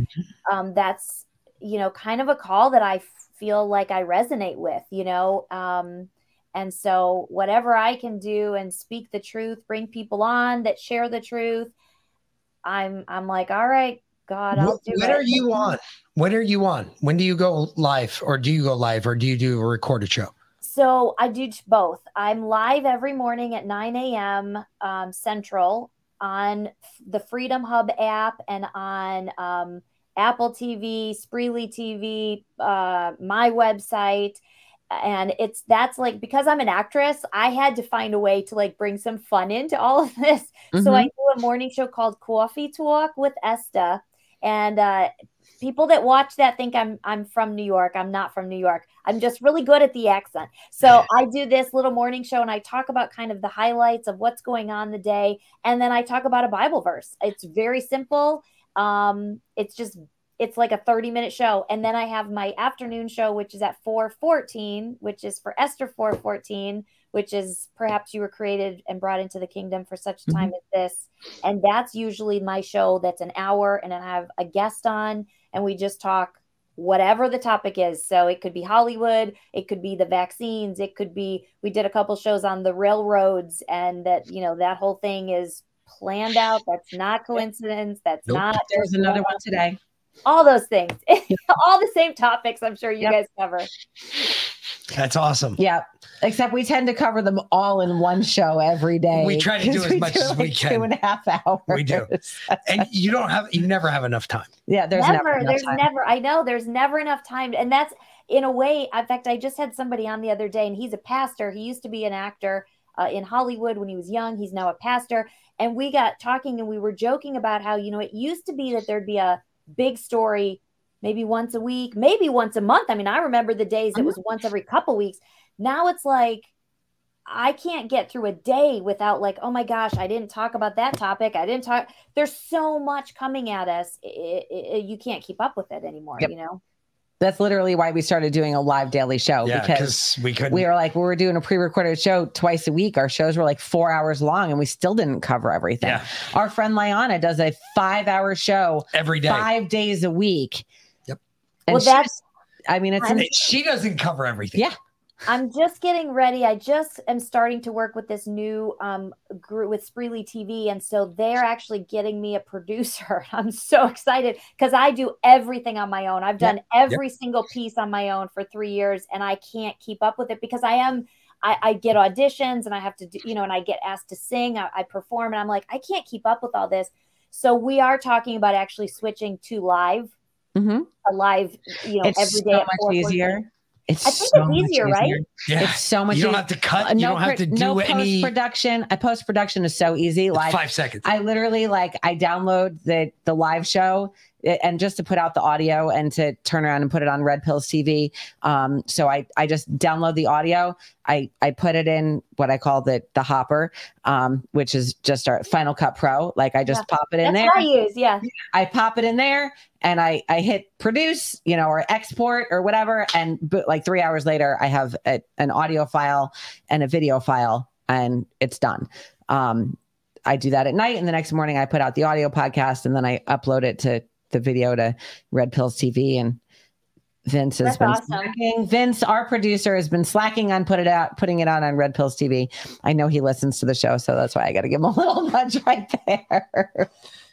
um, that's, you know, kind of a call that I feel like I resonate with, you know. Um, and so whatever I can do and speak the truth, bring people on that share the truth, I'm I'm like, all right, God, I'll Wh- do when it. are you on? When are you on? When do you go live, or do you go live, or do you do a recorded show? So I do both. I'm live every morning at 9 a.m. Um, Central on the Freedom Hub app and on um, Apple TV, Spreely TV, uh, my website. And it's that's like because I'm an actress, I had to find a way to like bring some fun into all of this. So I Mhm. do a morning show called Coffee Talk with Esta. And uh, people that watch that think I'm I'm from New York. I'm not from New York. I'm just really good at the accent. So I do this little morning show and I talk about kind of the highlights of what's going on the day, and then I talk about a Bible verse. It's very simple. Um, it's just it's like a 30 minute show and then i have my afternoon show which is at 414 which is for esther 414 which is perhaps you were created and brought into the kingdom for such a time as this and that's usually my show that's an hour and i have a guest on and we just talk whatever the topic is so it could be hollywood it could be the vaccines it could be we did a couple shows on the railroads and that you know that whole thing is planned out that's not coincidence that's Nope. not There's another one today. all those things all the same topics i'm sure you guys cover That's awesome. Yeah. Except we tend to cover them all in one show every day. We try to do 'cause as much do as we like can. Two and a half hours. We do. And you don't have you never have enough time. Yeah, there's never, never, there's time. never i know there's never enough time and that's in a way in fact i just had somebody on the other day and he's a pastor he used to be an actor uh, in hollywood when he was young he's now a pastor and we got talking and we were joking about how you know it used to be that there'd be a big story maybe once a week maybe once a month i mean i remember the days it was once every couple weeks now it's like I can't get through a day without like, oh my gosh, I didn't talk about that topic. I didn't talk. There's so much coming at us. i i you can't keep up with it anymore. Yep. You know. That's literally why we started doing a live daily show Yeah, because 'cause we couldn't- We were like, we were doing a pre-recorded show twice a week. Our shows were like four hours long, and we still didn't cover everything. Yeah. Our friend Liana does a five-hour show every day, five days a week. Yep. And Well, that's- I mean, it's I'm- she doesn't cover everything. Yeah. I'm just getting ready. I just am starting to work with this new um, group with Spreely TV. And so they're actually getting me a producer. I'm so excited because I do everything on my own. I've done Yep. Yep. every single piece on my own for three years and I can't keep up with it because I am. I, I get auditions and I have to do, you know, and I get asked to sing. I, I perform and I'm like, I can't keep up with all this. So we are talking about actually switching to live, Mhm. a live, you know, It's every day. so much 4:14. easier. It's I think so it's much easier, right? Yeah. It's so much. You don't easier. have to cut. Uh, You don't have to do no any- post production. A post production is so easy. Like five seconds. I literally like I download the the live show and just to put out the audio and to turn around and put it on Red Pills TV. Um, so I I just download the audio. I I put it in what I call the the hopper, um, which is just our Final Cut Pro. Like I just Yeah. pop it in That's there. what I use. Yeah. I pop it in there and I I hit produce, you know, or export or whatever, and bo- like three hours later, I have a, an audio file and a video file, and it's done. Um, I do that at night, and the next morning I put out the audio podcast, and then I upload it to the video to Red Pills TV, and Vince has That's been awesome. slacking. Vince, our producer, has been slacking on put it out, putting it out on Red Pills TV. I know he listens to the show, so that's why I got to give him a little nudge right there.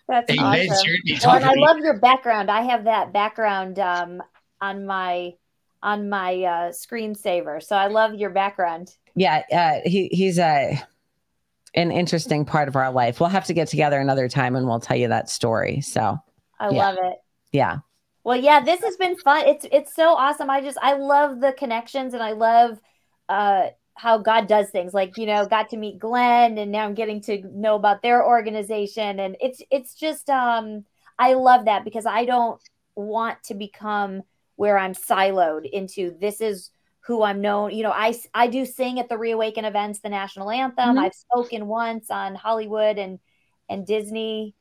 That's Hey, awesome. Vince, you're- you're Well, and I love your background. I have that background um, on my on my uh, screensaver, so I love your background. yeah uh he he's a an interesting part of our life we'll have to get together another time and we'll tell you that story so I yeah. love it. yeah Well, yeah, this has been fun. It's it's so awesome. I just I love the connections and I love uh how God does things. Like, you know, got to meet Glenn and now I'm getting to know about their organization and it's it's just um I love that because I don't want to become where I'm siloed into this is who I'm known. You know, I I do sing at the Reawaken events, the national anthem. Mhm. I've spoken once on Hollywood and and Disney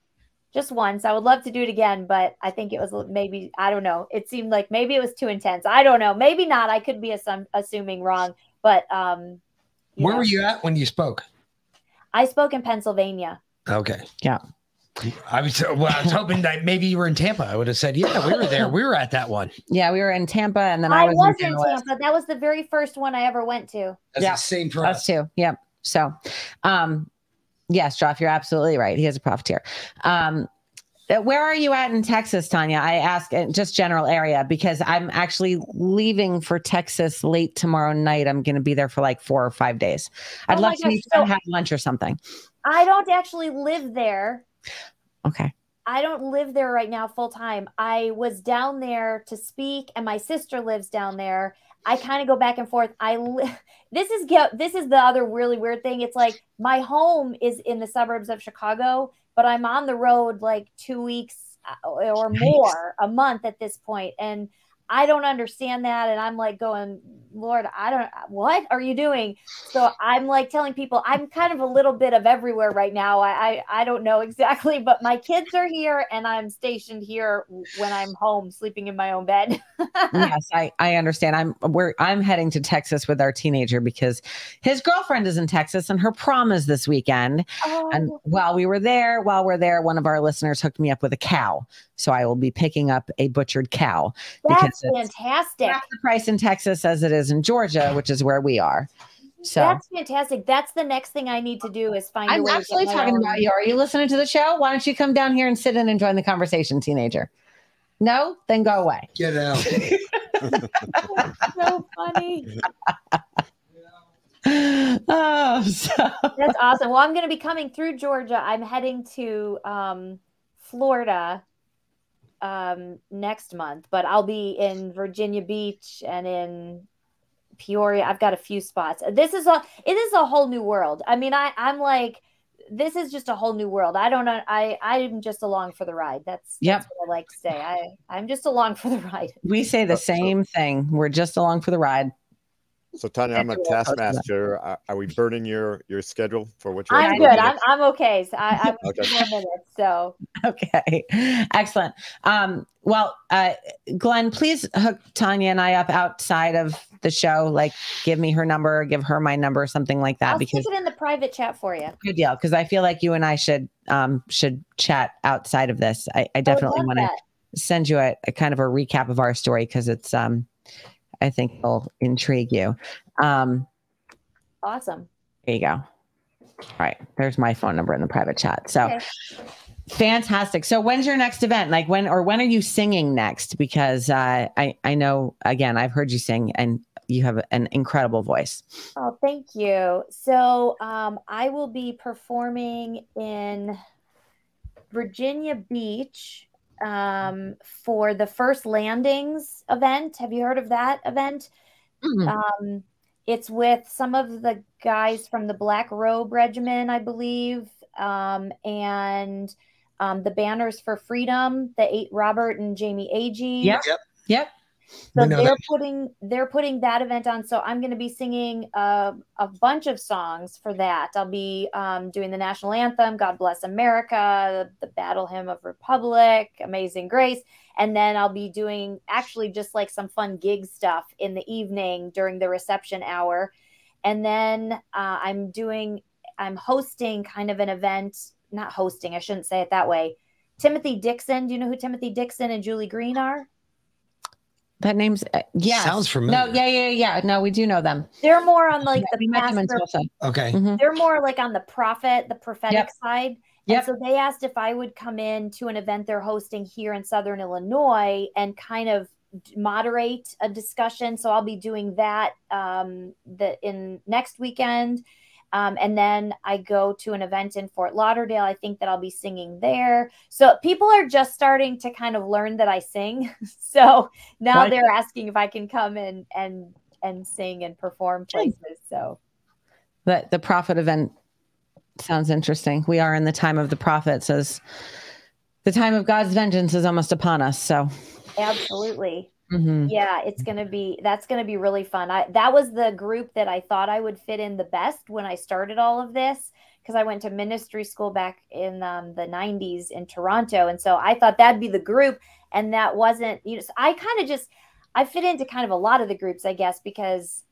just once. I would love to do it again, but I think it was maybe I don't know. It seemed like maybe it was too intense. I don't know. Maybe not. I could be assum- assuming wrong, but um Where were you at when you spoke? I spoke in Pennsylvania. Okay. Yeah. I was well, I was hoping that maybe you were in Tampa. I would have said, yeah, we were there. We were at that one. Yeah, we were in Tampa, and then I, I was, was in in Tampa. That was the very first one I ever went to. That's Yeah. the same for us us. too. Yep. So, um, yes, Joff, you're absolutely right. He is a profiteer. Um, uh, where are you at in Texas, Tanya? I ask just general area because I'm actually leaving for Texas late tomorrow night. I'm going to be there for like four or five days. I'd Oh love to meet you so- and have lunch or something. I don't actually live there. Okay. I don't live there right now full time. I was down there to speak, and my sister lives down there. I kind of go back and forth. I li- this is this is the other really weird thing. It's like my home is in the suburbs of Chicago, but I'm on the road like two weeks uh, or more a month at this point, and I don't understand that. And I'm like going, Lord, I don't. What are you doing? So I'm like telling people I'm kind of a little bit of everywhere right now. I I, I don't know exactly, but my kids are here, and I'm stationed here when I'm home, sleeping in my own bed. yes, I, I understand. I'm we're I'm heading to Texas with our teenager because his girlfriend is in Texas and her prom is this weekend. And Oh. while we were there, while we're there, one of our listeners hooked me up with a cow. So I will be picking up a butchered cow That's fantastic. half the price in Texas as it is in Georgia, which is where we are. So That's fantastic. That's the next thing I need to do is find. a I'm way to actually get talking own- about you. Are you listening to the show? Why don't you come down here and sit in and join the conversation, teenager? No? Then go away. Get out. so funny. oh, so That's awesome. Well, I'm going to be coming through Georgia. I'm heading to um, Florida um, next month, but I'll be in Virginia Beach and in Peoria. I've got a few spots. This is a it is a whole new world. I mean, I I'm like this is just a whole new world. I don't know. I I'm just along for the ride. That's, Yep. that's what I like to say. I I'm just along for the ride. we say the same thing. We're just along for the ride. So Tanya, I'm a That's what I was talking about. taskmaster. Are, are we burning your your schedule for what you're? I'm doing good. I'm I'm okay. So I, I'm Okay. four minutes. So Okay. Excellent. Um, well, uh, Glenn, please hook Tanya and I up outside of the show. Like, give me her number, give her my number, something like that. I'll because stick it in the private chat for you. good deal. Because I feel like you and I should um should chat outside of this. I, I definitely want to send you a, a kind of a recap of our story because it's um I think it'll intrigue you. Um, Awesome. there you go. All right, there's my phone number in the private chat. So Okay. fantastic. So when's your next event? Like when or when are you singing next? Because uh, I I know again I've heard you sing and you have an incredible voice. Oh, thank you. So, um, I will be performing in Virginia Beach um, for the First Landings event. Have you heard of that event? Mm-hmm. Um, it's with some of the guys from the Black Robe Regiment, I believe, um, and um, the Banners for Freedom, the eight Robert and Jamie Agee. Yep. Yep. Yep. So they're that. putting they're putting that event on. So I'm going to be singing uh, a bunch of songs for that. I'll be um, doing the national anthem, "God Bless America," the Battle Hymn of Republic, "Amazing Grace," and then I'll be doing actually just like some fun gig stuff in the evening during the reception hour, and then uh, I'm doing I'm hosting kind of an event, not hosting, I shouldn't say it that way. Timothy Dixon, do you know who Timothy Dixon and Julie Green are? That name's uh, yeah. Sounds familiar. No, yeah, yeah, yeah. No, we do know them. They're more on like Yeah, the we met them in pastor- Tulsa. Okay. Mhm. they're more like on the prophet, the prophetic Yep. side. Yeah. So they asked if I would come in to an event they're hosting here in Southern Illinois and kind of moderate a discussion. So I'll be doing that um, the in next weekend. Um, and then I go to an event in Fort Lauderdale. I think that I'll be singing there. So people are just starting to kind of learn that I sing. so now they're asking if I can come and and and sing and perform places. So The the prophet event sounds interesting. We are in the time of the prophets as the time of God's vengeance is almost upon us. So absolutely. Mhm. Yeah, it's gonna be that's gonna be really fun. I that was the group that I thought I would fit in the best when I started all of this because I went to ministry school back in um, the '90s in Toronto, and so I thought that'd be the group, and that wasn't. You know, so I kind of just I fit into kind of a lot of the groups, I guess, because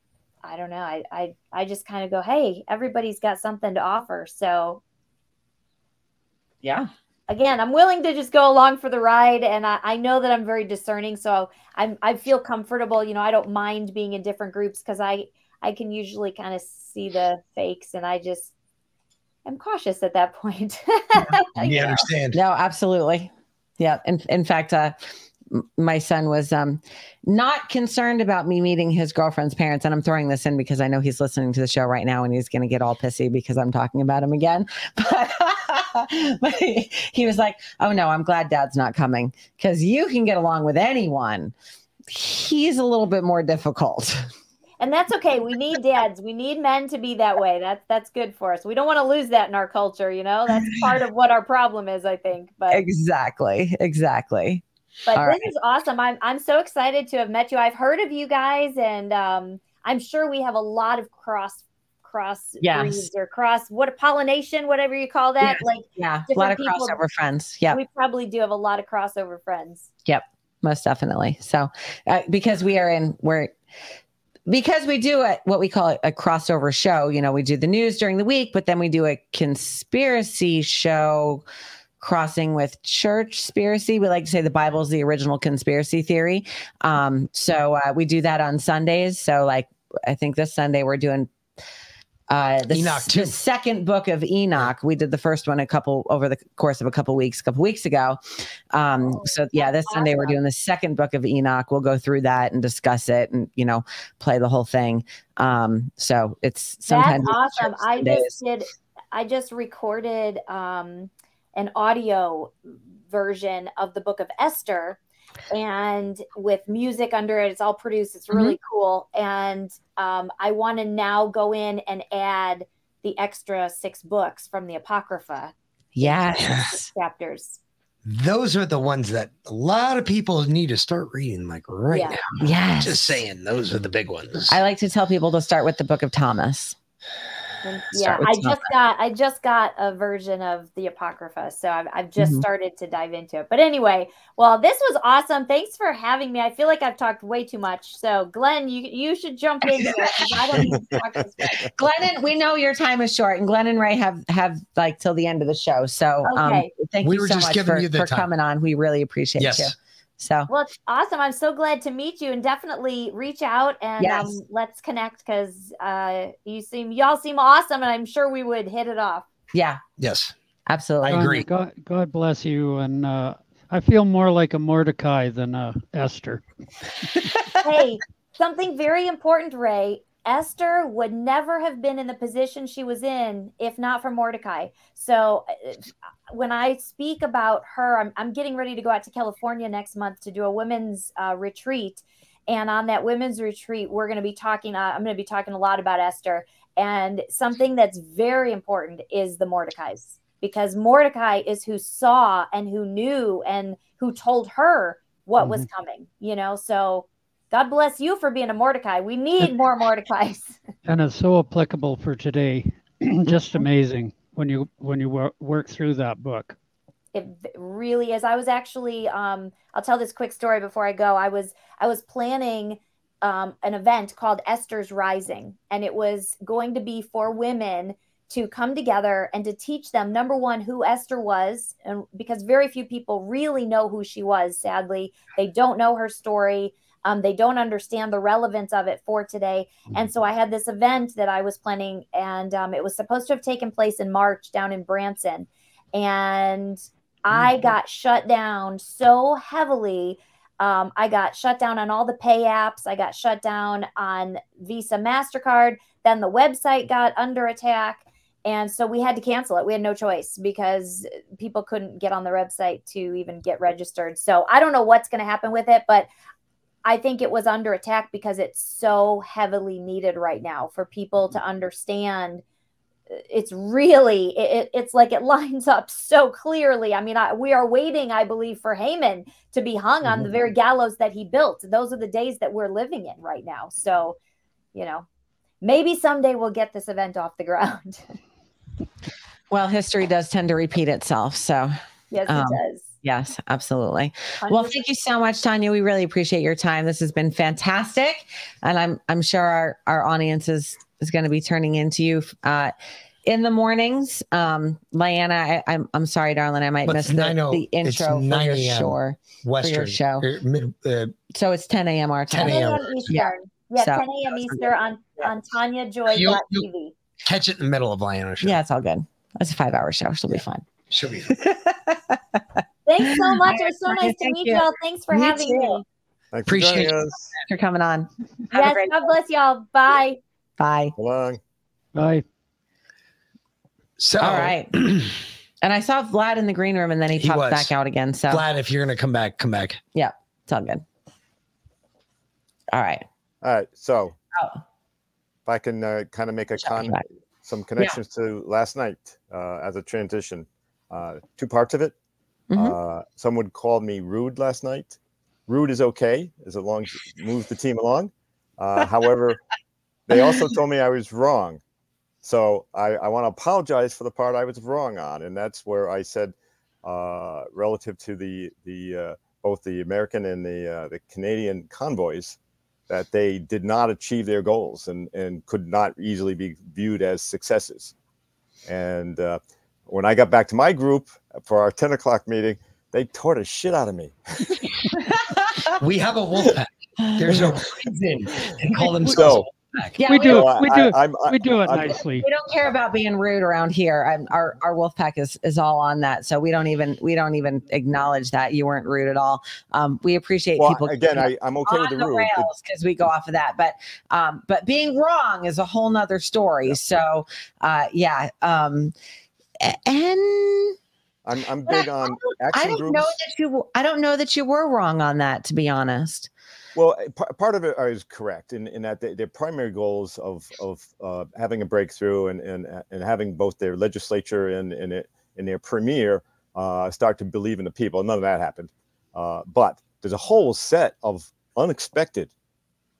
I don't know. I I I just kind of go, hey, everybody's got something to offer, so yeah. Again, I'm willing to just go along for the ride, and I, I know that I'm very discerning, so I'm I feel comfortable. You know, I don't mind being in different groups because I I can usually kind of see the fakes, and I just am cautious at that point. You understand? No, absolutely. Yeah. In, in fact, uh, my son was um, not concerned about me meeting his girlfriend's parents. And I'm throwing this in because I know he's listening to the show right now and he's going to get all pissy because I'm talking about him again. But, but he, he was like, Oh, no, I'm glad dad's not coming because you can get along with anyone. He's a little bit more difficult. and that's okay. We need dads. We need men to be that way. That's that's good for us. We don't want to lose that in our culture. You know, that's part of what our problem is. I think, but exactly. Exactly. But All this right. is awesome. I'm I'm so excited to have met you. I've heard of you guys, and um, I'm sure we have a lot of cross cross Yes. breeds or cross what a pollination, whatever you call that. Yes. Like Yeah. A lot of people- crossover friends. Yeah. we probably do have a lot of crossover friends. Yep, most definitely. So, uh, because we are in, we're, because we do a, what we call a, a crossover show, you know, we do the news during the week, but then we do a conspiracy show crossing with church conspiracy. We like to say the Bible is the original conspiracy theory. Um, so uh, we do that on Sundays. So, like, I think this Sunday we're doing uh the, Enoch, s- the second book of enoch we did the first one a couple over the course of a couple weeks a couple weeks ago. Um Oh, so yeah this sunday we're doing the second book of enoch. We'll go through that and discuss it and you know play the whole thing. Um so it's sometimes That's awesome. I just did. I just recorded um, an audio version of the Book of Esther, and with music under it. It's all produced. It's really cool. And um, I want to now go in and add the extra six books from the Apocrypha yes chapters. Those are the ones that a lot of people need to start reading, like right Yeah. now. Yes. Just saying, those are the big ones. i like to tell people to start with the book of thomas And Start yeah, I just got I just got a version of the Apocrypha, so I've, I've just Mhm. started to dive into it. But anyway, well, this was awesome. Thanks for having me. I feel like I've talked way too much. So, Glenn, you you should jump in here 'cause I don't need to talk this much. Glennon, we know your time is short, and Glenn and Ray have have like till the end of the show. So, um, Okay. thank We you were so just much giving for, you the for time. coming on. We really appreciate Yes. you. So, Well, it's awesome. I'm so glad to meet you, and definitely reach out and Yes. um, let's connect because uh, you seem y'all seem awesome, and I'm sure we would hit it off. yeah, yes, absolutely. Sonia, God, God bless you. And uh, I feel more like a Mordecai than a Esther. hey, something very important, Ray. Esther would never have been in the position she was in if not for Mordecai. So uh, when I speak about her, I'm, I'm getting ready to go out to California next month to do a women's uh, retreat. And on that women's retreat, we're going to be talking, uh, I'm going to be talking a lot about Esther. And something that's very important is the Mordecai's because Mordecai is who saw and who knew and who told her what was coming, you know? So God bless you for being a Mordecai. We need more Mordecais. And it's so applicable for today. Just amazing when you when you wor- work through that book. It really is. I was actually um I'll tell this quick story before I go. I was I was planning um an event called Esther's Rising and it was going to be for women to come together and to teach them number one who Esther was and because very few people really know who she was sadly. They don't know her story. Um, they don't understand the relevance of it for today. And so I had this event that I was planning, and um, it was supposed to have taken place in March down in Branson. And I got shut down so heavily. Um, I got shut down on all the pay apps. I got shut down on Visa, MasterCard. then the website got under attack. And so we had to cancel it. We had no choice because people couldn't get on the website to even get registered. So I don't know what's going to happen with it, but I think it was under attack because it's so heavily needed right now for people to understand it's really it, it's like it lines up so clearly. I mean I, we are waiting i believe for Haman to be hung mm-hmm. on the very gallows that he built. Those are the days that we're living in right now. So you know maybe someday we'll get this event off the ground. Well history does tend to repeat itself so yes it um, does Yes, absolutely. 100%. Well, thank you so much, Tanya. We really appreciate your time. This has been fantastic, and I'm I'm sure our our audience is is going to be turning into you. Uh, in the mornings, um, Lyanna, I, am I'm, I'm sorry, darling, I might miss the, the intro for your show. Western, for your show. Mid, uh, so it's 10 a.m. our time. 10 a.m. Eastern. Yeah, yeah so, 10 a.m. Eastern on on TanyaJoy.tv. Catch it in the middle of Lyanna's show. Yeah, it's all good. It's a five hour show. She'll be fine. She'll be Thanks so much. It was so nice to meet you. all. Thanks for me having too. me. Thanks Appreciate you for coming on. Have yes, God bless y'all. Bye. Bye. Long. Bye. So all right. and I saw Vlad in the green room and then he, he popped was. back out again. So Vlad, if you're gonna come back, come back. Yeah, it's all good. All right. All right. So oh. if I can uh, kind of make a con some connections yeah. to last night uh, as a transition. Uh, two parts of it. Mm-hmm. Uh, someone called me rude last night. Rude is okay as long as it moves the team along. Uh, however, they also told me I was wrong. So I, I want to apologize for the part I was wrong on, and that's where I said uh, relative to the the uh, both the American and the uh, the Canadian convoys that they did not achieve their goals and and could not easily be viewed as successes. And uh, when I got back to my group for our 10 o'clock meeting, they tore the shit out of me. we have a wolf pack. There's no reason to call themselves. So, yeah, we, we do. we do. I, I, we do it I, nicely. We don't care about being rude around here. I'm, our our wolf pack is is all on that. So we don't even we don't even acknowledge that you weren't rude at all. Um, we appreciate well, people. Again, I, I'm okay with the, the rude because we go off of that. But um, but being wrong is a whole nother story. Yeah. So uh, yeah. Um, and I'm I'm big on action I don't groups. know that you. I don't know that you were wrong on that, to be honest. Well, eh, p- part of it is correct in, in that the, their primary goals of of uh, having a breakthrough and, and and having both their legislature and and, it, and their premier uh, start to believe in the people. None of that happened, uh, but there's a whole set of unexpected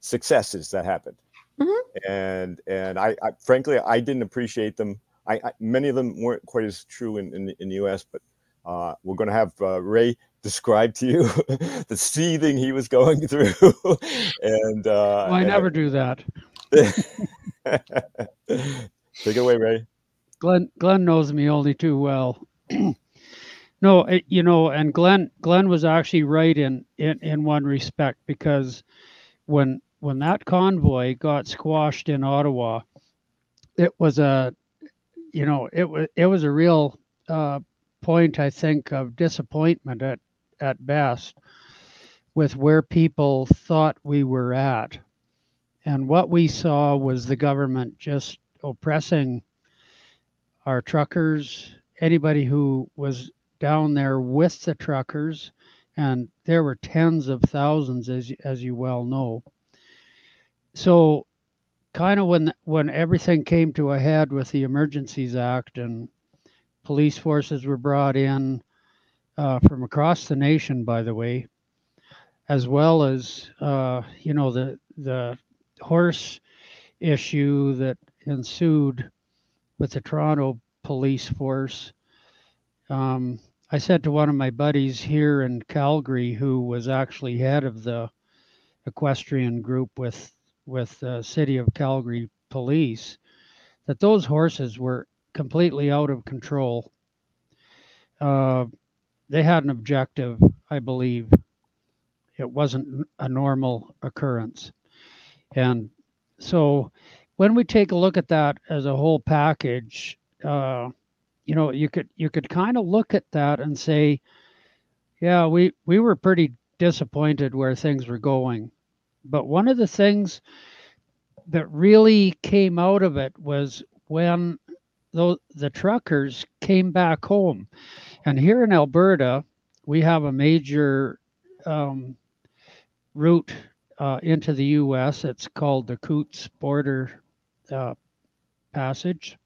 successes that happened, mm-hmm. and and I, I frankly I didn't appreciate them I, I, many of them weren't quite as true in, in, in the U.S., but uh, we're going to have uh, Ray describe to you the seething he was going through. and uh, well, I never do that. Take it away, Ray. Glenn Glenn knows me only too well. no, it, you know, and Glenn Glenn was actually right in, in in one respect because when when that convoy got squashed in Ottawa, it was a you know, it was it was a real uh, point, I think, of disappointment at at best with where people thought we were at, and what we saw was the government just oppressing our truckers, anybody who was down there with the truckers, and there were tens of thousands, as as you well know. So kind of when when everything came to a head with the Emergencies Act and police forces were brought in uh, from across the nation, by the way, as well as uh, you know the the horse issue that ensued with the Toronto police force. Um, I said to one of my buddies here in Calgary, who was actually head of the equestrian group with with the city of Calgary police that those horses were completely out of control. Uh, they had an objective, I believe. It wasn't a normal occurrence. And so when we take a look at that as a whole package, uh, you know, you could you could kind of look at that and say, yeah, we we were pretty disappointed where things were going. But one of the things that really came out of it was when the, the truckers came back home. And here in Alberta, we have a major um, route uh, into the U.S. It's called the Coutts Border uh, Passage,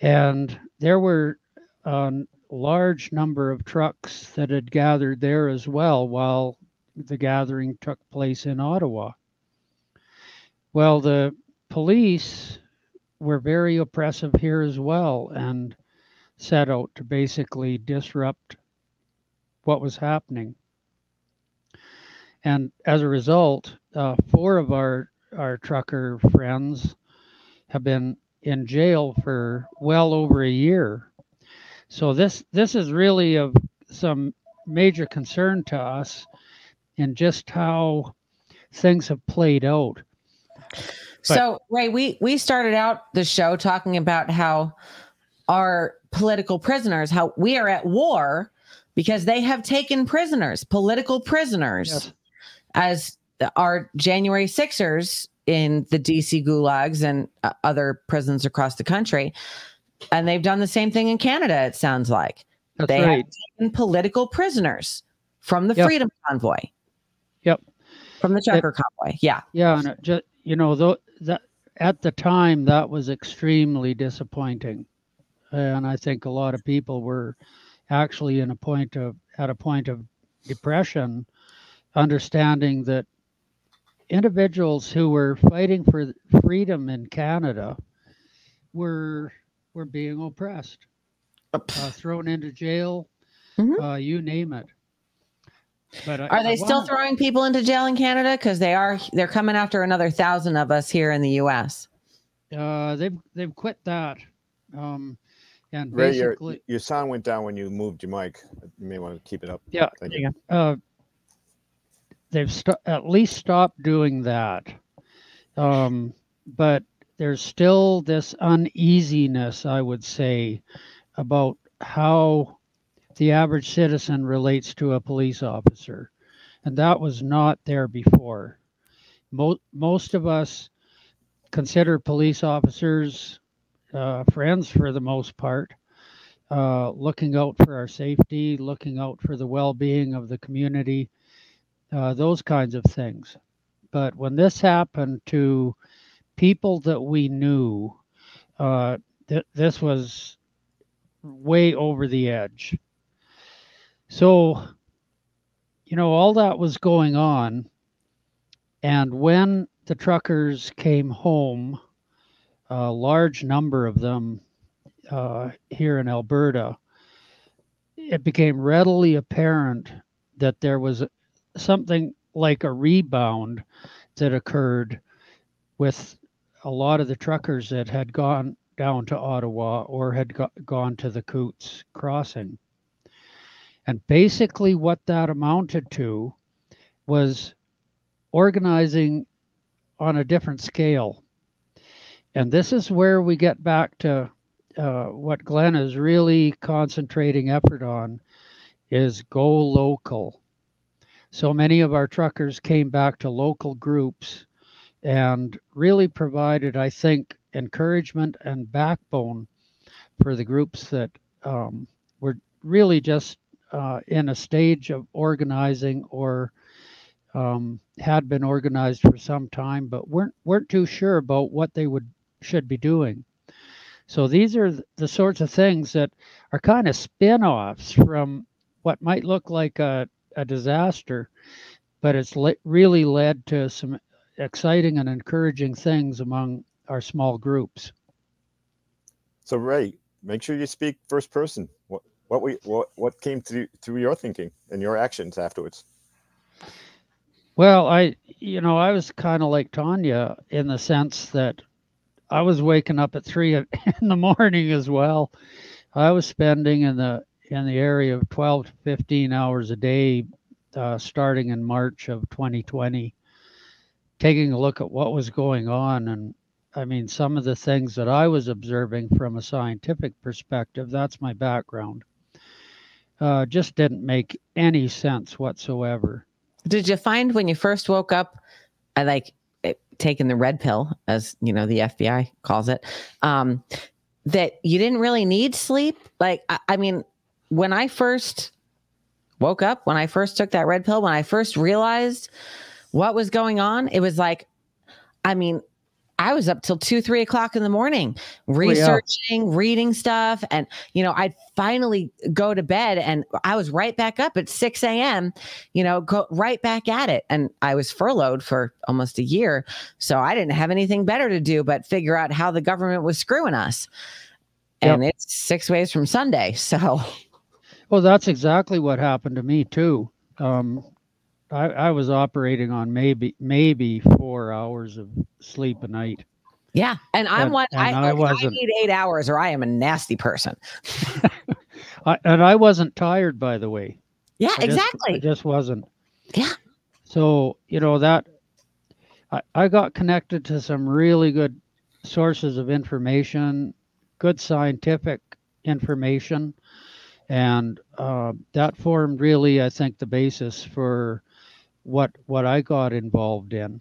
and there were a large number of trucks that had gathered there as well while the gathering took place in Ottawa. Well, the police were very oppressive here as well and set out to basically disrupt what was happening. And as a result, uh, four of our, our trucker friends have been in jail for well over a year. So this this is really of some major concern to us in just how things have played out. So, Ray, we we started out the show talking about how our political prisoners, how we are at war because they have taken prisoners, political prisoners, as our January Sixers in the DC gulags and uh, other prisons across the country, and they've done the same thing in Canada. It sounds like That's they right. have taken political prisoners from the Yep. Freedom Convoy. From the trucker convoy. Yeah. Yeah, and it just you know though that at the time that was extremely disappointing, and I think a lot of people were actually in a point of at a point of depression, understanding that individuals who were fighting for freedom in Canada were were being oppressed, uh, thrown into jail, uh, you name it. But I- Are I they still wanna- throwing people into jail in Canada? Because they are. They're coming after another thousand of us here in the U.S. Uh, they've they've quit that, um, and Ray, your, basically, your sound went down when you moved your mic. You may want to keep it up. yeah, Thank you. uh, they've sto- at least stopped doing that. Um, but there's still this uneasiness, I would say, about how the average citizen relates to a police officer, and that was not there before. Most most of us consider police officers uh, friends for the most part, uh, looking out for our safety, looking out for the well being of the community, uh, those kinds of things. But when this happened to people that we knew, uh, th- this was way over the edge. So, you know, all that was going on. And when the truckers came home, a large number of them uh, here in Alberta, it became readily apparent that there was something like a rebound that occurred with a lot of the truckers that had gone down to Ottawa or had go- gone to the Coutts crossing. And basically, what that amounted to was organizing on a different scale. And this is where we get back to uh, what Glenn is really concentrating effort on is go local. So many of our truckers came back to local groups and really provided, I think, encouragement and backbone for the groups that um, were really just uh, in a stage of organizing or um, had been organized for some time, but weren't weren't too sure about what they would should be doing. So these are the sorts of things that are kind of spin-offs from what might look like a, a disaster, but it's le- really led to some exciting and encouraging things among our small groups. So Ray, make sure you speak first person. What we what what came through through your thinking and your actions afterwards? Well, I, you know, I was kind of like Tanya in the sense that I was waking up at three in the morning as well. I was spending in the in the area of 12 to 15 hours a day, uh, starting in March of 2020, taking a look at what was going on. And I mean, some of the things that I was observing from a scientific perspective, that's my background, uh, just didn't make any sense whatsoever. Did you find when you first woke up, I like it, taken the red pill, as you know, the FBI calls it, um, that you didn't really need sleep. Like, I, I mean, when I first woke up, when I first took that red pill, when I first realized what was going on, it was like, I mean, I was up till two, three o'clock in the morning researching, reading stuff. And, you know, I'd finally go to bed and I was right back up at 6 a.m., you know, go right back at it. And I was furloughed for almost a year. So I didn't have anything better to do but figure out how the government was screwing us. And it's six ways from Sunday. So, Well, that's exactly what happened to me too. Um, I, I was operating on maybe maybe four hours of sleep a night. yeah. And I'm And- one, I, and I I wasn't- need eight hours or I am a nasty person. I, and I wasn't tired, by the way. Yeah, I just- exactly. I just wasn't. Yeah. So you know that I, I got connected to some really good sources of information, good scientific information, and uh, that formed really, I think, the basis for what what I got involved in.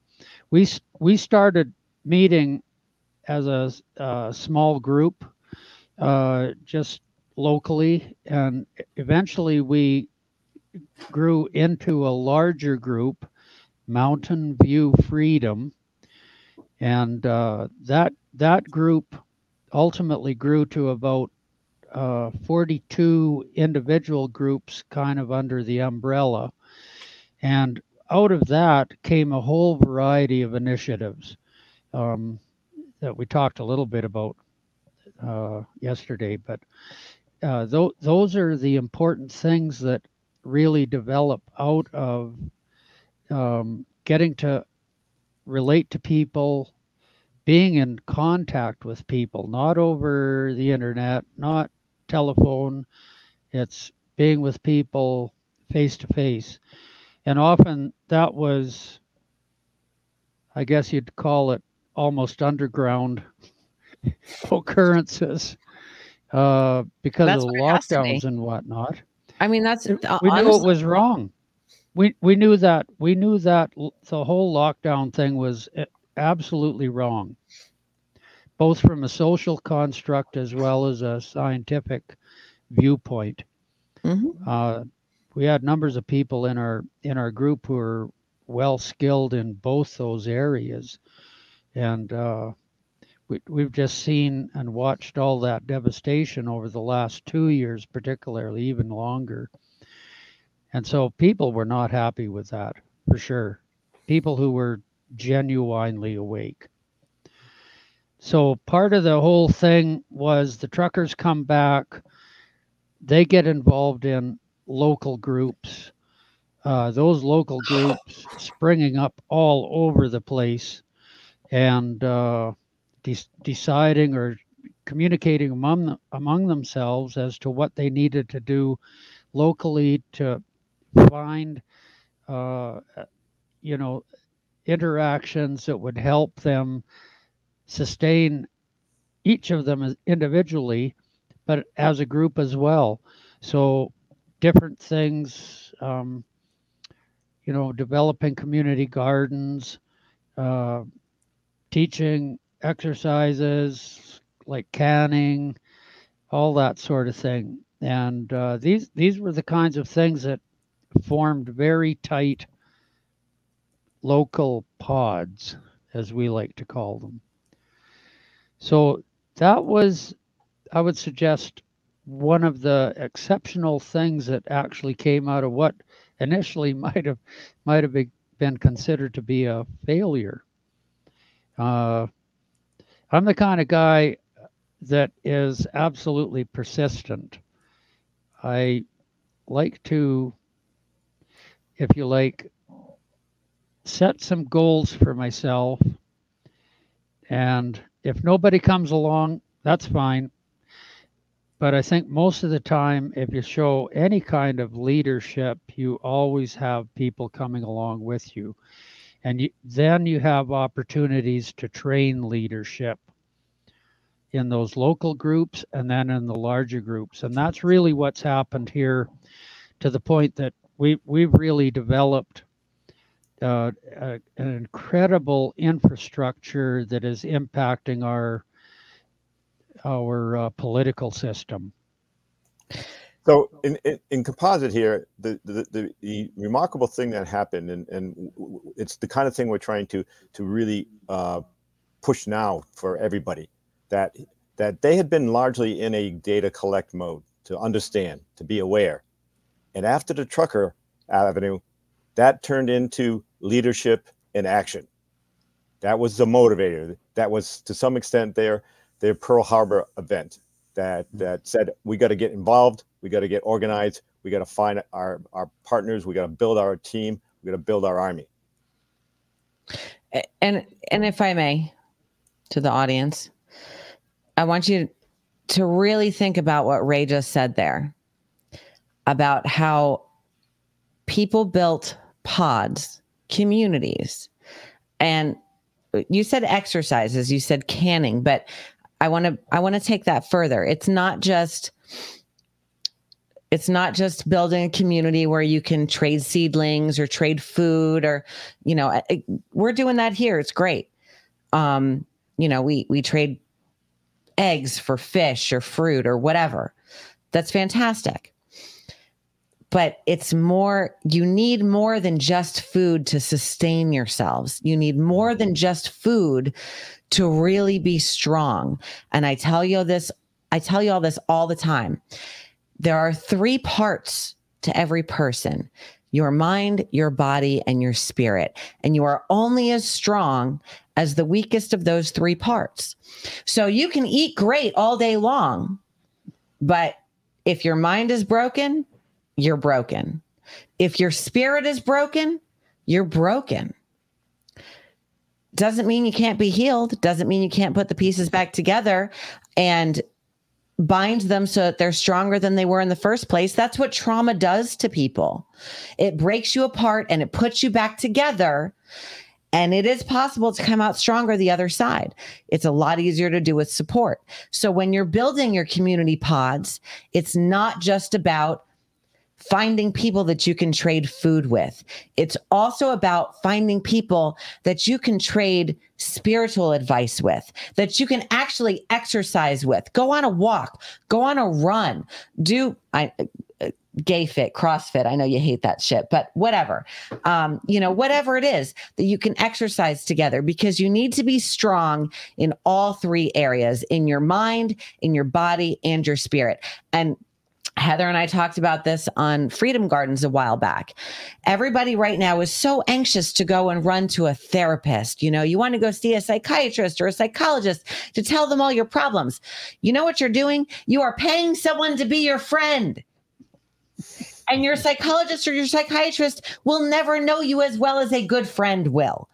We we started meeting as a small group, uh, just locally, and eventually we grew into a larger group, Mountain View Freedom, and uh, that that group ultimately grew to about uh, 42 individual groups, kind of under the umbrella, and out of that came a whole variety of initiatives um, that we talked a little bit about uh, yesterday, but uh, tho- those are the important things that really develop out of um, getting to relate to people, being in contact with people, not over the internet, not telephone. It's being with people face to face. And often that was, I guess you'd call it almost underground occurrences uh, because That's of the what it has to be. lockdowns and whatnot I mean, that's uh, we knew it was wrong. We we knew that we knew that the whole lockdown thing was uh, absolutely wrong, both from a social construct as well as a scientific viewpoint. Uh, we had numbers of people in our in our group who were well skilled in both those areas, and uh, we, we've just seen and watched all that devastation over the last two years, particularly even longer. And so people were not happy with that for sure. People who were genuinely awake. So part of the whole thing was the truckers come back, they get involved in local groups. Uh, those local groups springing up all over the place and uh, de- deciding or communicating among, them, among themselves as to what they needed to do locally to find uh, you know interactions that would help them sustain each of them individually but as a group as well so different things um, you know developing community gardens uh, teaching exercises like canning all that sort of thing. And uh, these these were the kinds of things that formed very tight local pods as we like to call them. So that was i would suggest one of the exceptional things that actually came out of what initially might have might have been considered to be a failure. Uh, i'm the kind of guy that is absolutely persistent. I like to if you like set some goals for myself and if nobody comes along that's fine but I think most of the time, if you show any kind of leadership, you always have people coming along with you. And you, then you have opportunities to train leadership in those local groups and then in the larger groups. And that's really what's happened here to the point that we, we've really developed uh, a, an incredible infrastructure that is impacting our our uh, political system. So in, in, in composite here, the, the, the, the remarkable thing that happened, and, and it's the kind of thing we're trying to to really uh, push now for everybody, that that they had been largely in a data collect mode to understand, to be aware, and after the trucker avenue, that turned into leadership and action. That was the motivator. That was to some extent their their Pearl Harbor event that hmm. that said we got to get involved, we got to get organized, we got to find our our partners, we got to build our team, we got to build our army. And and if I may, to the audience, I want you to really think about what Ray just said there about how people built pods, communities, and you said exercises, you said canning, but I want to I want to take that further. It's not just it's not just building a community where you can trade seedlings or trade food or you know I- I- we're doing that here. It's great. Um you know we we trade eggs for fish or fruit or whatever. That's fantastic but it's more you need more than just food to sustain yourselves you need more than mm-hmm. just food to really be strong and i tell you this i tell you all this all the time there are three parts to every person your mind, your body, and your spirit. And you are only as strong as the weakest of those three parts. So you can eat great all day long, but if your mind is broken, you're broken. If your spirit is broken, you're broken. Doesn't mean you can't be healed, doesn't mean you can't put the pieces back together and bind them so that they're stronger than they were in the first place. That's what trauma does to people. It breaks you apart and it puts you back together. And it is possible to come out stronger the other side. It's a lot easier to do with support. So when you're building your community pods, it's not just about finding people that you can trade food with. It's also about finding people that you can trade spiritual advice with, that you can actually exercise with. Go on a walk, go on a run, do I uh, gay fit, CrossFit. I know you hate that shit, but whatever. Um, you know, whatever it is that you can exercise together because you need to be strong in all three areas in your mind, in your body, and your spirit. And Heather and I talked about this on Freedom Gardens a while back. Everybody right now is so anxious to go and run to a therapist. You know, you want to go see a psychiatrist or a psychologist to tell them all your problems. You know what you're doing? You are paying someone to be your friend. And your psychologist or your psychiatrist will never know you as well as a good friend will.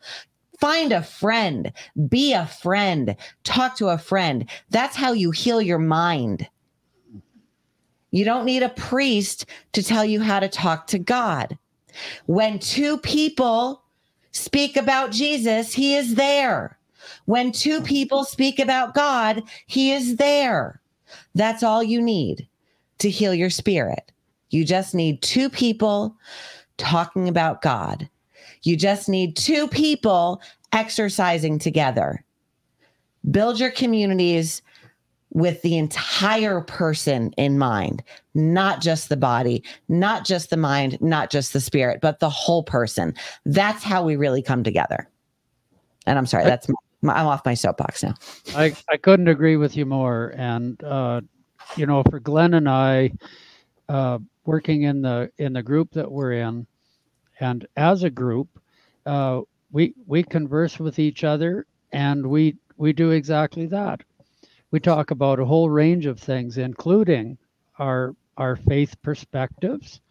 Find a friend, be a friend, talk to a friend. That's how you heal your mind. You don't need a priest to tell you how to talk to God. When two people speak about Jesus, he is there. When two people speak about God, he is there. That's all you need to heal your spirit. You just need two people talking about God. You just need two people exercising together. Build your communities with the entire person in mind, not just the body, not just the mind, not just the spirit, but the whole person. That's how we really come together. And I'm sorry, that's my, I'm off my soapbox now. I, I couldn't agree with you more. And uh, you know, for Glenn and I, uh, working in the in the group that we're in, and as a group, uh, we we converse with each other, and we we do exactly that. We talk about a whole range of things, including our our faith perspectives,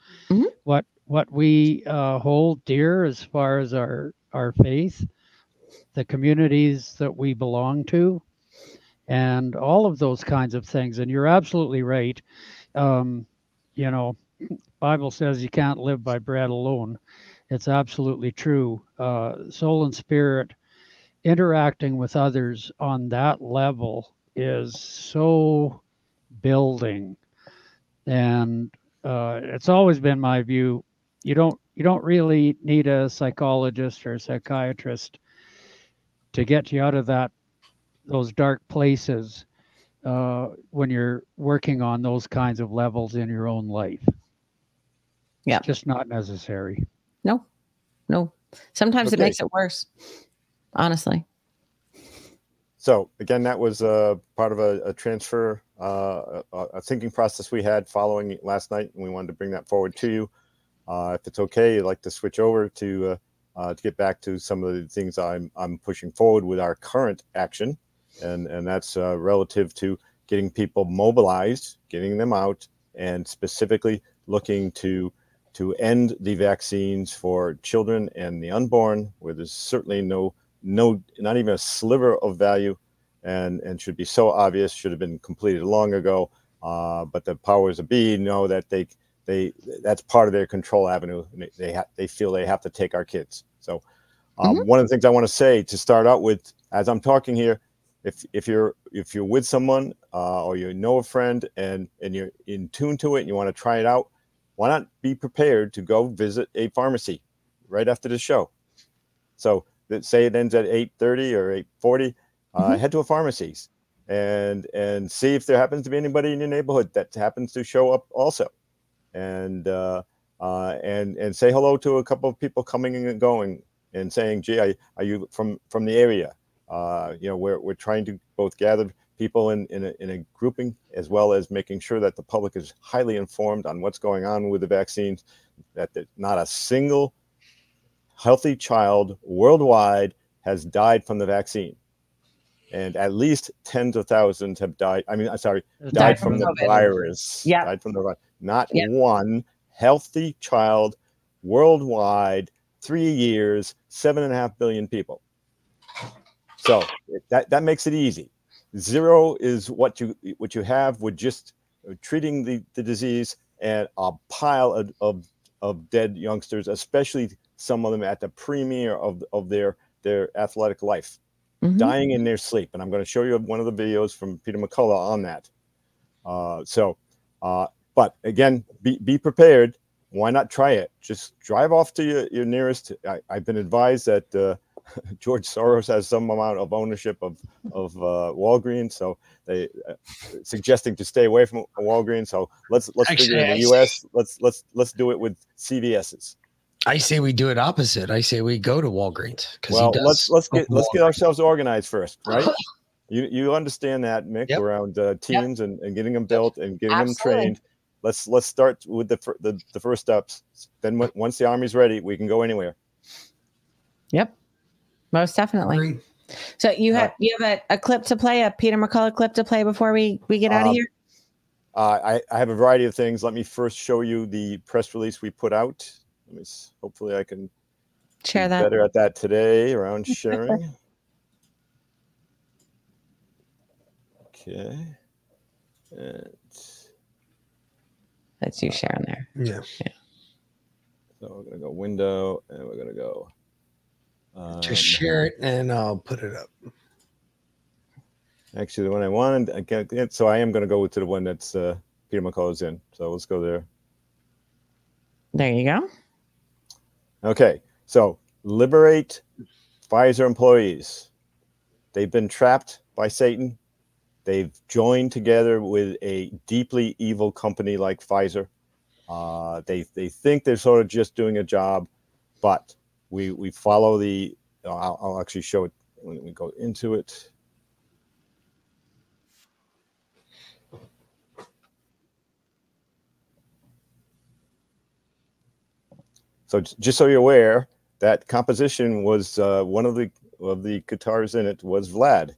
what what we uh, hold dear as far as our our faith, the communities that we belong to, and all of those kinds of things. And you're absolutely right. Um, you know, Bible says you can't live by bread alone. It's absolutely true. Uh, soul and spirit interacting with others on that level is so building, and uh, it's always been my view. You don't you don't really need a psychologist or a psychiatrist to get you out of that those dark places uh, when you're working on those kinds of levels in your own life. Yeah. It's just not necessary. No, no. Sometimes it makes it worse. Honestly. So again, that was uh, part of a, a transfer, uh, a, a thinking process we had following last night, and we wanted to bring that forward to you. Uh, if it's okay, I'd like to switch over to uh, uh, to get back to some of the things I'm I'm pushing forward with our current action, and and that's relative to getting people mobilized, getting them out, and specifically looking to to end the vaccines for children and the unborn, where there's certainly no no not even a sliver of value and and should be so obvious should have been completed long ago. Uh, but the powers of be know that they they that's part of their control avenue and they they, ha- they feel they have to take our kids. So um, one of the things i want to say to start out with as i'm talking here if if you're if you're with someone uh, or you know a friend and and you're in tune to it and you want to try it out why not be prepared to go visit a pharmacy right after the show? So that say it ends at 8.30 or 8.40 uh, head to a pharmacy and and see if there happens to be anybody in your neighborhood that happens to show up also. And uh, uh, and and say hello to a couple of people coming and going and saying gee are, are you from from the area? Uh, you know we're, we're trying to both gather people in in a, in a grouping as well as making sure that the public is highly informed on what's going on with the vaccines that that not a single healthy child worldwide has died from the vaccine. And at least tens of thousands have died. I mean, I'm sorry, died, Died from, from the COVID. virus. Yep. Died from the virus. Not one healthy child worldwide, three years, seven and a half billion people. So that, that makes it easy. Zero is what you what you have with just treating the, the disease and a pile of, of, of dead youngsters, especially some of them at the premiere of, of their, their athletic life, dying in their sleep. And I'm going to show you one of the videos from Peter McCullough on that. Uh, so, uh, but again, be, be prepared. Why not try it? Just drive off to your, your nearest. I, I've been advised that uh, George Soros has some amount of ownership of of uh, Walgreens, so they uh, suggesting to stay away from Walgreens. So let's let's figure in the U.S. Let's let's let's do it with CVS's. I say we do it opposite. I say we go to Walgreens because Well, he does. let's let's get let's get ourselves organized first, right? you you understand that, Mick, Yep. around uh, teams and, and getting them built and getting them trained. Let's let's start with the fir- the, the first steps. Then when- once the army's ready, we can go anywhere. Yep. Most definitely. So you have you have a, a clip to play, a Peter McCullough clip to play before we we get out of Um, here. Uh, I, I have a variety of things. Let me first show you the press release we put out. Let me, hopefully, I can Share be that. better at that today around sharing. okay. And Let's you share on there. Yeah. so we're gonna go window, and we're gonna go. Um, Just share it and I'll put it up. Actually, the one I wanted, I can't, so I am going to go to the one that's uh, Peter McCullough's in. So let's go there. There you go. Okay, so liberate Pfizer employees. They've been trapped by Satan. They've joined together with a deeply evil company like Pfizer. Uh, they they think they're sort of just doing a job, but we we follow the. I'll, I'll actually show it when we go into it. So just so you're aware, that composition was uh, one of the of the guitars in it was Vlad.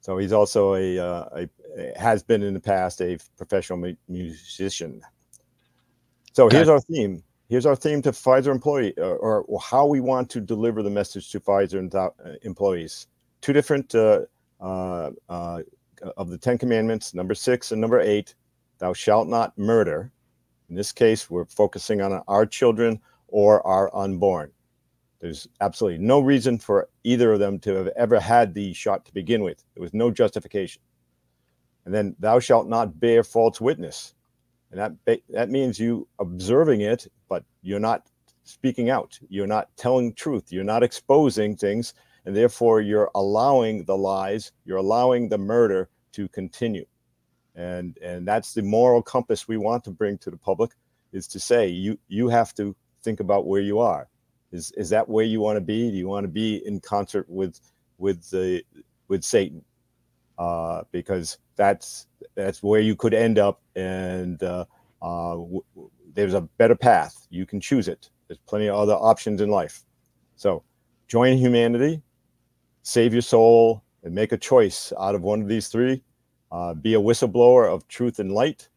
So he's also a, uh, a has been in the past a professional mu- musician. So here's our theme. Here's our theme to Pfizer employee, or, or, how we want to deliver the message to Pfizer and thou- uh, employees. Two different uh, uh, uh, of the Ten Commandments, number six and number eight. Thou shalt not murder. In this case, we're focusing on our children or our unborn. There's absolutely no reason for either of them to have ever had the shot to begin with. There was no justification. And then, thou shalt not bear false witness. and that that means you observing it, but you're not speaking out. You're not telling truth. You're not exposing things, and therefore you're allowing the lies. You're allowing the murder to continue, and and that's the moral compass we want to bring to the public is to say you you have to think about where you are. Is is that where you want to be? Do you want to be in concert with with the with Satan? Uh, because that's that's where you could end up, and uh, uh, w- w- there's a better path. You can choose it. There's plenty of other options in life. So join humanity, save your soul, and make a choice out of one of these three. Uh, be a whistleblower of truth and light,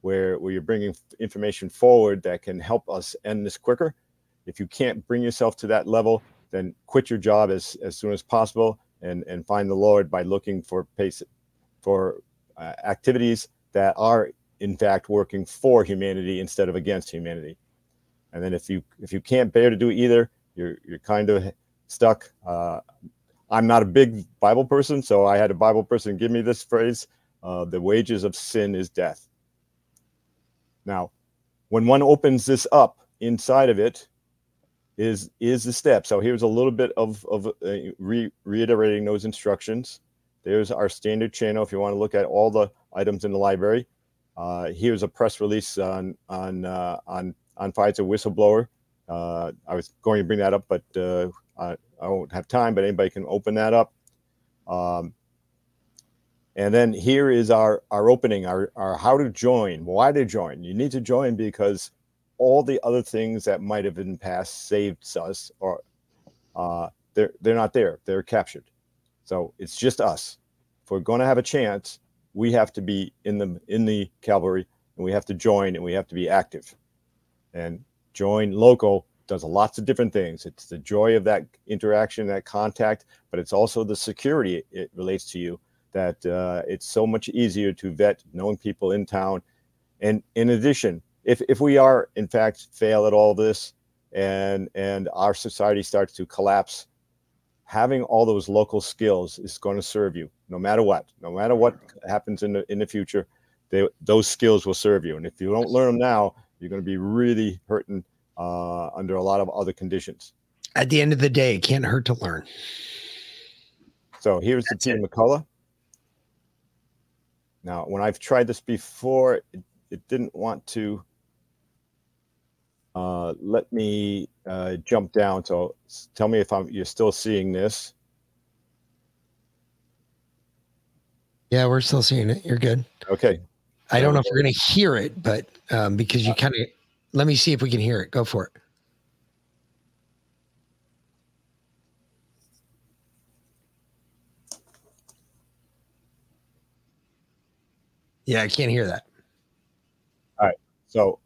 where where you're bringing information forward that can help us end this quicker. If you can't bring yourself to that level, then quit your job as as soon as possible and and find the Lord by looking for pace for uh, activities that are in fact working for humanity instead of against humanity. And then if you if you can't bear to do either, you're you're kind of stuck. Uh, I'm not a big Bible person, so I had a Bible person give me this phrase: uh, "The wages of sin is death." Now, when one opens this up, inside of it is is the step. So here's a little bit of of uh, re- reiterating those instructions. There's our standard channel if you want to look at all the items in the library. Uh, here's a press release on on uh, on on Pfizer whistleblower. Uh, I was going to bring that up, but uh, I, I won't have time. But anybody can open that up. Um, and then here is our our opening, our our how to join, why to join. You need to join because all the other things that might have been past saved us, or uh, they're they're not there. They're captured. So it's just us. If we're going to have a chance, we have to be in the in the cavalry, and we have to join, and we have to be active. And join local does lots of different things. It's the joy of that interaction, that contact, but it's also the security it relates to you. That uh, it's so much easier to vet knowing people in town. And in addition, if if we are in fact fail at all this, and and our society starts to collapse, having all those local skills is going to serve you no matter what. No matter what happens in the in the future, they, those skills will serve you. And if you don't learn them now, you're going to be really hurting uh, under a lot of other conditions. At the end of the day, it can't hurt to learn. So here's the team McCullough. Now, when I've tried this before, it, it didn't want to uh, let me uh, jump down. So tell me if I'm you're still seeing this. Yeah, we're still seeing it. You're good. Okay. I don't know if we're going to hear it, but um, because you kind of let me see if we can hear it. Go for it. Yeah, I can't hear that. All right. So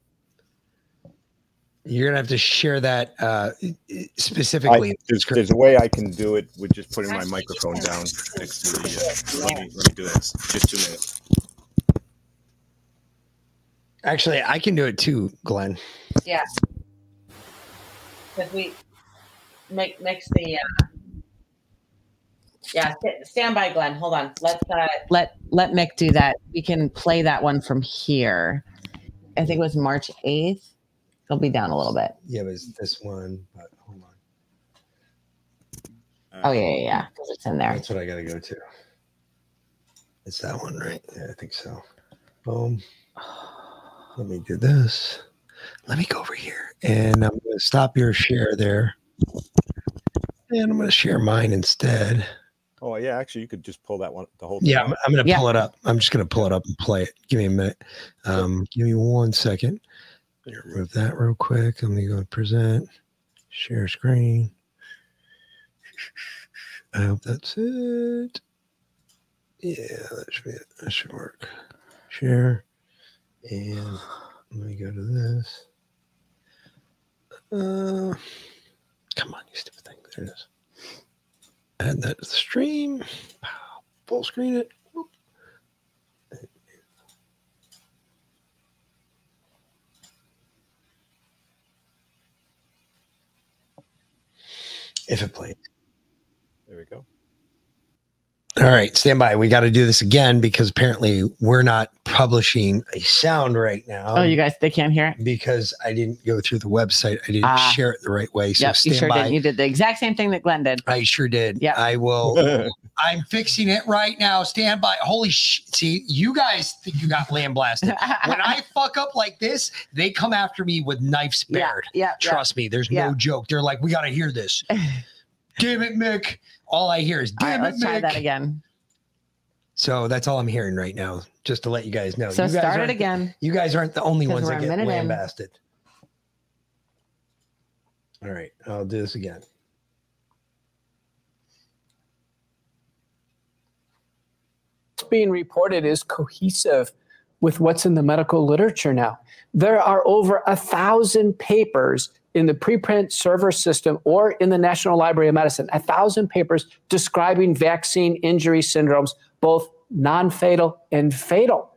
You're gonna have to share that uh, I, specifically. there's, there's a way I can do it with just putting my microphone down next to the. Uh, let me let me do this. Just two minutes. Actually, I can do it too, Glenn. Yeah. Because we make mix the. Uh, yeah, stand by, Glenn. Hold on. Let's uh, let let Mick do that. We can play that one from here. I think it was March eighth. It'll be down a little bit. Yeah, it was this one, but hold on. Oh yeah, yeah, yeah. It's in there. That's what I got to go to. It's that one, right? Yeah, I think so. Boom. Let me do this. Let me go over here and I'm going to stop your share there. And I'm going to share mine instead. Oh yeah, actually, you could just pull that one the whole. Yeah, I'm. I'm going to pull it up. I'm just going to pull it up and play it. Give me a minute. Um, give me one second. Remove that real quick. Let me go to present, share screen. I hope that's it. Yeah, that should be it. That should work. Share. And let me go to this. Uh, come on, you stupid thing. There it is. Add that to the stream. Full screen it. If it plays. There we go. All right, stand by. We got to do this again because apparently we're not publishing a sound right now. Oh, you guys, they can't hear it because I didn't go through the website. I didn't Ah. share it the right way. So yep, stand you sure by. did. You did the exact same thing that Glenn did. I sure did. Yeah. I will. I'm fixing it right now. Stand by. Holy shit. See, you guys think you got land blasted. when I fuck up like this, they come after me with knives Yeah, bared. yeah, yeah. Trust me, there's Yeah. no joke. They're like, we got to hear this. Damn it, Mick. All I hear is, All right, damn let's it, try that again. So that's all I'm hearing right now, just to let you guys know. So you guys start it aren't- again. You guys aren't the only ones we're that get minute in. lambasted. All right, I'll do this again. what's being reported is cohesive with what's in the medical literature now. There are over a thousand papers in the preprint server system or in the National Library of Medicine, a thousand papers describing vaccine injury syndromes, both non fatal and fatal.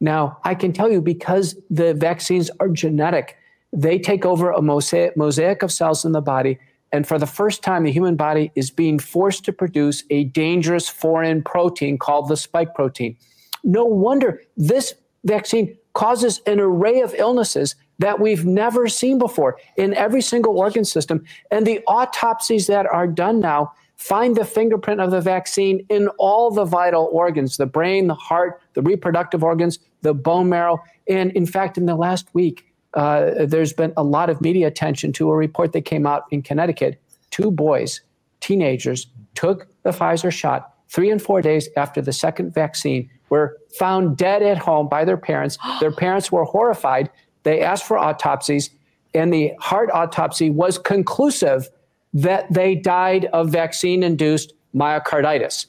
Now, I can tell you because the vaccines are genetic, they take over a mosaic, mosaic of cells in the body. And for the first time, the human body is being forced to produce a dangerous foreign protein called the spike protein. No wonder this vaccine causes an array of illnesses that we've never seen before in every single organ system. And the autopsies that are done now find the fingerprint of the vaccine in all the vital organs the brain, the heart, the reproductive organs, the bone marrow. And in fact, in the last week, uh, there's been a lot of media attention to a report that came out in Connecticut. Two boys, teenagers, took the Pfizer shot three and four days after the second vaccine, were found dead at home by their parents. Their parents were horrified. They asked for autopsies, and the heart autopsy was conclusive that they died of vaccine induced myocarditis.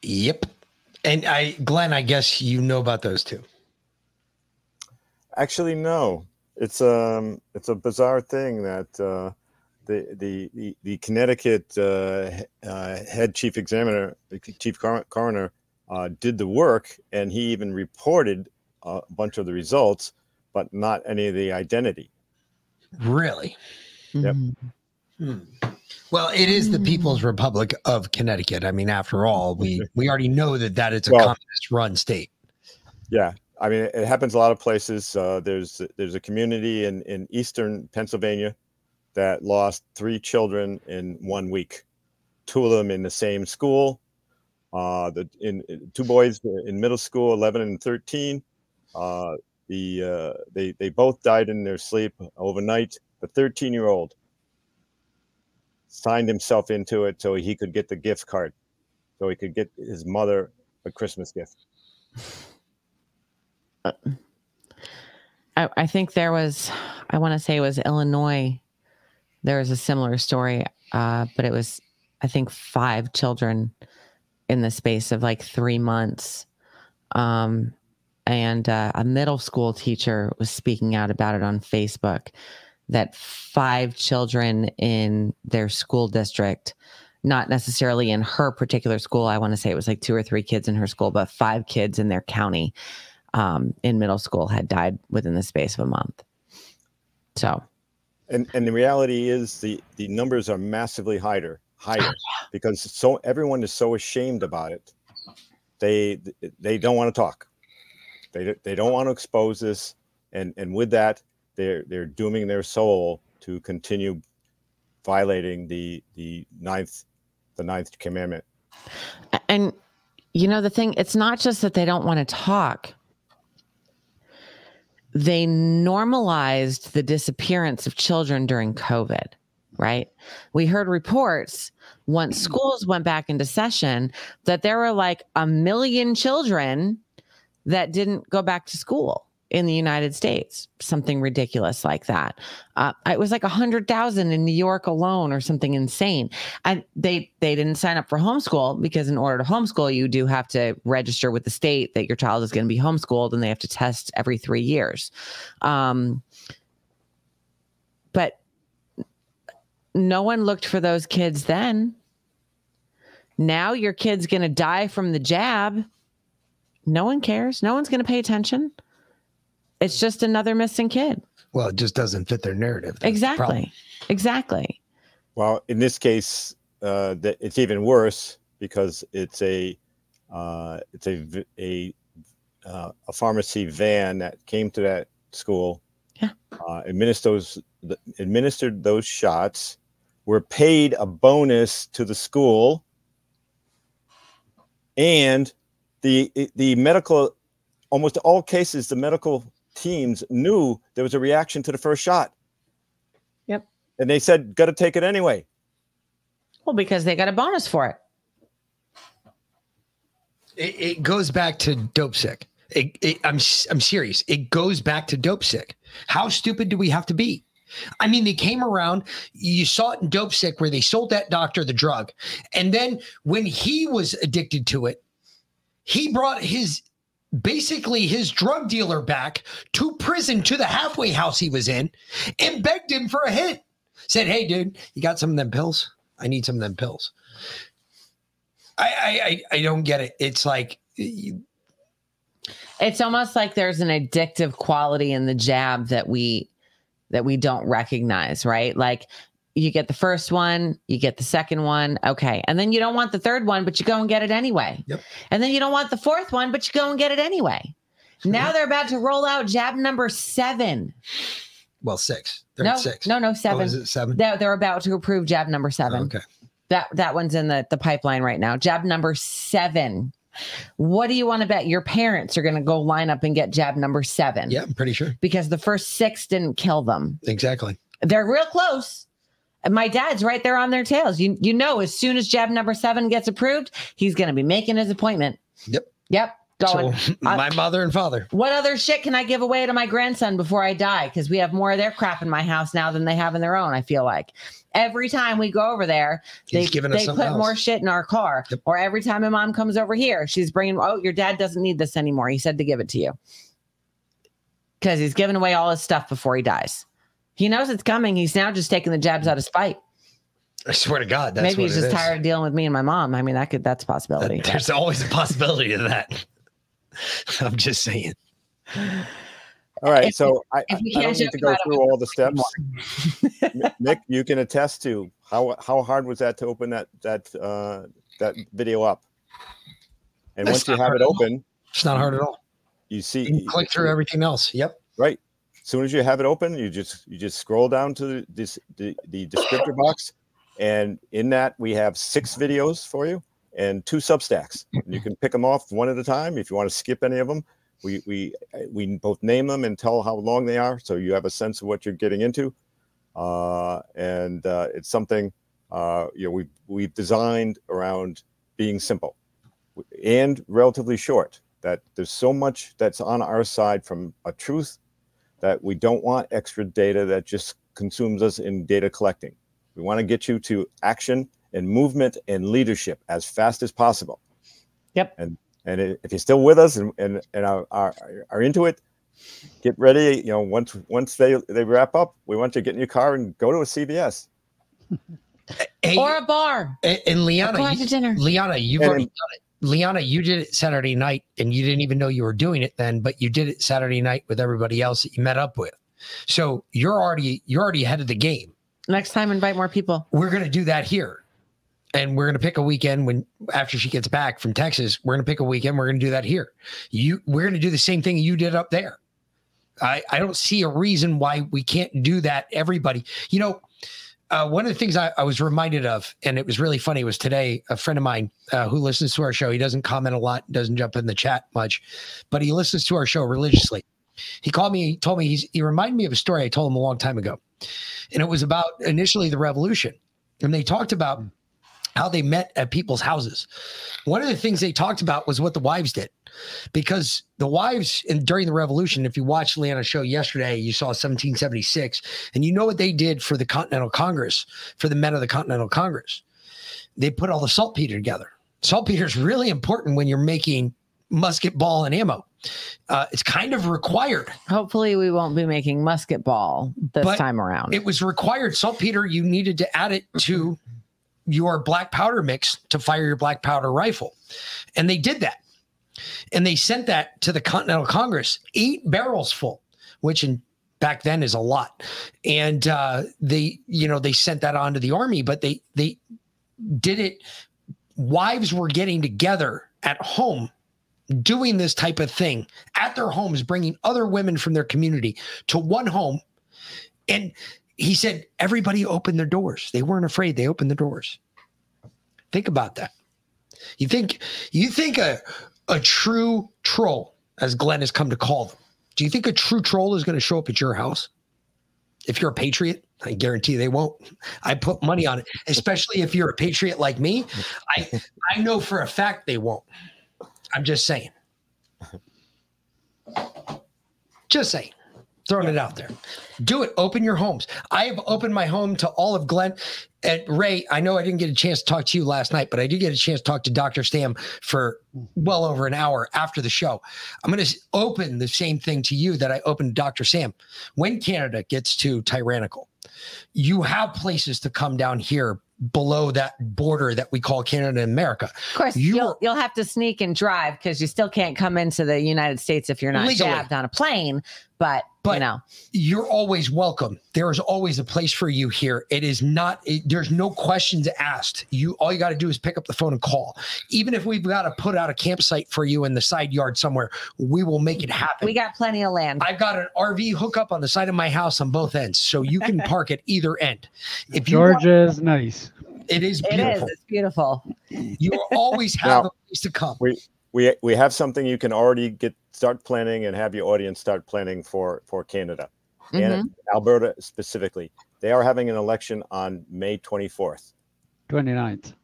Yep. And I, Glenn, I guess you know about those two. Actually, no. It's um, it's a bizarre thing that uh, the, the the the Connecticut uh, uh, head chief examiner, chief coroner, uh, did the work, and he even reported a bunch of the results, but not any of the identity. Really? Yep. Hmm. Well, it is the People's Republic of Connecticut. I mean, after all, we we already know that that it's a Well- communist-run state. Yeah, I mean, it happens a lot of places. Uh, there's there's a community in in eastern Pennsylvania that lost three children in one week, two of them in the same school. Uh, the in, in- two boys in middle school, 11 and 13. Uh, the uh, they they both died in their sleep overnight. The 13 year old signed himself into it so he could get the gift card, so he could get his mother a Christmas gift. I, I think there was, I want to say it was Illinois. There was a similar story, uh, but it was, I think, five children in the space of like three months. Um, and uh, a middle school teacher was speaking out about it on Facebook that five children in their school district, not necessarily in her particular school, I want to say it was like two or three kids in her school, but five kids in their county um, in middle school had died within the space of a month. So, and and the reality is the the numbers are massively higher higher oh, because so everyone is so ashamed about it. They they don't want to talk. They they don't want to expose this. And and with that they're they're dooming their soul to continue violating the the ninth the ninth commandment. And you know, the thing, it's not just that they don't want to talk. They normalized the disappearance of children during COVID, right? We heard reports once schools went back into session that there were like a million children that didn't go back to school in the United States, something ridiculous like that. Uh, it was like a hundred thousand in New York alone, or something insane. And they they didn't sign up for homeschool because in order to homeschool, you do have to register with the state that your child is going to be homeschooled, and they have to test every three years. Um, but no one looked for those kids then. Now your kid's going to die from the jab. No one cares. No one's going to pay attention. It's just another missing kid. Well, it just doesn't fit their narrative. That's the. Exactly. Exactly. well in this case uh that it's even worse because it's a Uh, it's a v- a uh, a pharmacy van that came to that school, uh, administered those administered those shots, were paid a bonus to the school, and the the medical almost all cases the medical teams knew there was a reaction to the first shot. Yep. And they said, "Got to take it anyway." Well, because they got a bonus for it. It, it goes back to Dopesick. It, it, I'm s- I'm serious. It goes back to Dopesick. How stupid do we have to be? I mean, they came around. You saw it in Dopesick where they sold that doctor the drug, and then when he was addicted to it, he brought his basically his drug dealer back to prison to the halfway house he was in, and begged him for a hit. Said, "Hey, dude, you got some of them pills? I need some of them pills." I I I, don't get it. It's like you, It's almost like there's an addictive quality in the jab that we that we don't recognize, right? Like you get the first one, you get the second one, okay. And then you don't want the third one, but you go and get it anyway. Yep. And then you don't want the fourth one, but you go and get it anyway. Now they're about to roll out jab number seven. well six. They're No, six. no, no, oh, seven. is it seven? They're, they're about to approve jab number seven. Oh, okay. That that one's in the, the pipeline right now. Jab number seven. What do you want to bet your parents are going to go line up and get jab number seven? Yeah, I'm pretty sure. Because the first six didn't kill them. Exactly. They're real close. And my dad's right there on their tails. You you know, as soon as jab number seven gets approved, he's going to be making his appointment. Yep. Yep. Going. So, my uh, mother and father. what other shit can I give away to my grandson before I die? Because we have more of their crap in my house now than they have in their own. I feel like every time we go over there, they, He's giving us they put else. more shit in our car. Or every time my mom comes over here, she's bringing, oh, your dad doesn't need this anymore. He said to give it to you because he's giving away all his stuff before he dies. He knows it's coming. He's now just taking the jabs out of spite. I swear to God, that's Maybe he's just is. tired of dealing with me and my mom. I mean, that could that's a possibility. There's always a possibility of that. I'm just saying. All right, If- so I, if I don't need to go through all the steps. Nick- Nick, you can attest to how how hard was that to open that that uh, that video up? And That's once you have it open, It's not hard at all. you see You click through everything else. Yep. Right. As soon as you have it open, you just you just scroll down to the this the, the descriptor box, and in that we have six videos for you and two substacks. And you can pick them off one at a time if you want to skip any of them. We we we both name them and tell how long they are, so you have a sense of what you're getting into. Uh, and uh, it's something uh, you know we we've designed around being simple and relatively short. That there's so much that's on our side from a truth that we don't want extra data that just consumes us in data collecting. We want to get you to action and movement and leadership as fast as possible. Yep. And and i- if you're still with us and and, and are, are are into it, get ready. You know, once once they they wrap up, we want you to get in your car and go to a CVS. or a bar. And, and Liana, go out you- to dinner. Liana, you've And- already done it. Liana, you did it Saturday night, and you didn't even know you were doing it then, but you did it Saturday night with everybody else that you met up with. So you're already you're already ahead of the game. Next time, invite more people. We're gonna do that here, and we're gonna pick a weekend when after she gets back from Texas. We're gonna pick a weekend. We're gonna do that here. You we're gonna do the same thing you did up there. I I don't see a reason why we can't do that. Everybody, you know, uh, one of the things I, I was reminded of, and it was really funny, was today a friend of mine uh, who listens to our show. He doesn't comment a lot, doesn't jump in the chat much, but he listens to our show religiously. He called me, he told me he's, he reminded me of a story I told him a long time ago, and it was about initially the revolution, and they talked about how they met at people's houses. One of the things they talked about was what the wives did, because the wives in, during the revolution, if you watched Leanna's show yesterday, you saw 1776, and you know what they did for the Continental Congress, for the men of the Continental Congress. They put all the saltpeter together. Saltpeter is really important when you're making musket ball and ammo. Uh, it's kind of required. Hopefully, we won't be making musket ball this But time around. It was required. Saltpeter, you needed to add it to your black powder mix to fire your black powder rifle. And they did that. And they sent that to the Continental Congress, eight barrels full, which in back then is a lot. And uh, they, you know, they sent that on to the army, but they they did it. Wives were getting together at home doing this type of thing at their homes, bringing other women from their community to one home. And he said, everybody opened their doors. They weren't afraid. They opened the doors. Think about that. You think you think a a true troll, as Glenn has come to call them, do you think a true troll is going to show up at your house? If you're a patriot, I guarantee they won't. I put money on it, especially if you're a patriot like me. I I know for a fact they won't. I'm just saying. Just saying. Throwing it out there. Do it. Open your homes. I have opened my home to all of Glenn and Ray. I know I didn't get a chance to talk to you last night, but I did get a chance to talk to Dr. Stam for well over an hour after the show. I'm going to open the same thing to you that I opened Dr. Sam. When Canada gets too tyrannical, you have places to come down here below that border that we call Canada and America. Of course, you, will you'll have to sneak and drive because you still can't come into the United States if you're not Legally. jabbed on a plane. But, But you know, you're always welcome. There is always a place for you here. It is not. It, there's no questions asked. You all you got to do is pick up the phone and call. Even if we've got to put out a campsite for you in the side yard somewhere, we will make it happen. we got plenty of land. I've got an RV hookup on the side of my house on both ends, so you can park at either end. If you Georgia is nice. it is It is. beautiful. It's beautiful. You always have Now- a place to come. we we we have something you can already get start planning and have your audience start planning for for Canada and Alberta specifically. They are having an election on May 24th. 29th.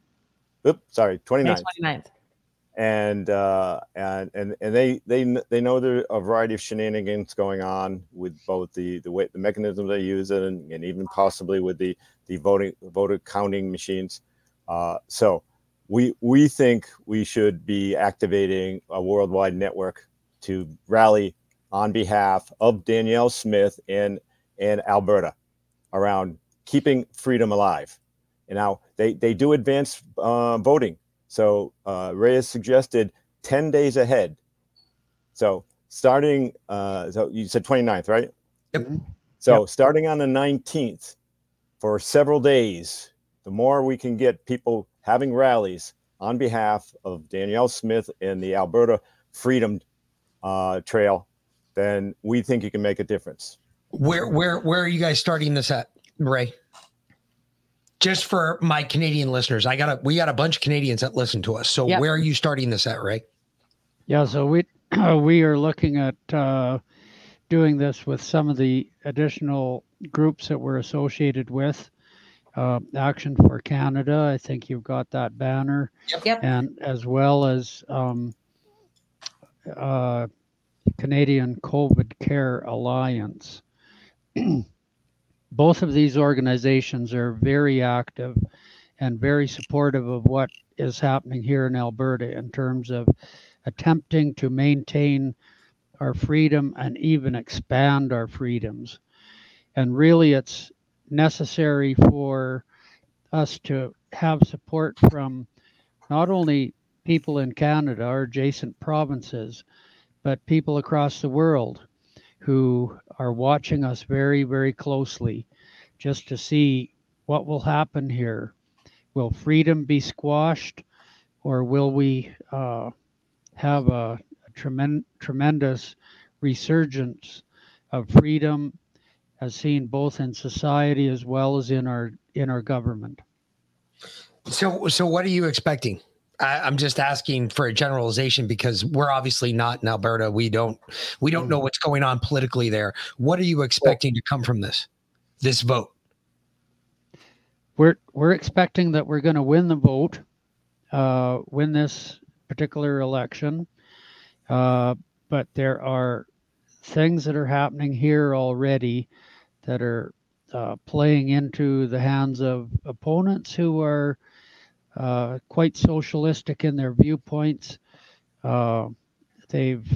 Oop, sorry, 29th. May 29th. and uh, and and and they they they know there are a variety of shenanigans going on with both the the way the mechanisms they use and, and even possibly with the the voting voter counting machines. Uh, so we we think we should be activating a worldwide network to rally on behalf of Danielle Smith and and Alberta around keeping freedom alive. And now they they do advance uh, voting. So uh, Ray has suggested 10 days ahead. So starting, uh, so you said 29th, right? Yep. So starting on the 19th for several days, the more we can get people having rallies on behalf of Danielle Smith and the Alberta Freedom uh, Trail, then we think you can make a difference. Where where where are you guys starting this at, Ray? Just for my Canadian listeners, I got a we got a bunch of Canadians that listen to us. So Yep. where are you starting this at, Ray? Yeah, so we we are looking at uh, doing this with some of the additional groups that we're associated with. Uh, Action for Canada, I think you've got that banner, Yep. and as well as um, uh, Canadian COVID Care Alliance. Both of these organizations are very active and very supportive of what is happening here in Alberta in terms of attempting to maintain our freedom and even expand our freedoms. And really, it's necessary for us to have support from not only people in Canada or adjacent provinces, but people across the world who are watching us very, very closely just to see what will happen here. Will freedom be squashed or will we uh, have a, a tremen- tremendous resurgence of freedom as seen both in society as well as in our in our government? So so what are you expecting? I, I'm just asking for a generalization because we're obviously not in Alberta. We don't we don't know what's going on politically there. What are you expecting to come from this this vote? we're we're expecting that we're going to win the vote, uh, win this particular election. Uh, but there are things that are happening here already that are uh, playing into the hands of opponents who are uh, quite socialistic in their viewpoints. Uh, they've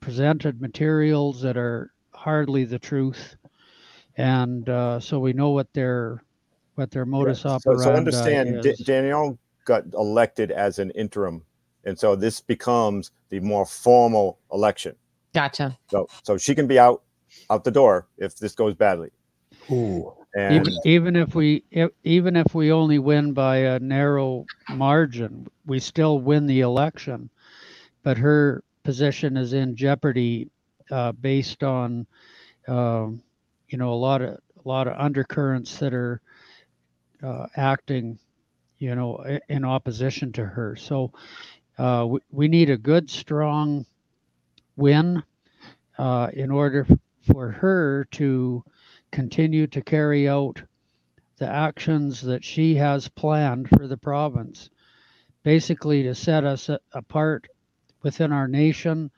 presented materials that are hardly the truth, and uh, so we know what their what their modus So, operandi so understand, is. D- Danielle got elected as an interim, and so this becomes the more formal election. Gotcha. So, so she can be out out the door if this goes badly. Ooh. And even even if we if, even if we only win by a narrow margin, we still win the election. But her position is in jeopardy uh, based on um, you know a lot of a lot of undercurrents that are uh, acting you know in opposition to her. So uh, we, we need a good strong win uh, in order f- for her to continue to carry out the actions that she has planned for the province, basically to set us apart within our nation,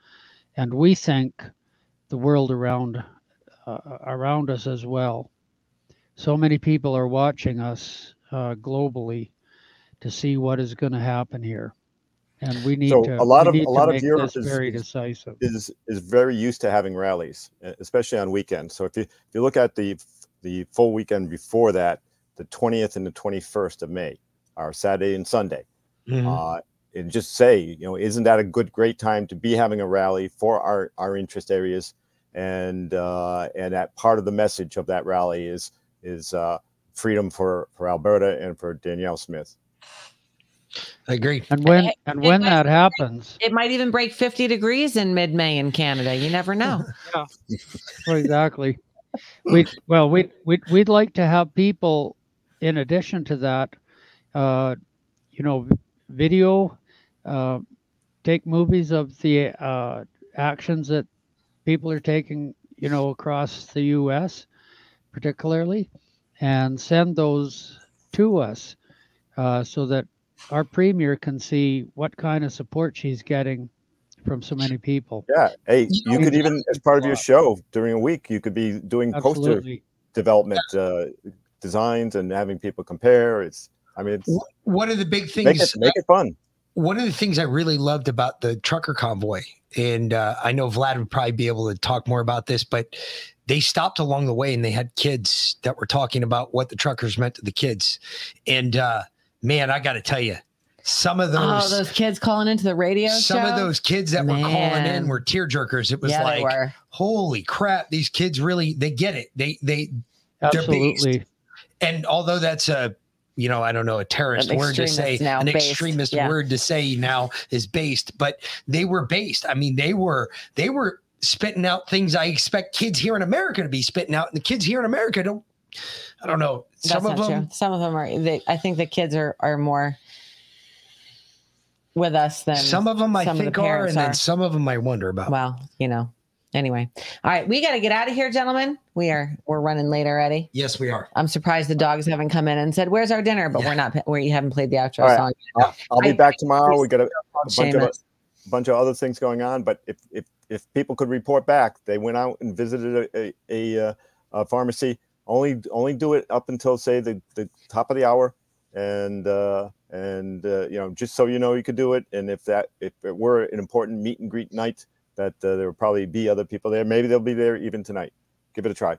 and we think the world around uh, around us as well. So many people are watching us uh, globally to see what is going to happen here, and we need so to. a lot of a lot of make Europe is, very is- decisive. is is very used to having rallies, especially on weekends. So if you if you look at the the full weekend before that, the 20th and the 21st of May, are Saturday and Sunday. Uh, and just say, you know, isn't that a good, great time to be having a rally for our our interest areas? And uh, and that part of the message of that rally is is uh, freedom for for Alberta and for Danielle Smith. I agree. And when and when that happens, It might even break 50 degrees in mid May in Canada. You never know. Yeah. Exactly. We well, we we we'd like to have people, in addition to that, uh, you know, video, uh, take movies of the uh, actions that people are taking, you know, across the U.S. particularly, and send those to us, uh, so that our premier can see what kind of support she's getting from so many people. Yeah. Hey, you could know, even, as part of your show during a week, you could be doing poster Absolutely. development uh, designs and having people compare. It's, I mean, it's One of the big things make it make it fun. one of the things I really loved about the trucker convoy, and uh, I know Vlad would probably be able to talk more about this, but they stopped along the way and they had kids that were talking about what the truckers meant to the kids. And uh, man, I got to tell you, some of oh, those, those kids calling into the radio some show. of those kids that were calling in were tear jerkers. It was Yeah, like, holy crap, these kids really they get it. They they. Absolutely. And although that's a you know, I don't know, a terrorist An word to say, now, an based, extremist yeah. word to say now is based, but they were based. I mean, they were they were spitting out things I expect kids here in America to be spitting out, and the kids here in America don't. I don't know. That's Some of not them, true. Some of them are. They, I think the kids are are more with us than some of them I some think the are, parents and then some of them I wonder about. Well, you know. Anyway, all right, we got to get out of here, gentlemen. We are we're running late already. Yes, we are. I'm surprised the dogs haven't come in and said, "Where's our dinner?" But we're not. We haven't played the outro All right. song. I'll, I'll be I- back tomorrow. We got a, a bunch of Seamus. a bunch of other things going on, but if if if people could report back, they went out and visited a a, a, uh, a pharmacy. Only only do it up until say the, the top of the hour, and uh, and uh, you know just so you know you could do it. And if that if it were an important meet and greet night, that uh, there will probably be other people there. Maybe they'll be there even tonight. Give it a try.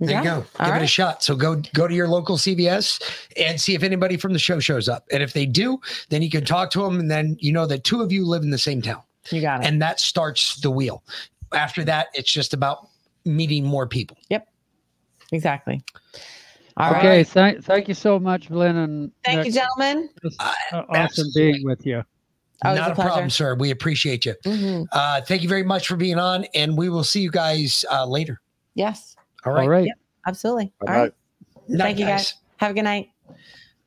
There you go. Give it a shot. So go go to your local CVS and see if anybody from the show shows up. And if they do, then you can talk to them, and then you know that two of you live in the same town. You got it. And that starts the wheel. After that, it's just about meeting more people. Yep. Exactly. All right. okay, thank thank you so much, Lynn and Thank you, gentlemen. Uh, awesome being with you. Always Not a a, pleasure. problem, sir. We appreciate you. Mhm. Uh, thank you very much for being on, and we will see you guys uh, later. Yes. All right. All right. Yep. Absolutely. All Bye-bye. right. Night, Thank you, guys. Have a good night.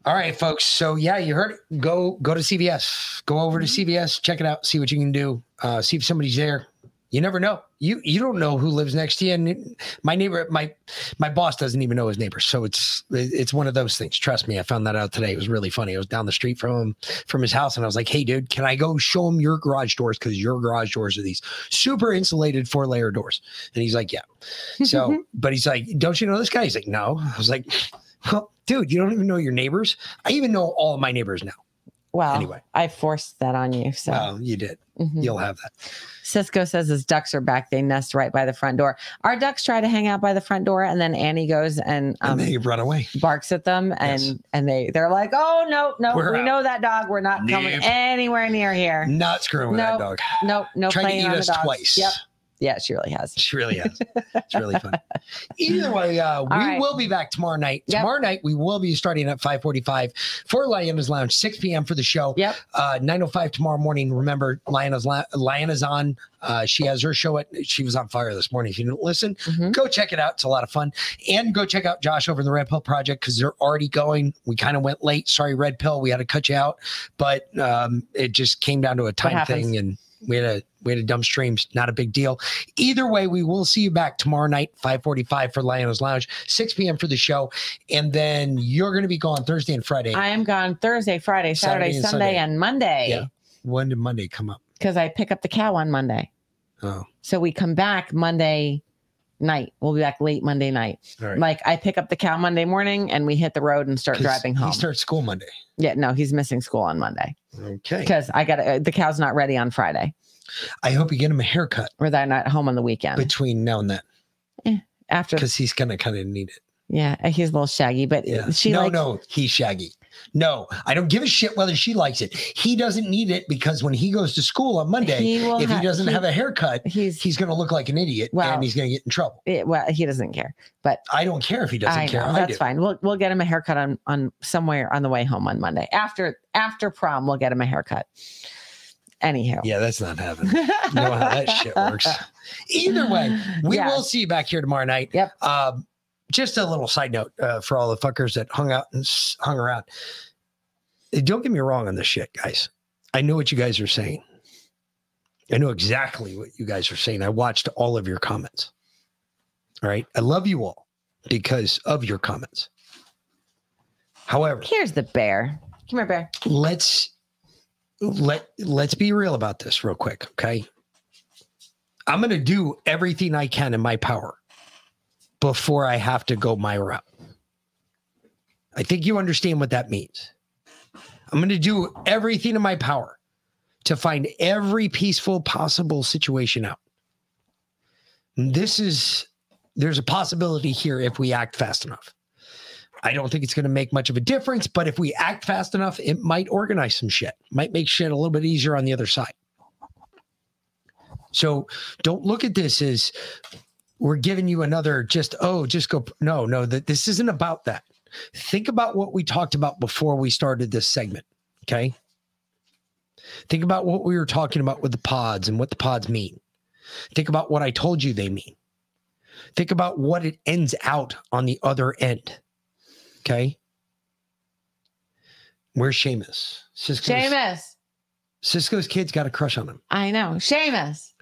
All right, folks. So yeah, you heard it. Go go to CVS. Go over to CVS. Check it out. See what you can do. Uh, see if somebody's there. You never know. You you don't know who lives next to you. And my neighbor, my my boss doesn't even know his neighbors. So it's it's one of those things. Trust me. I found that out today. It was really funny. I was down the street from him from his house, and I was like, "Hey, dude, can I go show him your garage doors? Because your garage doors are these super insulated four layer doors." And he's like, "Yeah." So, but he's like, "Don't you know this guy?" He's like, "No." I was like, "Well, dude, you don't even know your neighbors. I even know all of my neighbors now." Well, Anyway. I forced that on you. So Well, you did. Mhm. You'll have that. Cisco says his ducks are back. They nest right by the front door. Our ducks try to hang out by the front door, and then Annie goes and um, And they run away. barks at them, and and they they're like, "Oh no, no, We're we out. know that dog. We're not coming anywhere near here. Not screwing with Nope. that dog. Nope, no Trying to eat on us the dogs. twice. Yep, Yeah, she really has. She really has. It's really fun. Either way, uh, we right. will be back tomorrow night. Yep. Tomorrow night, we will be starting at 545 for Lionel's Lounge, 6 p.m. for the show. Yep. Uh, 905 tomorrow morning. Remember, La- Lionel's on. Uh, she has her show at, she was on fire this morning. If you didn't listen, Mm-hmm. go check it out. It's a lot of fun. And go check out Josh over in the Red Pill Project because they're already going. We kind of went late. Sorry, Red Pill. We had to cut you out, but um, it just came down to a time thing and we had a we had a dumb streams not a big deal either way we will see you back tomorrow night 545 for lionel's lounge 6 p.m for the show and then you're going to be gone thursday and friday I am gone Thursday, Friday, Saturday, Saturday and Sunday, Sunday. and Monday. yeah when did monday come up Because I pick up the cow on Monday. oh So we come back Monday night. We'll be back late Monday night. Right. Like I pick up the cow Monday morning and we hit the road and start driving home. he starts school monday yeah, no, he's missing school on Monday okay because I got uh, the cow's not ready on Friday, i hope you get him a haircut or they're not home on the weekend. between now and then After, because he's gonna kind of need it yeah, uh, he's a little shaggy, but yeah she no likes, no he's shaggy no i don't give a shit whether she likes it he doesn't need it because when he goes to school on monday He will if ha- he doesn't he- have a haircut he's he's gonna look like an idiot Well- and he's gonna get in trouble Yeah, well, he doesn't care, but I don't care if he doesn't I care. know, I that's do. fine. We'll we'll get him a haircut on on somewhere on the way home on Monday after after prom. We'll get him a haircut. Anyhow, Yeah, that's not happening. you know how that shit works. Either way, we Yeah. will see you back here tomorrow night. Yep. Um, just a little side note uh, for all the fuckers that hung out and hung around. Don't get me wrong on this shit, guys. I know what you guys are saying. I know exactly what you guys are saying. I watched all of your comments. All right. I love you all because of your comments. However, Here's the bear. Come here, bear. let's let let's be real about this real quick okay? I'm going to do everything i can in my power before i have to go my route. I think you understand what that means. I'm going to do everything in my power to find every peaceful possible situation out. This is there's a possibility here if we act fast enough I don't think it's going to make much of a difference, but if we act fast enough, it might organize some shit, might make shit a little bit easier on the other side. So don't look at this as we're giving you another just, oh, just go. No, no, that this isn't about that. Think about what we talked about before we started this segment. Okay. Think about what we were talking about with the pods and what the pods mean. Think about what I told you they mean. Think about what it ends out on the other end. Okay. Where's Seamus? Cisco's, Seamus. Cisco's kid's got a crush on him. I know. Seamus.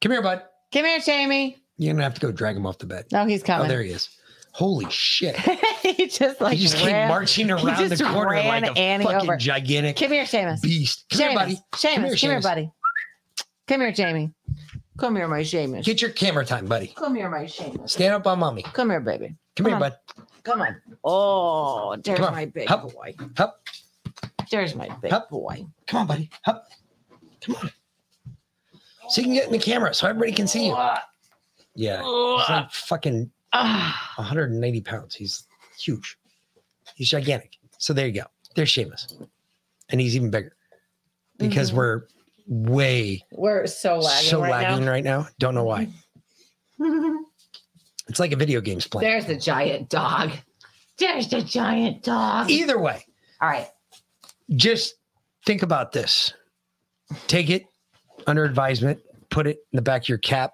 Come here, bud. Come here, Jamie. You're gonna have to go drag him off the bed. No, he's coming. Oh, there he is. Holy shit. he just like he just came marching around the corner like a Annie fucking over. gigantic Come here, Seamus. beast. Come Seamus. here, buddy. Seamus. Come Come here, here, buddy. Come here, Jamie. Come here, my Seamus. Get your camera time, buddy. Come here, my Seamus. Stand up on mommy. Come here, baby. Come, here, on. bud. Come on. Oh, there's Come on. my big Hup. boy. Hup. There's my big Hup. boy. Come on, buddy. Hup. Come on. So you can get in the camera so everybody can see you. Yeah. He's like fucking Ah. 190 pounds. He's huge. He's gigantic. So there you go. There's Seamus. And he's even bigger because Mhm. we're way We're so lagging so right lagging now. right now. Don't know why. It's like a video game's playing. There's the giant dog. There's the giant dog. Either way, All right. just think about this. Take it under advisement, put it in the back of your cap,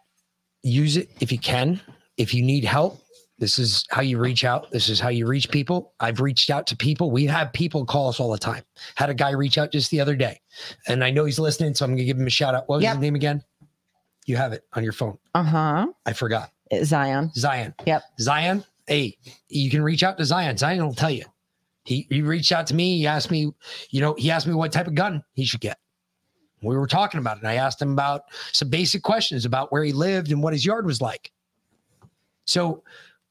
use it if you can. If you need help, this is how you reach out. This is how you reach people. I've reached out to people. We have people call us all the time. Had a guy reach out just the other day, and I know he's listening, so I'm going to give him a shout out. What was Yep. his name again? You have it on your phone. Uh huh. I forgot. Zion. Zion. Yep. Zion. Hey, you can reach out to Zion. Zion will tell you. He he reached out to me. He asked me, you know, he asked me what type of gun he should get. We were talking about it. And I asked him about some basic questions about where he lived and what his yard was like. So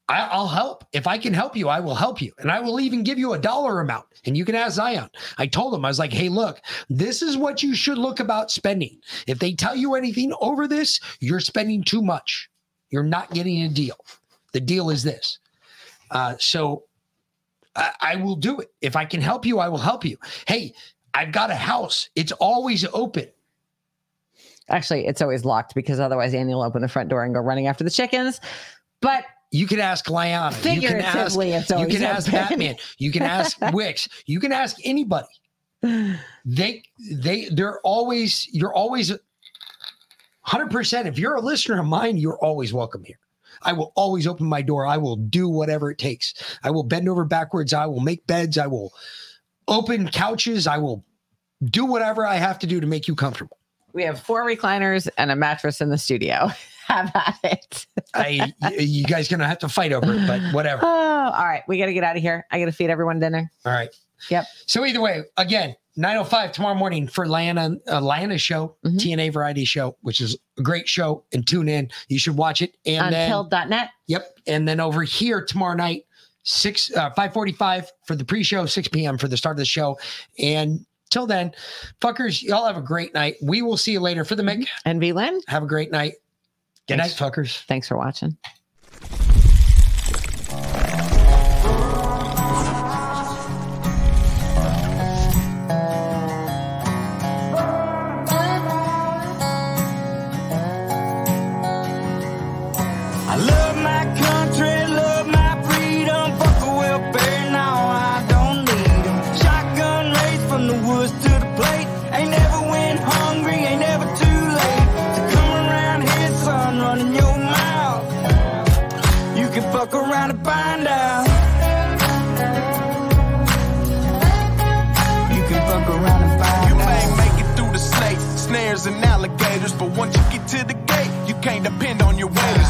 I, I'll help. If I can help you, I will help you. And I will even give you a dollar amount. And you can ask Zion. I told him, I was like, hey, look, this is what you should look about spending. If they tell you anything over this, you're spending too much. You're not getting a deal. The deal is this. Uh, so I, I will do it. If I can help you, I will help you. Hey, I've got a house. It's always open. Actually, it's always locked because otherwise Andy will open the front door and go running after the chickens. But You can ask Lyanna. You can ask, Figuratively, it's you can ask. Batman. You can ask Wix. You can ask anybody. They they they're always you're always 100%. If you're a listener of mine, you're always welcome here. I will always open my door. I will do whatever it takes. I will bend over backwards. I will make beds. I will open couches. I will do whatever I have to do to make you comfortable. we have four recliners and a mattress in the studio. Have at it. I you guys gonna have to fight over it, but whatever. Oh, all right. We got to get out of here. I got to feed everyone dinner. All right. Yep. So either way, again, 905 tomorrow morning for Lana Lana show, Mm-hmm. TNA Variety Show, which is a great show. And tune in. You should watch it. And then Unpilled.net. Yep. And then over here tomorrow night, six uh, five forty five for the pre-show, 6 p.m. for the start of the show. And till then, fuckers, y'all have a great night. We will see you later for the Mick. And V Lynn. Have a great night. Good Thanks. night, fuckers. Thanks for watching.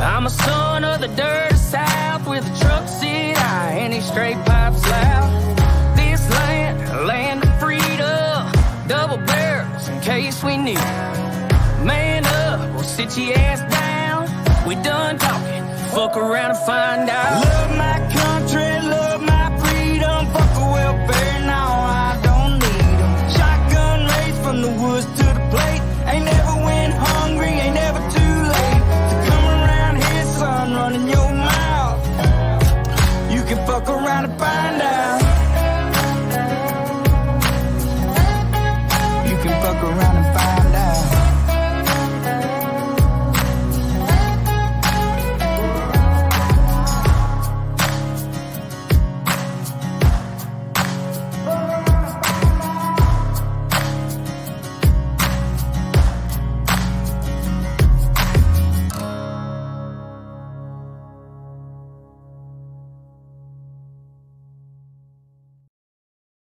I'm a son of the dirty south with a truck seat high and these straight pipes loud. This land, land of freedom, double barrels in case we need. Man up, or sit your ass down. We done talking, fuck around and find out. Love my country,